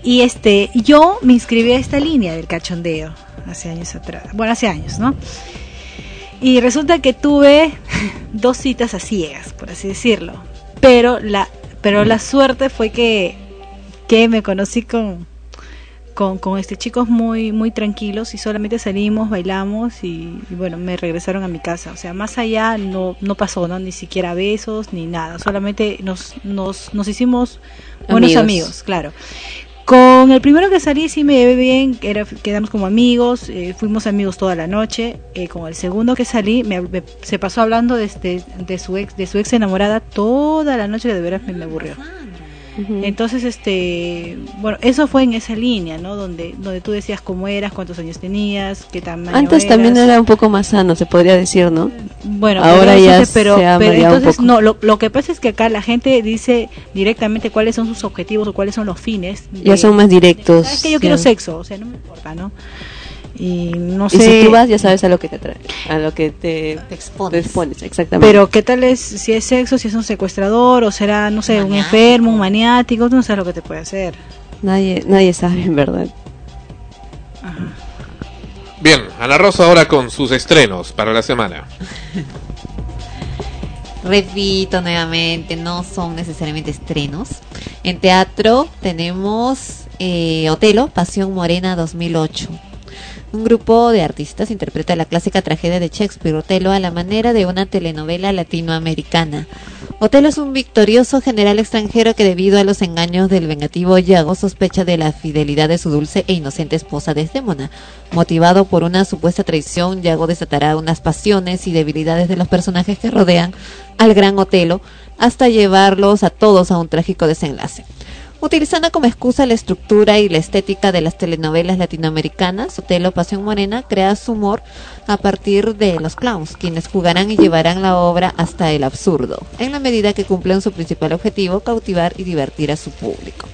Y este yo me inscribí a esta línea del cachondeo hace años atrás. Bueno, hace años, ¿no? Y resulta que tuve dos citas a ciegas, por así decirlo. Pero la pero la suerte fue que que me conocí con con, con este chicos muy muy tranquilos y solamente salimos, bailamos y, y bueno, me regresaron a mi casa. O sea, más allá no no pasó, ¿no? Ni siquiera besos ni nada. Solamente nos nos nos hicimos buenos Amigos. amigos, claro. Con el primero que salí sí me llevé bien, era, quedamos como amigos, eh, fuimos amigos toda la noche. Eh, con el segundo que salí me, se pasó hablando de, de, de su ex de su ex enamorada toda la noche de veras me aburrió. Entonces, este, bueno, eso fue en esa línea, ¿no? Donde, donde tú decías cómo eras, cuántos años tenías, qué tamaño Antes también era un poco más sano, se podría decir, ¿no? Bueno, ahora pero ya pero, se ha pero variado un entonces poco. no, lo, lo que pasa es que acá la gente dice directamente cuáles son sus objetivos o cuáles son los fines. Ya son más directos. Es que yo quiero sexo, o sea, no me importa, ¿no? Y no Y sé. si tú vas, ya sabes a lo que te trae, a lo que te, te expones. exactamente. Pero qué tal es si es sexo, si es un secuestrador o será, no sé, un enfermo, un maniático, tú no sabes lo que te puede hacer. nadie, nadie sabe en verdad. Bien, Ana Rosa ahora con sus estrenos para la semana. Repito nuevamente, no son necesariamente estrenos. En teatro tenemos eh, Otelo, Pasión Morena 2008. Un grupo de artistas interpreta la clásica tragedia de Shakespeare, Otelo, a la manera de una telenovela latinoamericana. Otelo es un victorioso general extranjero que debido a los engaños del vengativo Yago sospecha de la fidelidad de su dulce e inocente esposa Desdémona. Motivado por una supuesta traición, Yago desatará unas pasiones y debilidades de los personajes que rodean al gran Otelo hasta llevarlos a todos a un trágico desenlace. Utilizando como excusa la estructura y la estética de las telenovelas latinoamericanas, Otelo Pasión Morena crea su humor a partir de los clowns, quienes jugarán y llevarán la obra hasta el absurdo, en la medida que cumplen su principal objetivo, cautivar y divertir a su público.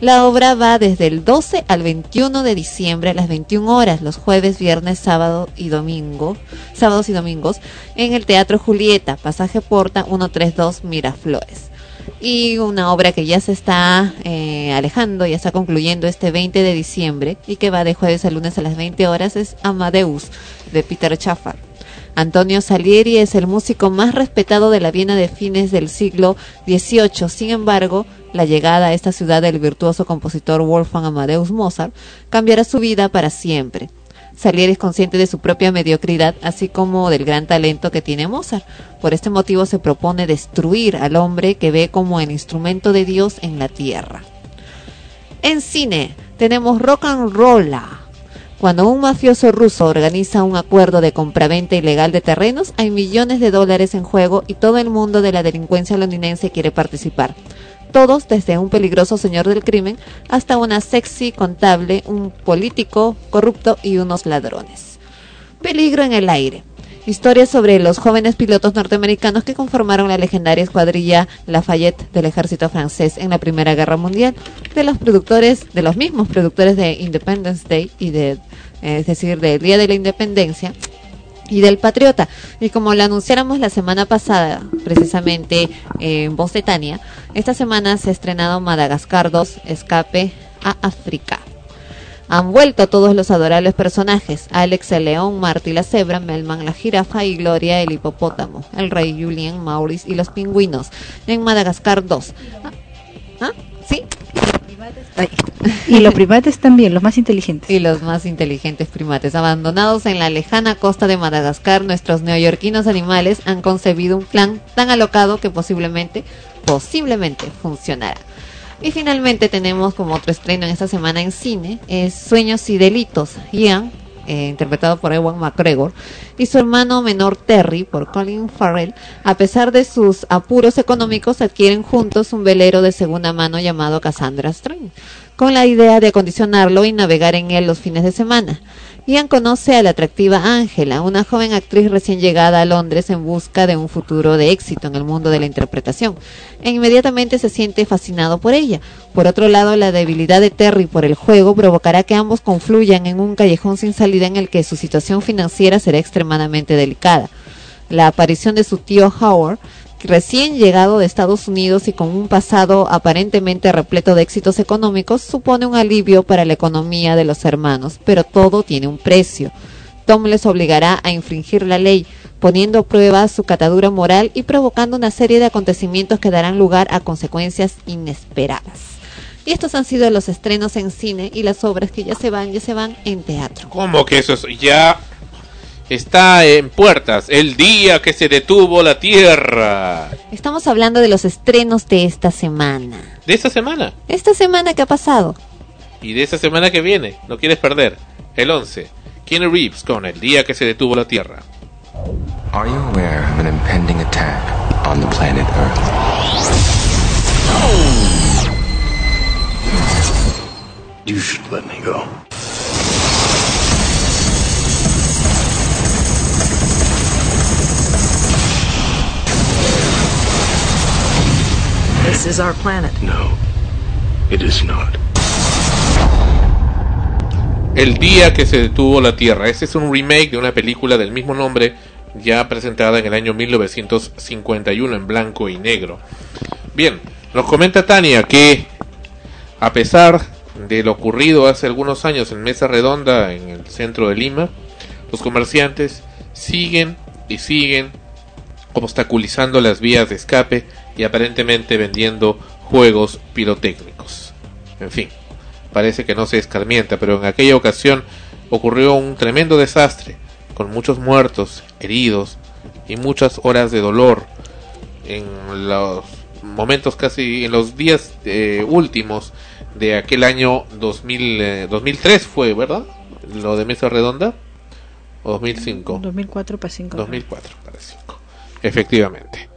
La obra va desde el 12 al 21 de diciembre a las 21 horas, los jueves, viernes, sábado y domingo, sábados y domingos, en el Teatro Julieta, Pasaje Porta 132 Miraflores y una obra que ya se está eh, alejando, ya está concluyendo este 20 de diciembre y que va de jueves a lunes a las 20 horas es Amadeus de Peter Chaffar. Antonio Salieri es el músico más respetado de la Viena de fines del siglo XVIII. Sin embargo, la llegada a esta ciudad del virtuoso compositor Wolfgang Amadeus Mozart cambiará su vida para siempre. Salieri es consciente de su propia mediocridad, así como del gran talento que tiene Mozart. Por este motivo se propone destruir al hombre que ve como el instrumento de Dios en la tierra. En cine tenemos Rock and Rolla. Cuando un mafioso ruso organiza un acuerdo de compraventa ilegal de terrenos, hay millones de dólares en juego y todo el mundo de la delincuencia londinense quiere participar. Todos, desde un peligroso señor del crimen hasta una sexy contable, un político corrupto y unos ladrones. Peligro en el aire. Historia sobre los jóvenes pilotos norteamericanos que conformaron la legendaria escuadrilla Lafayette del ejército francés en la Primera Guerra Mundial, de los productores, de los mismos productores de Independence Day y de, eh, es decir, del Día de la Independencia y del Patriota. Y como lo anunciáramos la semana pasada, precisamente eh, en Voz de Tania, esta semana se ha estrenado Madagascar 2, Escape a África. Han vuelto todos los adorables personajes, Alex el león, Marty la cebra, Melman la jirafa y Gloria el hipopótamo, el rey Julien, Maurice y los pingüinos, en Madagascar 2. ¿Ah? ¿Ah? ¿Sí? Y los primates también, los más inteligentes. Y los más inteligentes primates. Abandonados en la lejana costa de Madagascar, nuestros neoyorquinos animales han concebido un plan tan alocado que posiblemente, posiblemente funcionará. Y finalmente tenemos como otro estreno en esta semana en cine, es Sueños y Delitos. Ian, eh, interpretado por Ewan McGregor, y su hermano menor Terry, por Colin Farrell, a pesar de sus apuros económicos, adquieren juntos un velero de segunda mano llamado Cassandra Stream, con la idea de acondicionarlo y navegar en él los fines de semana. Ian conoce a la atractiva Angela, una joven actriz recién llegada a Londres en busca de un futuro de éxito en el mundo de la interpretación, e inmediatamente se siente fascinado por ella. Por otro lado, la debilidad de Terry por el juego provocará que ambos confluyan en un callejón sin salida en el que su situación financiera será extremadamente delicada. La aparición de su tío Howard, recién llegado de Estados Unidos y con un pasado aparentemente repleto de éxitos económicos, supone un alivio para la economía de los hermanos, pero todo tiene un precio. Tom les obligará a infringir la ley, poniendo a prueba su catadura moral y provocando una serie de acontecimientos que darán lugar a consecuencias inesperadas. Y estos han sido los estrenos en cine y las obras que ya se van, ya se van en teatro. ¿Cómo que eso es? ya está en puertas? El día que se detuvo la Tierra. Estamos hablando de los estrenos de esta semana. ¿De esta semana? Esta semana que ha pasado. Y de esa semana que viene. No quieres perder. El 11. Keanu Reeves con El día que se detuvo la Tierra. Are you aware of an impending attack on the planet Earth? You should let me go. This is our planet. No, it is not. El día que se detuvo la Tierra. Este es un remake de una película del mismo nombre ya presentada en el año 1951 en blanco y negro. Bien, nos comenta Tania que a pesar de lo ocurrido hace algunos años en Mesa Redonda en el centro de Lima, los comerciantes siguen y siguen obstaculizando las vías de escape y aparentemente vendiendo juegos pirotécnicos. En fin, parece que no se escarmienta, pero en aquella ocasión ocurrió un tremendo desastre, con muchos muertos, heridos y muchas horas de dolor en los momentos casi, en los días eh, últimos de aquel año 2000, eh, 2003 fue, ¿verdad? Lo de Mesa Redonda. ¿O 2005? 2004 para 5. 2004 para 5. Efectivamente.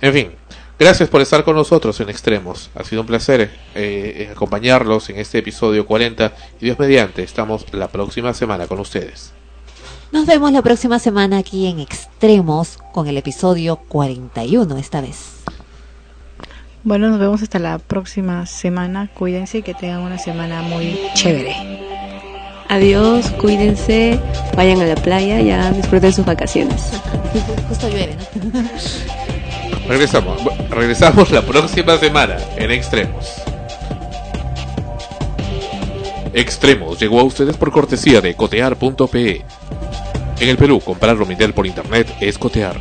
En fin, gracias por estar con nosotros en Extremos. Ha sido un placer eh, eh, acompañarlos en este episodio 40 y Dios mediante, estamos la próxima semana con ustedes. Nos vemos la próxima semana aquí en Extremos con el episodio 41 esta vez. Bueno, nos vemos hasta la próxima semana. Cuídense y que tengan una semana muy chévere. Adiós, cuídense, vayan a la playa, ya disfruten sus vacaciones. Justo llueve, ¿no? Regresamos, regresamos la próxima semana en Extremos. Extremos llegó a ustedes por cortesía de cotear.pe. En el Perú, comprar Romitel por internet es cotear.